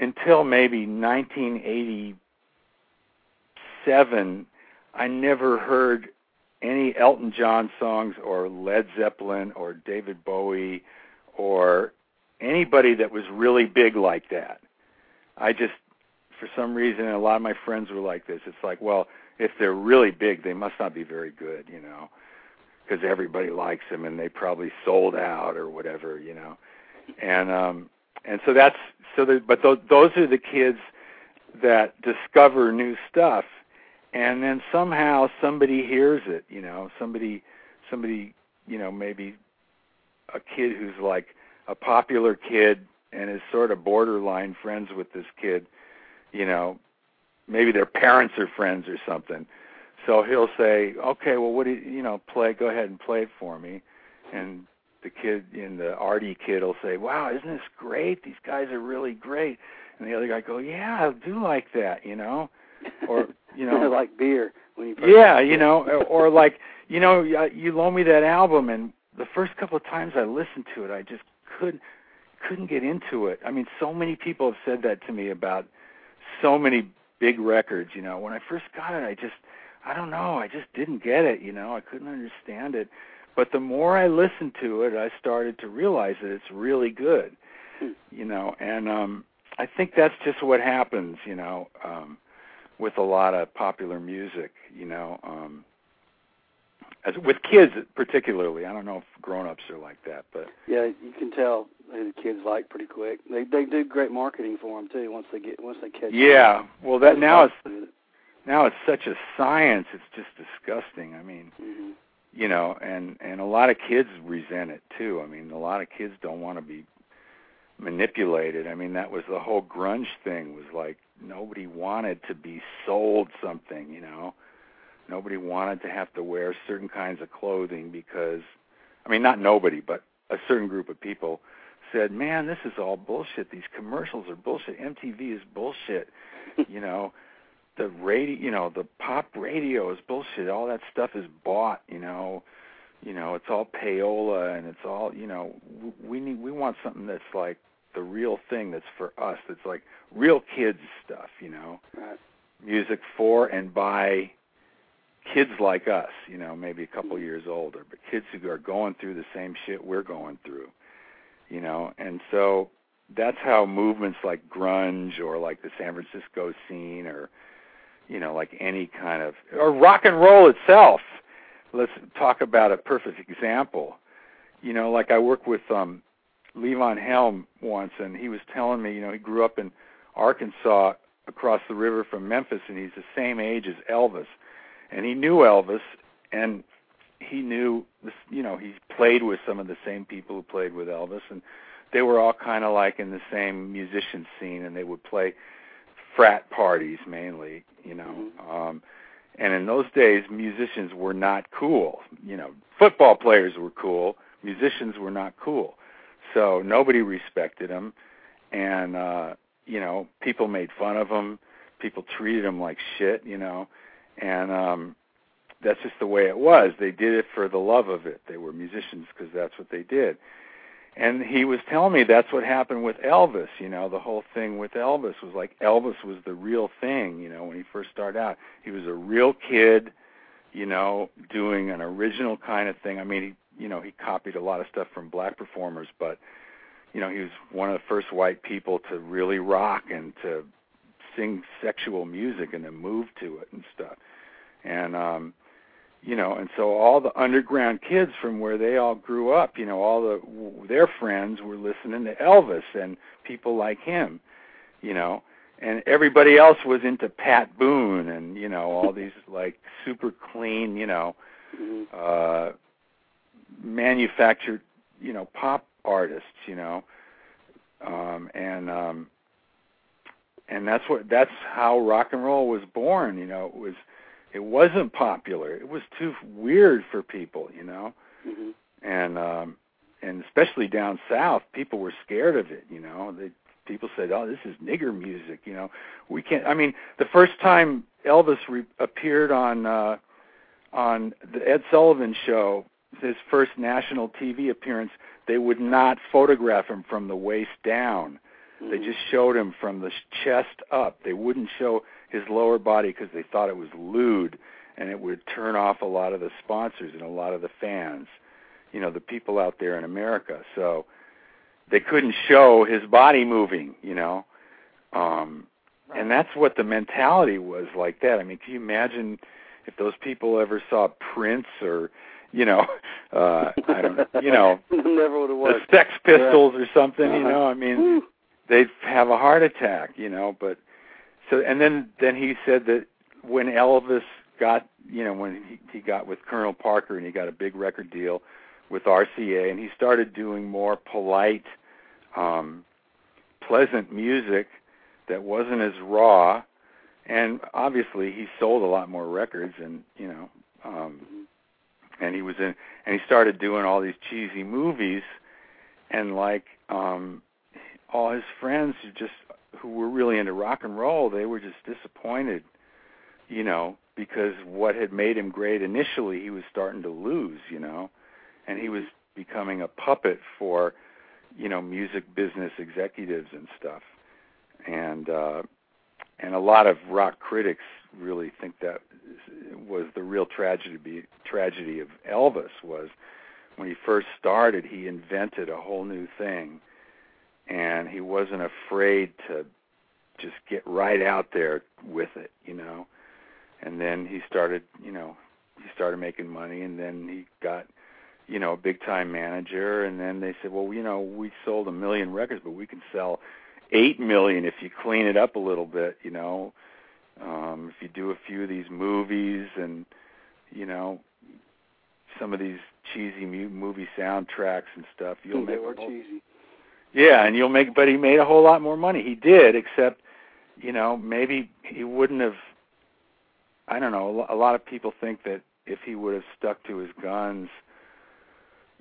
until maybe 1987 I never heard any Elton John songs or Led Zeppelin or David Bowie or anybody that was really big like that. I just for some reason and a lot of my friends were like this. It's like, well, if they're really big, they must not be very good, you know because everybody likes them and they probably sold out or whatever, you know. And um and so that's so the, but those those are the kids that discover new stuff and then somehow somebody hears it, you know, somebody somebody, you know, maybe a kid who's like a popular kid and is sort of borderline friends with this kid, you know, maybe their parents are friends or something so he'll say, "Okay, well, what do you, you know? Play. Go ahead and play it for me." And the kid, and the arty kid, will say, "Wow, isn't this great? These guys are really great." And the other guy go, "Yeah, I do like that," you know, or you know, [LAUGHS]
like beer when you.
Yeah, you know, or, or like you know, you loan me that album, and the first couple of times I listened to it, I just couldn't couldn't get into it. I mean, so many people have said that to me about so many big records. You know, when I first got it, I just I don't know, I just didn't get it, you know, I couldn't understand it. But the more I listened to it, I started to realize that it's really good.
Hmm.
You know, and um I think that's just what happens, you know, um with a lot of popular music, you know, um as with kids particularly. I don't know if grown-ups are like that, but
yeah, you can tell the kids like pretty quick. They they do great marketing for them too once they get once they catch.
Yeah,
on.
well that now
That's
now it's such a science it's just disgusting. I mean
mm-hmm.
you know and and a lot of kids resent it too. I mean a lot of kids don't want to be manipulated. I mean that was the whole grunge thing was like nobody wanted to be sold something you know? Nobody wanted to have to wear certain kinds of clothing because i mean not nobody but a certain group of people said man this is all bullshit. These commercials are bullshit. Mtv is bullshit [LAUGHS] you know the radio, you know, the pop radio is bullshit. All that stuff is bought, you know. You know, it's all payola and it's all, you know, we need we want something that's like the real thing that's for us. That's like real kids stuff, you know.
Right.
Music for and by kids like us, you know, maybe a couple mm-hmm. years older, but kids who are going through the same shit we're going through. You know, and so that's how movements like grunge or like the San Francisco scene or you know, like any kind of or rock and roll itself. Let's talk about a perfect example. You know, like I worked with um Levon Helm once and he was telling me, you know, he grew up in Arkansas across the river from Memphis and he's the same age as Elvis. And he knew Elvis and he knew this, you know, he played with some of the same people who played with Elvis and they were all kind of like in the same musician scene and they would play frat parties mainly, you know.
Mm-hmm.
Um and in those days musicians were not cool. You know, football players were cool, musicians were not cool. So nobody respected them and uh you know, people made fun of them, people treated them like shit, you know. And um that's just the way it was. They did it for the love of it. They were musicians because that's what they did and he was telling me that's what happened with Elvis. You know, the whole thing with Elvis was like Elvis was the real thing. You know, when he first started out, he was a real kid. You know, doing an original kind of thing. I mean, he, you know, he copied a lot of stuff from black performers, but you know, he was one of the first white people to really rock and to sing sexual music and to move to it and stuff. And um you know and so all the underground kids from where they all grew up you know all the their friends were listening to Elvis and people like him you know and everybody else was into Pat Boone and you know all [LAUGHS] these like super clean you know
Mm-hmm.
uh manufactured you know pop artists, you know, um, and um, and that's what that's how rock and roll was born. You know, it was it wasn't popular. It was too weird for people, you know,
hmm
and um, and especially down south, people were scared of it. You know, they people said, "Oh, this is nigger music." You know, we can't. I mean, the first time Elvis re- appeared on uh, on the Ed Sullivan Show, his first national TV appearance, they would not photograph him from the waist down. They just showed him from the chest up. They wouldn't show his lower body because they thought it was lewd, and it would turn off a lot of the sponsors and a lot of the fans, you know, the people out there in America. So they couldn't show his body moving, you know. Um and that's what the mentality was like that. I mean, can you imagine if those people ever saw Prince or, you know, [LAUGHS] uh I don't you know, [LAUGHS]
never would have worked. the.
Sex Pistols or something, you
Uh-huh.
know. I mean, they'd have a heart attack, you know. But so, and then then he said that when Elvis got, you know, when he, he got with Colonel Parker and he got a big record deal with RCA, and he started doing more polite, um, pleasant music that wasn't as raw, and obviously he sold a lot more records, and you know, um, and he was in, and he started doing all these cheesy movies, and like um all his friends just who were really into rock and roll, they were just disappointed, you know, because what had made him great initially, he was starting to lose, you know, and he was becoming a puppet for, you know, music business executives and stuff, and uh, and a lot of rock critics really think that was the real tragedy tragedy of Elvis was when he first started, he invented a whole new thing and he wasn't afraid to just get right out there with it, you know. And then he started, you know, he started making money, and then he got, you know, a big time manager, and then they said, well, you know, we sold a million records, but we can sell eight million if you clean it up a little bit, you know. Um, if you do a few of these movies and, you know, some of these cheesy mu- movie soundtracks and stuff, you'll
they
make
were
whole,
cheesy.
Yeah, and you'll make, but he made a whole lot more money. He did, except, you know, maybe he wouldn't have. I don't know. a lot of people think that if he would have stuck to his guns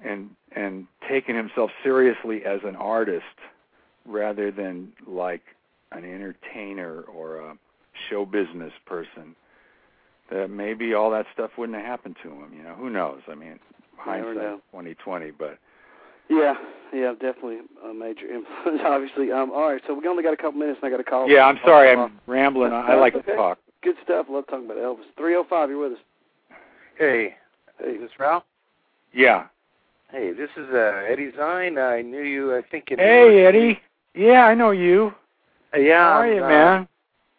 and and taken himself seriously as an artist rather than like an entertainer or a show business person, that maybe all that stuff wouldn't have happened to him. You know, who knows? I mean, hindsight twenty twenty, but.
Yeah, yeah, definitely a major influence, [LAUGHS] obviously. Um, all right, so we only got a couple minutes, and I got to call.
Yeah, I'm sorry,
Uh,
I'm rambling. I, I like
okay.
to talk.
Good stuff. Love talking about Elvis. Three oh five. You're with us.
Hey,
Hey.
This is this Ralph?
Yeah.
Hey, this is uh, Eddie Zyne. I knew you, I think, in New
Hey,
York
Eddie. Yeah, I know you.
City. Yeah,
How are
I'm,
you,
uh,
man?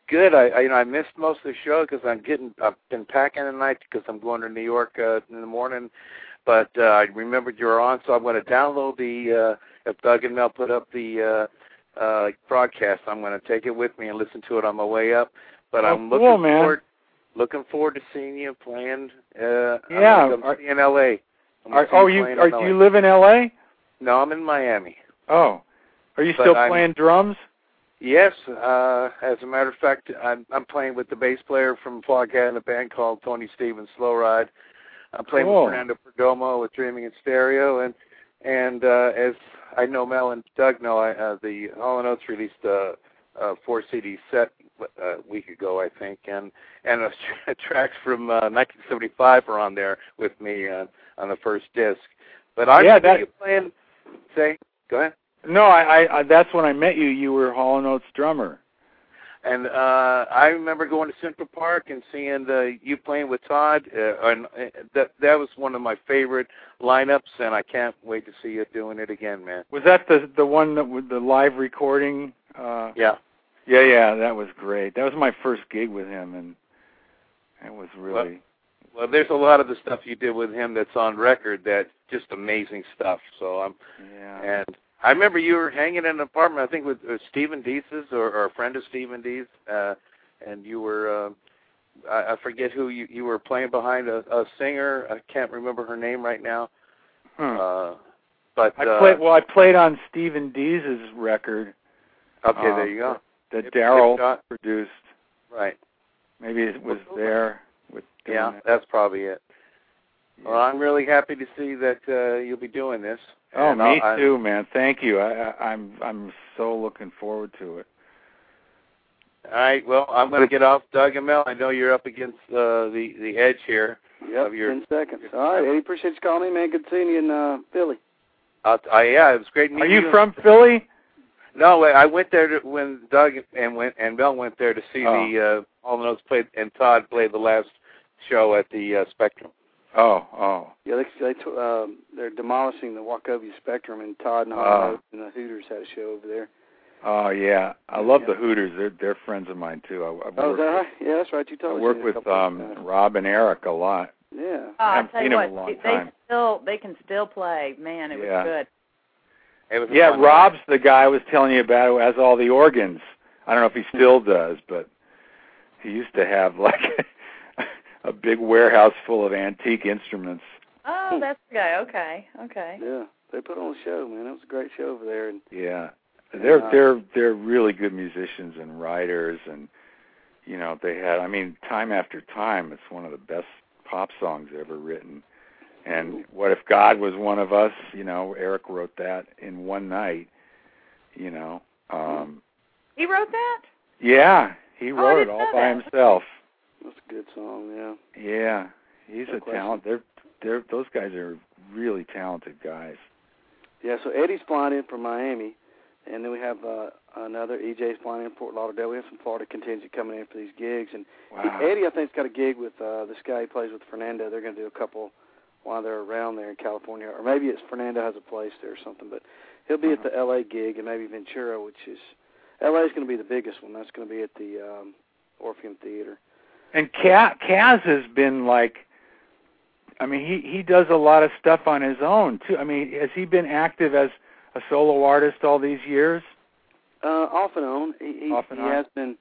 Good. I, I, you know, I missed most of the show because I'm getting, I've been packing tonight because I'm going to New York uh, in the morning. But uh, I remembered you were on, so I'm going to download the. Uh, if Doug and Mel put up the uh, uh, broadcast, I'm going to take it with me and listen to it on my way up. But
Oh,
I'm
cool,
looking
man.
forward, looking forward to seeing you playing. Uh,
Yeah,
I'm,
are-
in L.A. I'm
Are, oh, you are, do you live in L.A.?
No, I'm in Miami.
Oh, are you
But
still
I'm-
playing drums?
Yes, uh, as a matter of fact, I'm, I'm playing with the bass player from Foghat in a band called Tony Stevens Slow Ride. I'm playing
Cool.
with Fernando Perdomo with Dreaming in Stereo, and and uh, as I know Mel and Doug know, I, uh, the Hall and Oates released a, a four CD set uh, a week ago, I think, and and uh, [LAUGHS] tracks from uh, 1975 are on there with me uh, on the first disc. But I
Yeah, that-
you playing. Say, go ahead.
No, I, I, I that's when I met you. You were Hall and Oates drummer.
And uh I remember going to Central Park and seeing the you playing with Todd, uh, and uh, that that was one of my favorite lineups, and I can't wait to see you doing it again, man.
Was that the the one that with the live recording? Uh,
Yeah.
yeah, yeah, that was great. That was my first gig with him, and it was really.
Well, there's a lot of the stuff you did with him that's on record that's just amazing stuff. So I'm
yeah.
and I remember you were hanging in an apartment, I think with uh, Stephen Dees's or, or a friend of Stephen Dees, uh, and you were. Uh, I, I forget who you you were playing behind a, a singer. I can't remember her name right now.
Hmm.
Uh, but
I
uh,
played well. I played on Stephen Dees's record
okay,
um,
there you go.
that Daryl produced.
Right.
Maybe it was there with.
Yeah,
that.
that's probably it. Well, I'm really happy to see that uh, you'll be doing this.
Oh,
And
me
I'll-
too, man. Thank you. I, I, I'm I'm so looking forward to it.
All right. Well, I'm going to get off Doug and Mel. I know you're up against uh, the the edge here.
Yep,
Of your-
ten seconds. All right, Eddie, appreciate you calling me, man. Good seeing you in uh, Philly.
Uh, I, yeah, it was great meeting
you. Are you from Philly?
No, I went there to, when Doug and went and Mel went there to see
Oh.
the uh, Hall and Oates played and Todd played the last show at the uh, Spectrum.
Oh, oh.
Yeah, they they t- um, they're demolishing the Wachovia Spectrum, and Todd and. Hall and the Hooters had a show over there.
Oh yeah, I love
Yeah.
the Hooters. They're they're friends of mine too. I, I've
Oh, is
worked,
that right? Yeah, that's right. You
I
told me.
work with um. Rob and Eric a lot.
Yeah.
Oh, I
haven't
tell
seen
you
him
what,
a long
they
time.
still they can still play. Man, it was good.
It was
Yeah, Rob's
night.
the guy I was telling you about who has all the organs. I don't know if he still does, but he used to have like [LAUGHS] a big warehouse full of antique instruments.
Oh, that's the guy. Okay, okay.
Yeah, they put on a show, man. It was a great show over there, and
Yeah. They're
Yeah.
they're they're really good musicians and writers and you know, they had I mean, time after time it's one of the best pop songs ever written. And what if God was one of us, you know, Eric wrote that in one night, you know. Um
He wrote that.
yeah, he
Oh,
wrote it all by
that.
himself.
That's a good song. Yeah.
Yeah. He's
No
a
question.
talent. They're they're those guys are really talented guys.
Yeah, so Eddie's flying in from Miami, and then we have uh, another EJ's flying in from Fort Lauderdale. We have some Florida contingent coming in for these gigs, and
Wow.
Eddie I think's got a gig with uh, this guy he plays with Fernando. They're going to do a couple while they're around there in California, or maybe it's Fernando has a place there or something. But he'll be at the L.A. gig, and maybe Ventura, which is L.A. is going to be the biggest one. That's going to be at the um, Orpheum Theater.
And Ca- Kaz has been like, I mean, he he does a lot of stuff on his own too. I mean, has he been active as a solo artist all these years?
Uh, off and on. He, he,
Off and
he
on?
has been.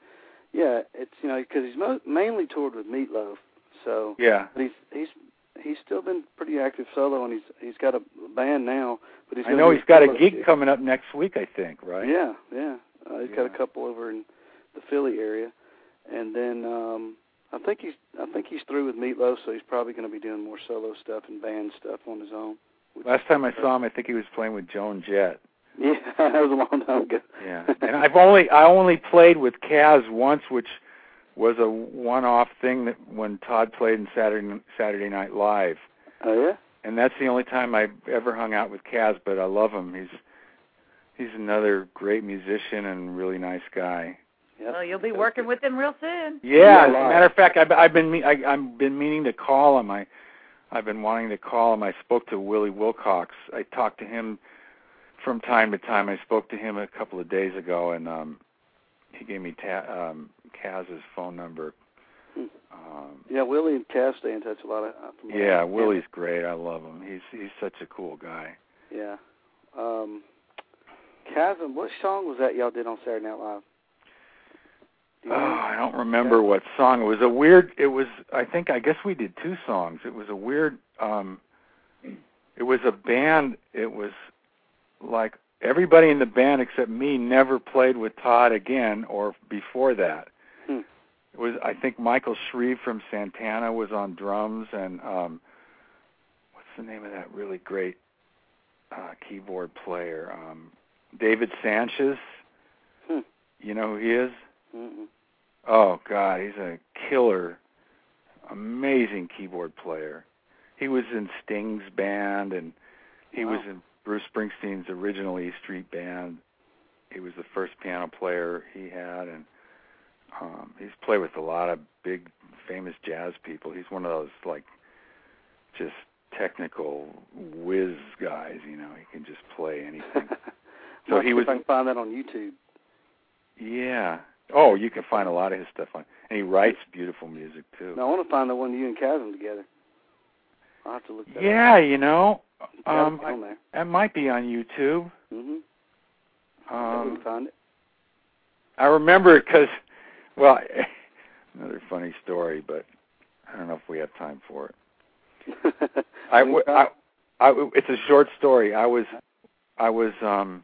Yeah, it's you know because he's mo- mainly toured with Meatloaf, so
Yeah.
but he's he's he's still been pretty active solo, and he's he's got a band now. But he's
I know he's got a gig
gigs.
coming up next week. I think, right?
Yeah, yeah. Uh, he's got a couple over in the Philly area, and then um I think he's I think he's through with Meatloaf, so he's probably going to be doing more solo stuff and band stuff on his own.
Last time I saw him, I think he was playing with Joan Jett. [LAUGHS]
Yeah, that was a long time ago.
Yeah, and I've only I only played with Kaz once, which was a one-off thing that when Todd played in Saturday Saturday Night Live.
Oh yeah.
and that's the only time I've ever hung out with Kaz. But I love him. He's he's another great musician and really nice guy.
Yep.
Well, you'll be working with him real soon. [LAUGHS]
Yeah, as a matter of fact, I've, I've been me- I, I've been meaning to call him. I I've been wanting to call him. I spoke to Willie Wilcox. I talked to him from time to time. I spoke to him a couple of days ago, and um he gave me ta- um Kaz's phone number.
Hmm.
Um,
Yeah, Willie and Cass stay in touch a lot. Of, uh, from what I
yeah,
understand.
Willie's great. I love him. He's he's such a cool guy.
Yeah. Um, Kasim, what song was that y'all did on Saturday Night Live?
Oh. I don't remember what song. It was a weird. It was. I think. I guess we did two songs. It was a weird. um It was a band. It was like everybody in the band except me never played with Todd again or before that.
Hmm.
It was. I think Michael Shrieve from Santana was on drums and um what's the name of that really great uh keyboard player? Um David Sancious.
Hmm.
You know who he is?
Mm-mm.
Oh God, he's a killer, amazing keyboard player. He was in Sting's band, and he was in Bruce Springsteen's original E Street band. He was the first piano player he had, and um, he's played with a lot of big, famous jazz people. He's one of those like just technical whiz guys. You know, he can just play anything. [LAUGHS] So he was
I can find that on YouTube.
yeah. Oh, you can find a lot of his stuff on, and he writes beautiful music too.
No, I want to find the one you and Kasim together. I'll have to look that
Yeah, you know, um,
there.
that might be on YouTube.
Mm-hmm.
Um,
can find it.
I remember it because, well, [LAUGHS] another funny story, but I don't know if we have time for it. [LAUGHS] I, w- I, I, it's a short story. I was, I was, um,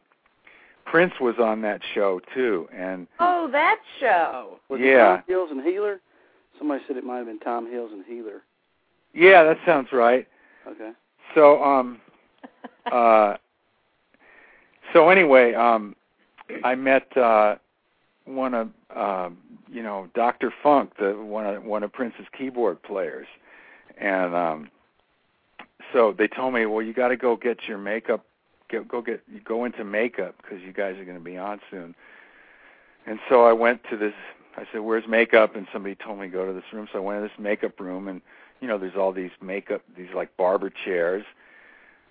Prince was on that show too, and
Oh, that show.
Was
Yeah.
it Tom Hills and Healer? Somebody said it might have been Tom Hills and Healer.
yeah, that sounds right.
Okay.
So, um, [LAUGHS] uh, so anyway, um, I met uh, one of, um, you know, Dr. Fink, the one of one of Prince's keyboard players, and um, so they told me, well, you got to go get your makeup, get, go get, go into makeup because you guys are going to be on soon. And so I went to this. I said, "Where's makeup?" And somebody told me to go to this room. So I went to this makeup room, and you know, there's all these makeup, these like barber chairs,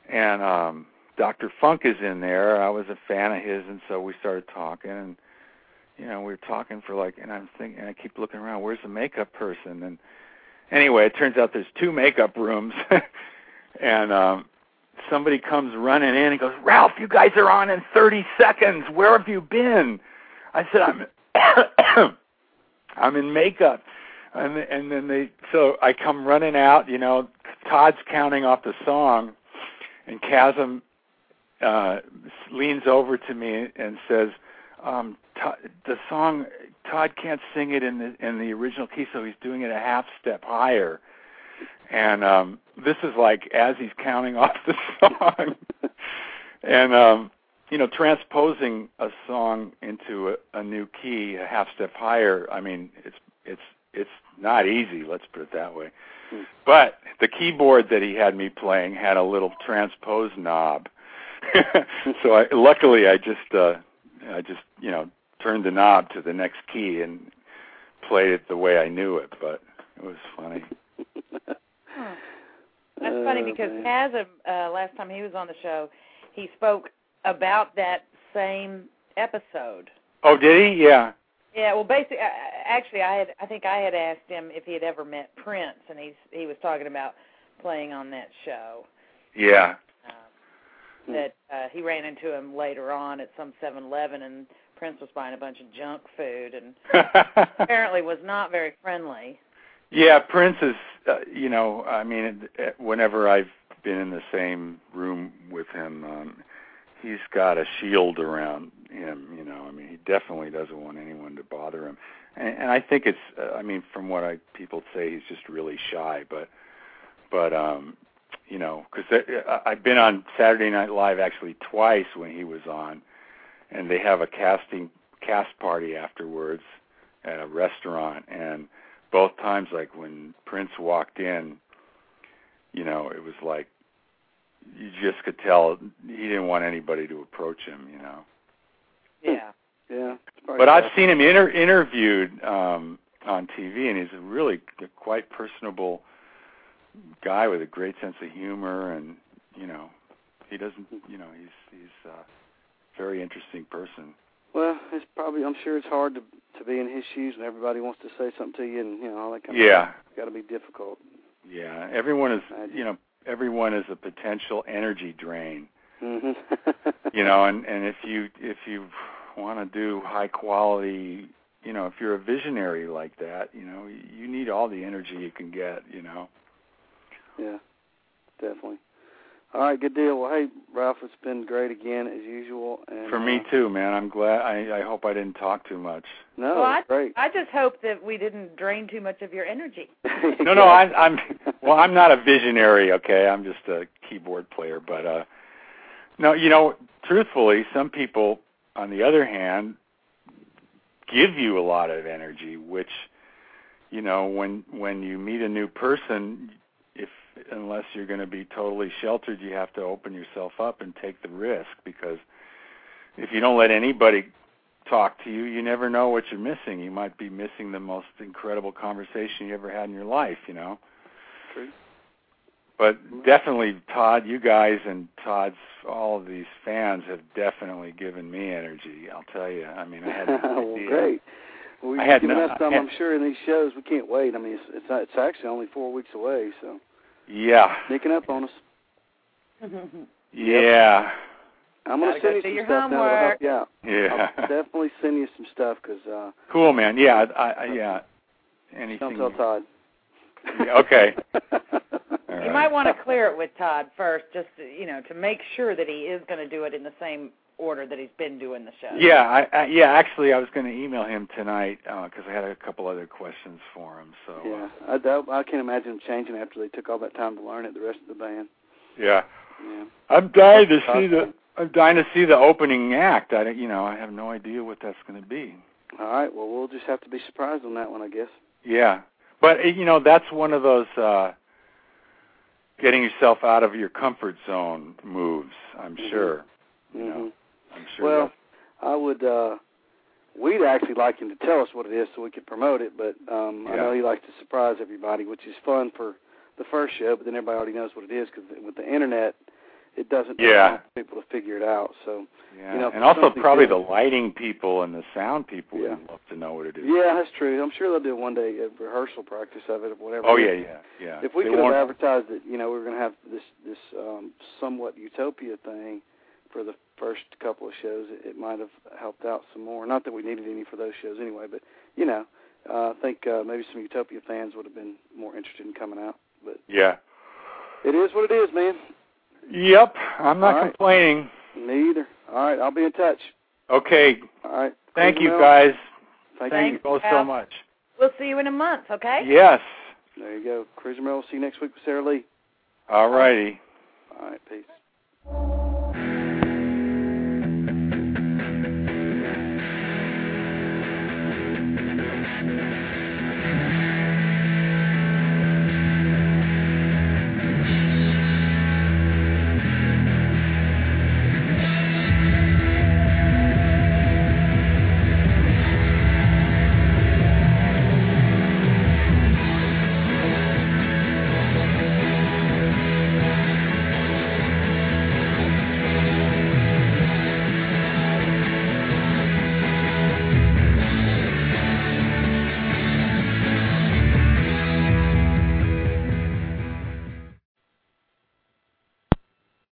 and um, Dr. Fink is in there. I was a fan of his, and so we started talking, and you know, we were talking for like, and I'm thinking, and I keep looking around, where's the makeup person? And anyway, it turns out there's two makeup rooms, [LAUGHS] and um, somebody comes running in and goes, Ralph, you guys are on in 30 seconds. Where have you been? I said, I'm, [COUGHS] I'm in makeup. And and then they so I come running out, you know, Todd's counting off the song, and Kasim uh, leans over to me and says, um, Todd, "The song Todd can't sing it in the in the original key, so he's doing it a half step higher." And um, this is like as he's counting [LAUGHS] off the song, and um, you know, transposing a song into a, a new key, a half step higher. I mean, it's it's it's not easy. Let's put it that way. But the keyboard that he had me playing had a little transpose knob. [LAUGHS] so I, luckily, I just uh, I just you know turned the knob to the next key and played it the way I knew it. But it was funny.
That's funny
Oh,
because
man.
Kasim, uh, last time he was on the show, he spoke about that same episode.
Oh, did he? Yeah.
Yeah, well, basically, uh, actually, I had, I think I had asked him if he had ever met Prince, and he's, he was talking about playing on that show.
Yeah.
Um, that uh, he ran into him later on at some Seven Eleven, and Prince was buying a bunch of junk food, and [LAUGHS] apparently was not very friendly.
Yeah, Prince is. Uh, you know, I mean, whenever I've been in the same room with him, um, he's got a shield around him. You know, I mean, he definitely doesn't want anyone to bother him. And, and I think it's. Uh, I mean, from what I people say, he's just really shy. But, but um, you know, because I've been on Saturday Night Live actually twice when he was on, and they have a casting cast party afterwards at a restaurant and both times like when Prince walked in, you know, it was like you just could tell he didn't want anybody to approach him, you know.
Yeah.
Yeah.
But I've seen him inter- interviewed um on TV and he's a really g- quite personable guy with a great sense of humor and, you know, he doesn't, you know, he's he's a very interesting person.
Well, it's probably. I'm sure it's hard to to be in his shoes, and everybody wants to say something to you, and you know all that kind of.
Yeah.
It's got to be difficult.
Yeah, everyone is. You know, everyone is a potential energy drain.
hmm [LAUGHS]
you know and and if you if you want to do high quality you know if you're a visionary like that you know you need all the energy you can get you know
Yeah, definitely. All right, good deal. Well, hey, Ralph, it's been great again as usual. And,
for me
uh,
too man i'm glad i i hope i didn't talk too much
No,
well, I,
great.
I just hope that we didn't drain too much of your energy. [LAUGHS]
no no i i'm well i'm not a visionary okay i'm just a keyboard player but uh no you know truthfully some people on the other hand give you a lot of energy which you know when when you meet a new person if unless you're going to be totally sheltered you have to open yourself up and take the risk because if you don't let anybody talk to you you never know what you're missing you might be missing the most incredible conversation you ever had in your life you know
True.
but definitely Todd you guys and Todd's all of these fans have definitely given me energy I'll tell you I mean I had no [LAUGHS] idea.
great. Well, you've
I had
given
no-
us some, [LAUGHS]
had-
I'm sure, in these shows. We can't wait. I mean, it's it's, it's actually only four weeks away, so
yeah.
Sneaking up on us.
yeah.
I'm gonna
Gotta
send
go
you some
your
stuff now to help you out.
yeah.
I'll definitely send you some stuff because uh,
cool man. Yeah I, I yeah. Anything
don't tell Todd.
Yeah, okay.
All [LAUGHS]
all
You might want to clear it with Todd first, just to, you know, to make sure that he is going to do it in the same order that he's been doing the show.
Yeah, I, I yeah. Actually, I was going to email him tonight because I had a couple other questions for him. So uh,
Yeah, I doubt, I can't imagine them changing after they took all that time to learn it. The rest of the band.
yeah,
Yeah.
I'm dying to see the. I'm dying to see the opening act. I don't- you know I have no idea what that's going to be.
All right. Well, we'll just have to be surprised on that one, I guess.
Yeah, but uh, you know that's one of those uh getting yourself out of your comfort zone moves. I'm
Mhm.
sure. You
hmm
know, I'm sure.
Well, I would. uh We'd actually like him to tell us what it is so we could promote it, but um I know he likes to surprise everybody, which is fun for the first show. But then everybody already knows what it is because with the internet, it doesn't
Yeah.
people to figure it out. So
yeah,
you know,
and also probably
good.
the lighting people and the sound people
Yeah.
would love to know what it is.
yeah, that's true. I'm sure they'll do one day a rehearsal practice of it or whatever.
Oh yeah, yeah, yeah.
If we
They
could have advertised that, you know, we are going to have this this um, somewhat utopia thing for the first couple of shows, it, it might have helped out some more. Not that we needed any for those shows anyway, but you know, uh, I think uh, maybe some utopia fans would have been more interested in coming out. But
Yeah.
it is what it is, man.
Yep. I'm not
All right.
complaining.
Me either. All right, I'll be in touch.
Okay.
All right.
Thank you
Mel.
guys.
Thank
Thank
you.
you both so much.
We'll see you in a month, okay?
Yes.
There you go. Cruiser Mel. See you next week with Sara Lee.
All righty.
All right. Peace.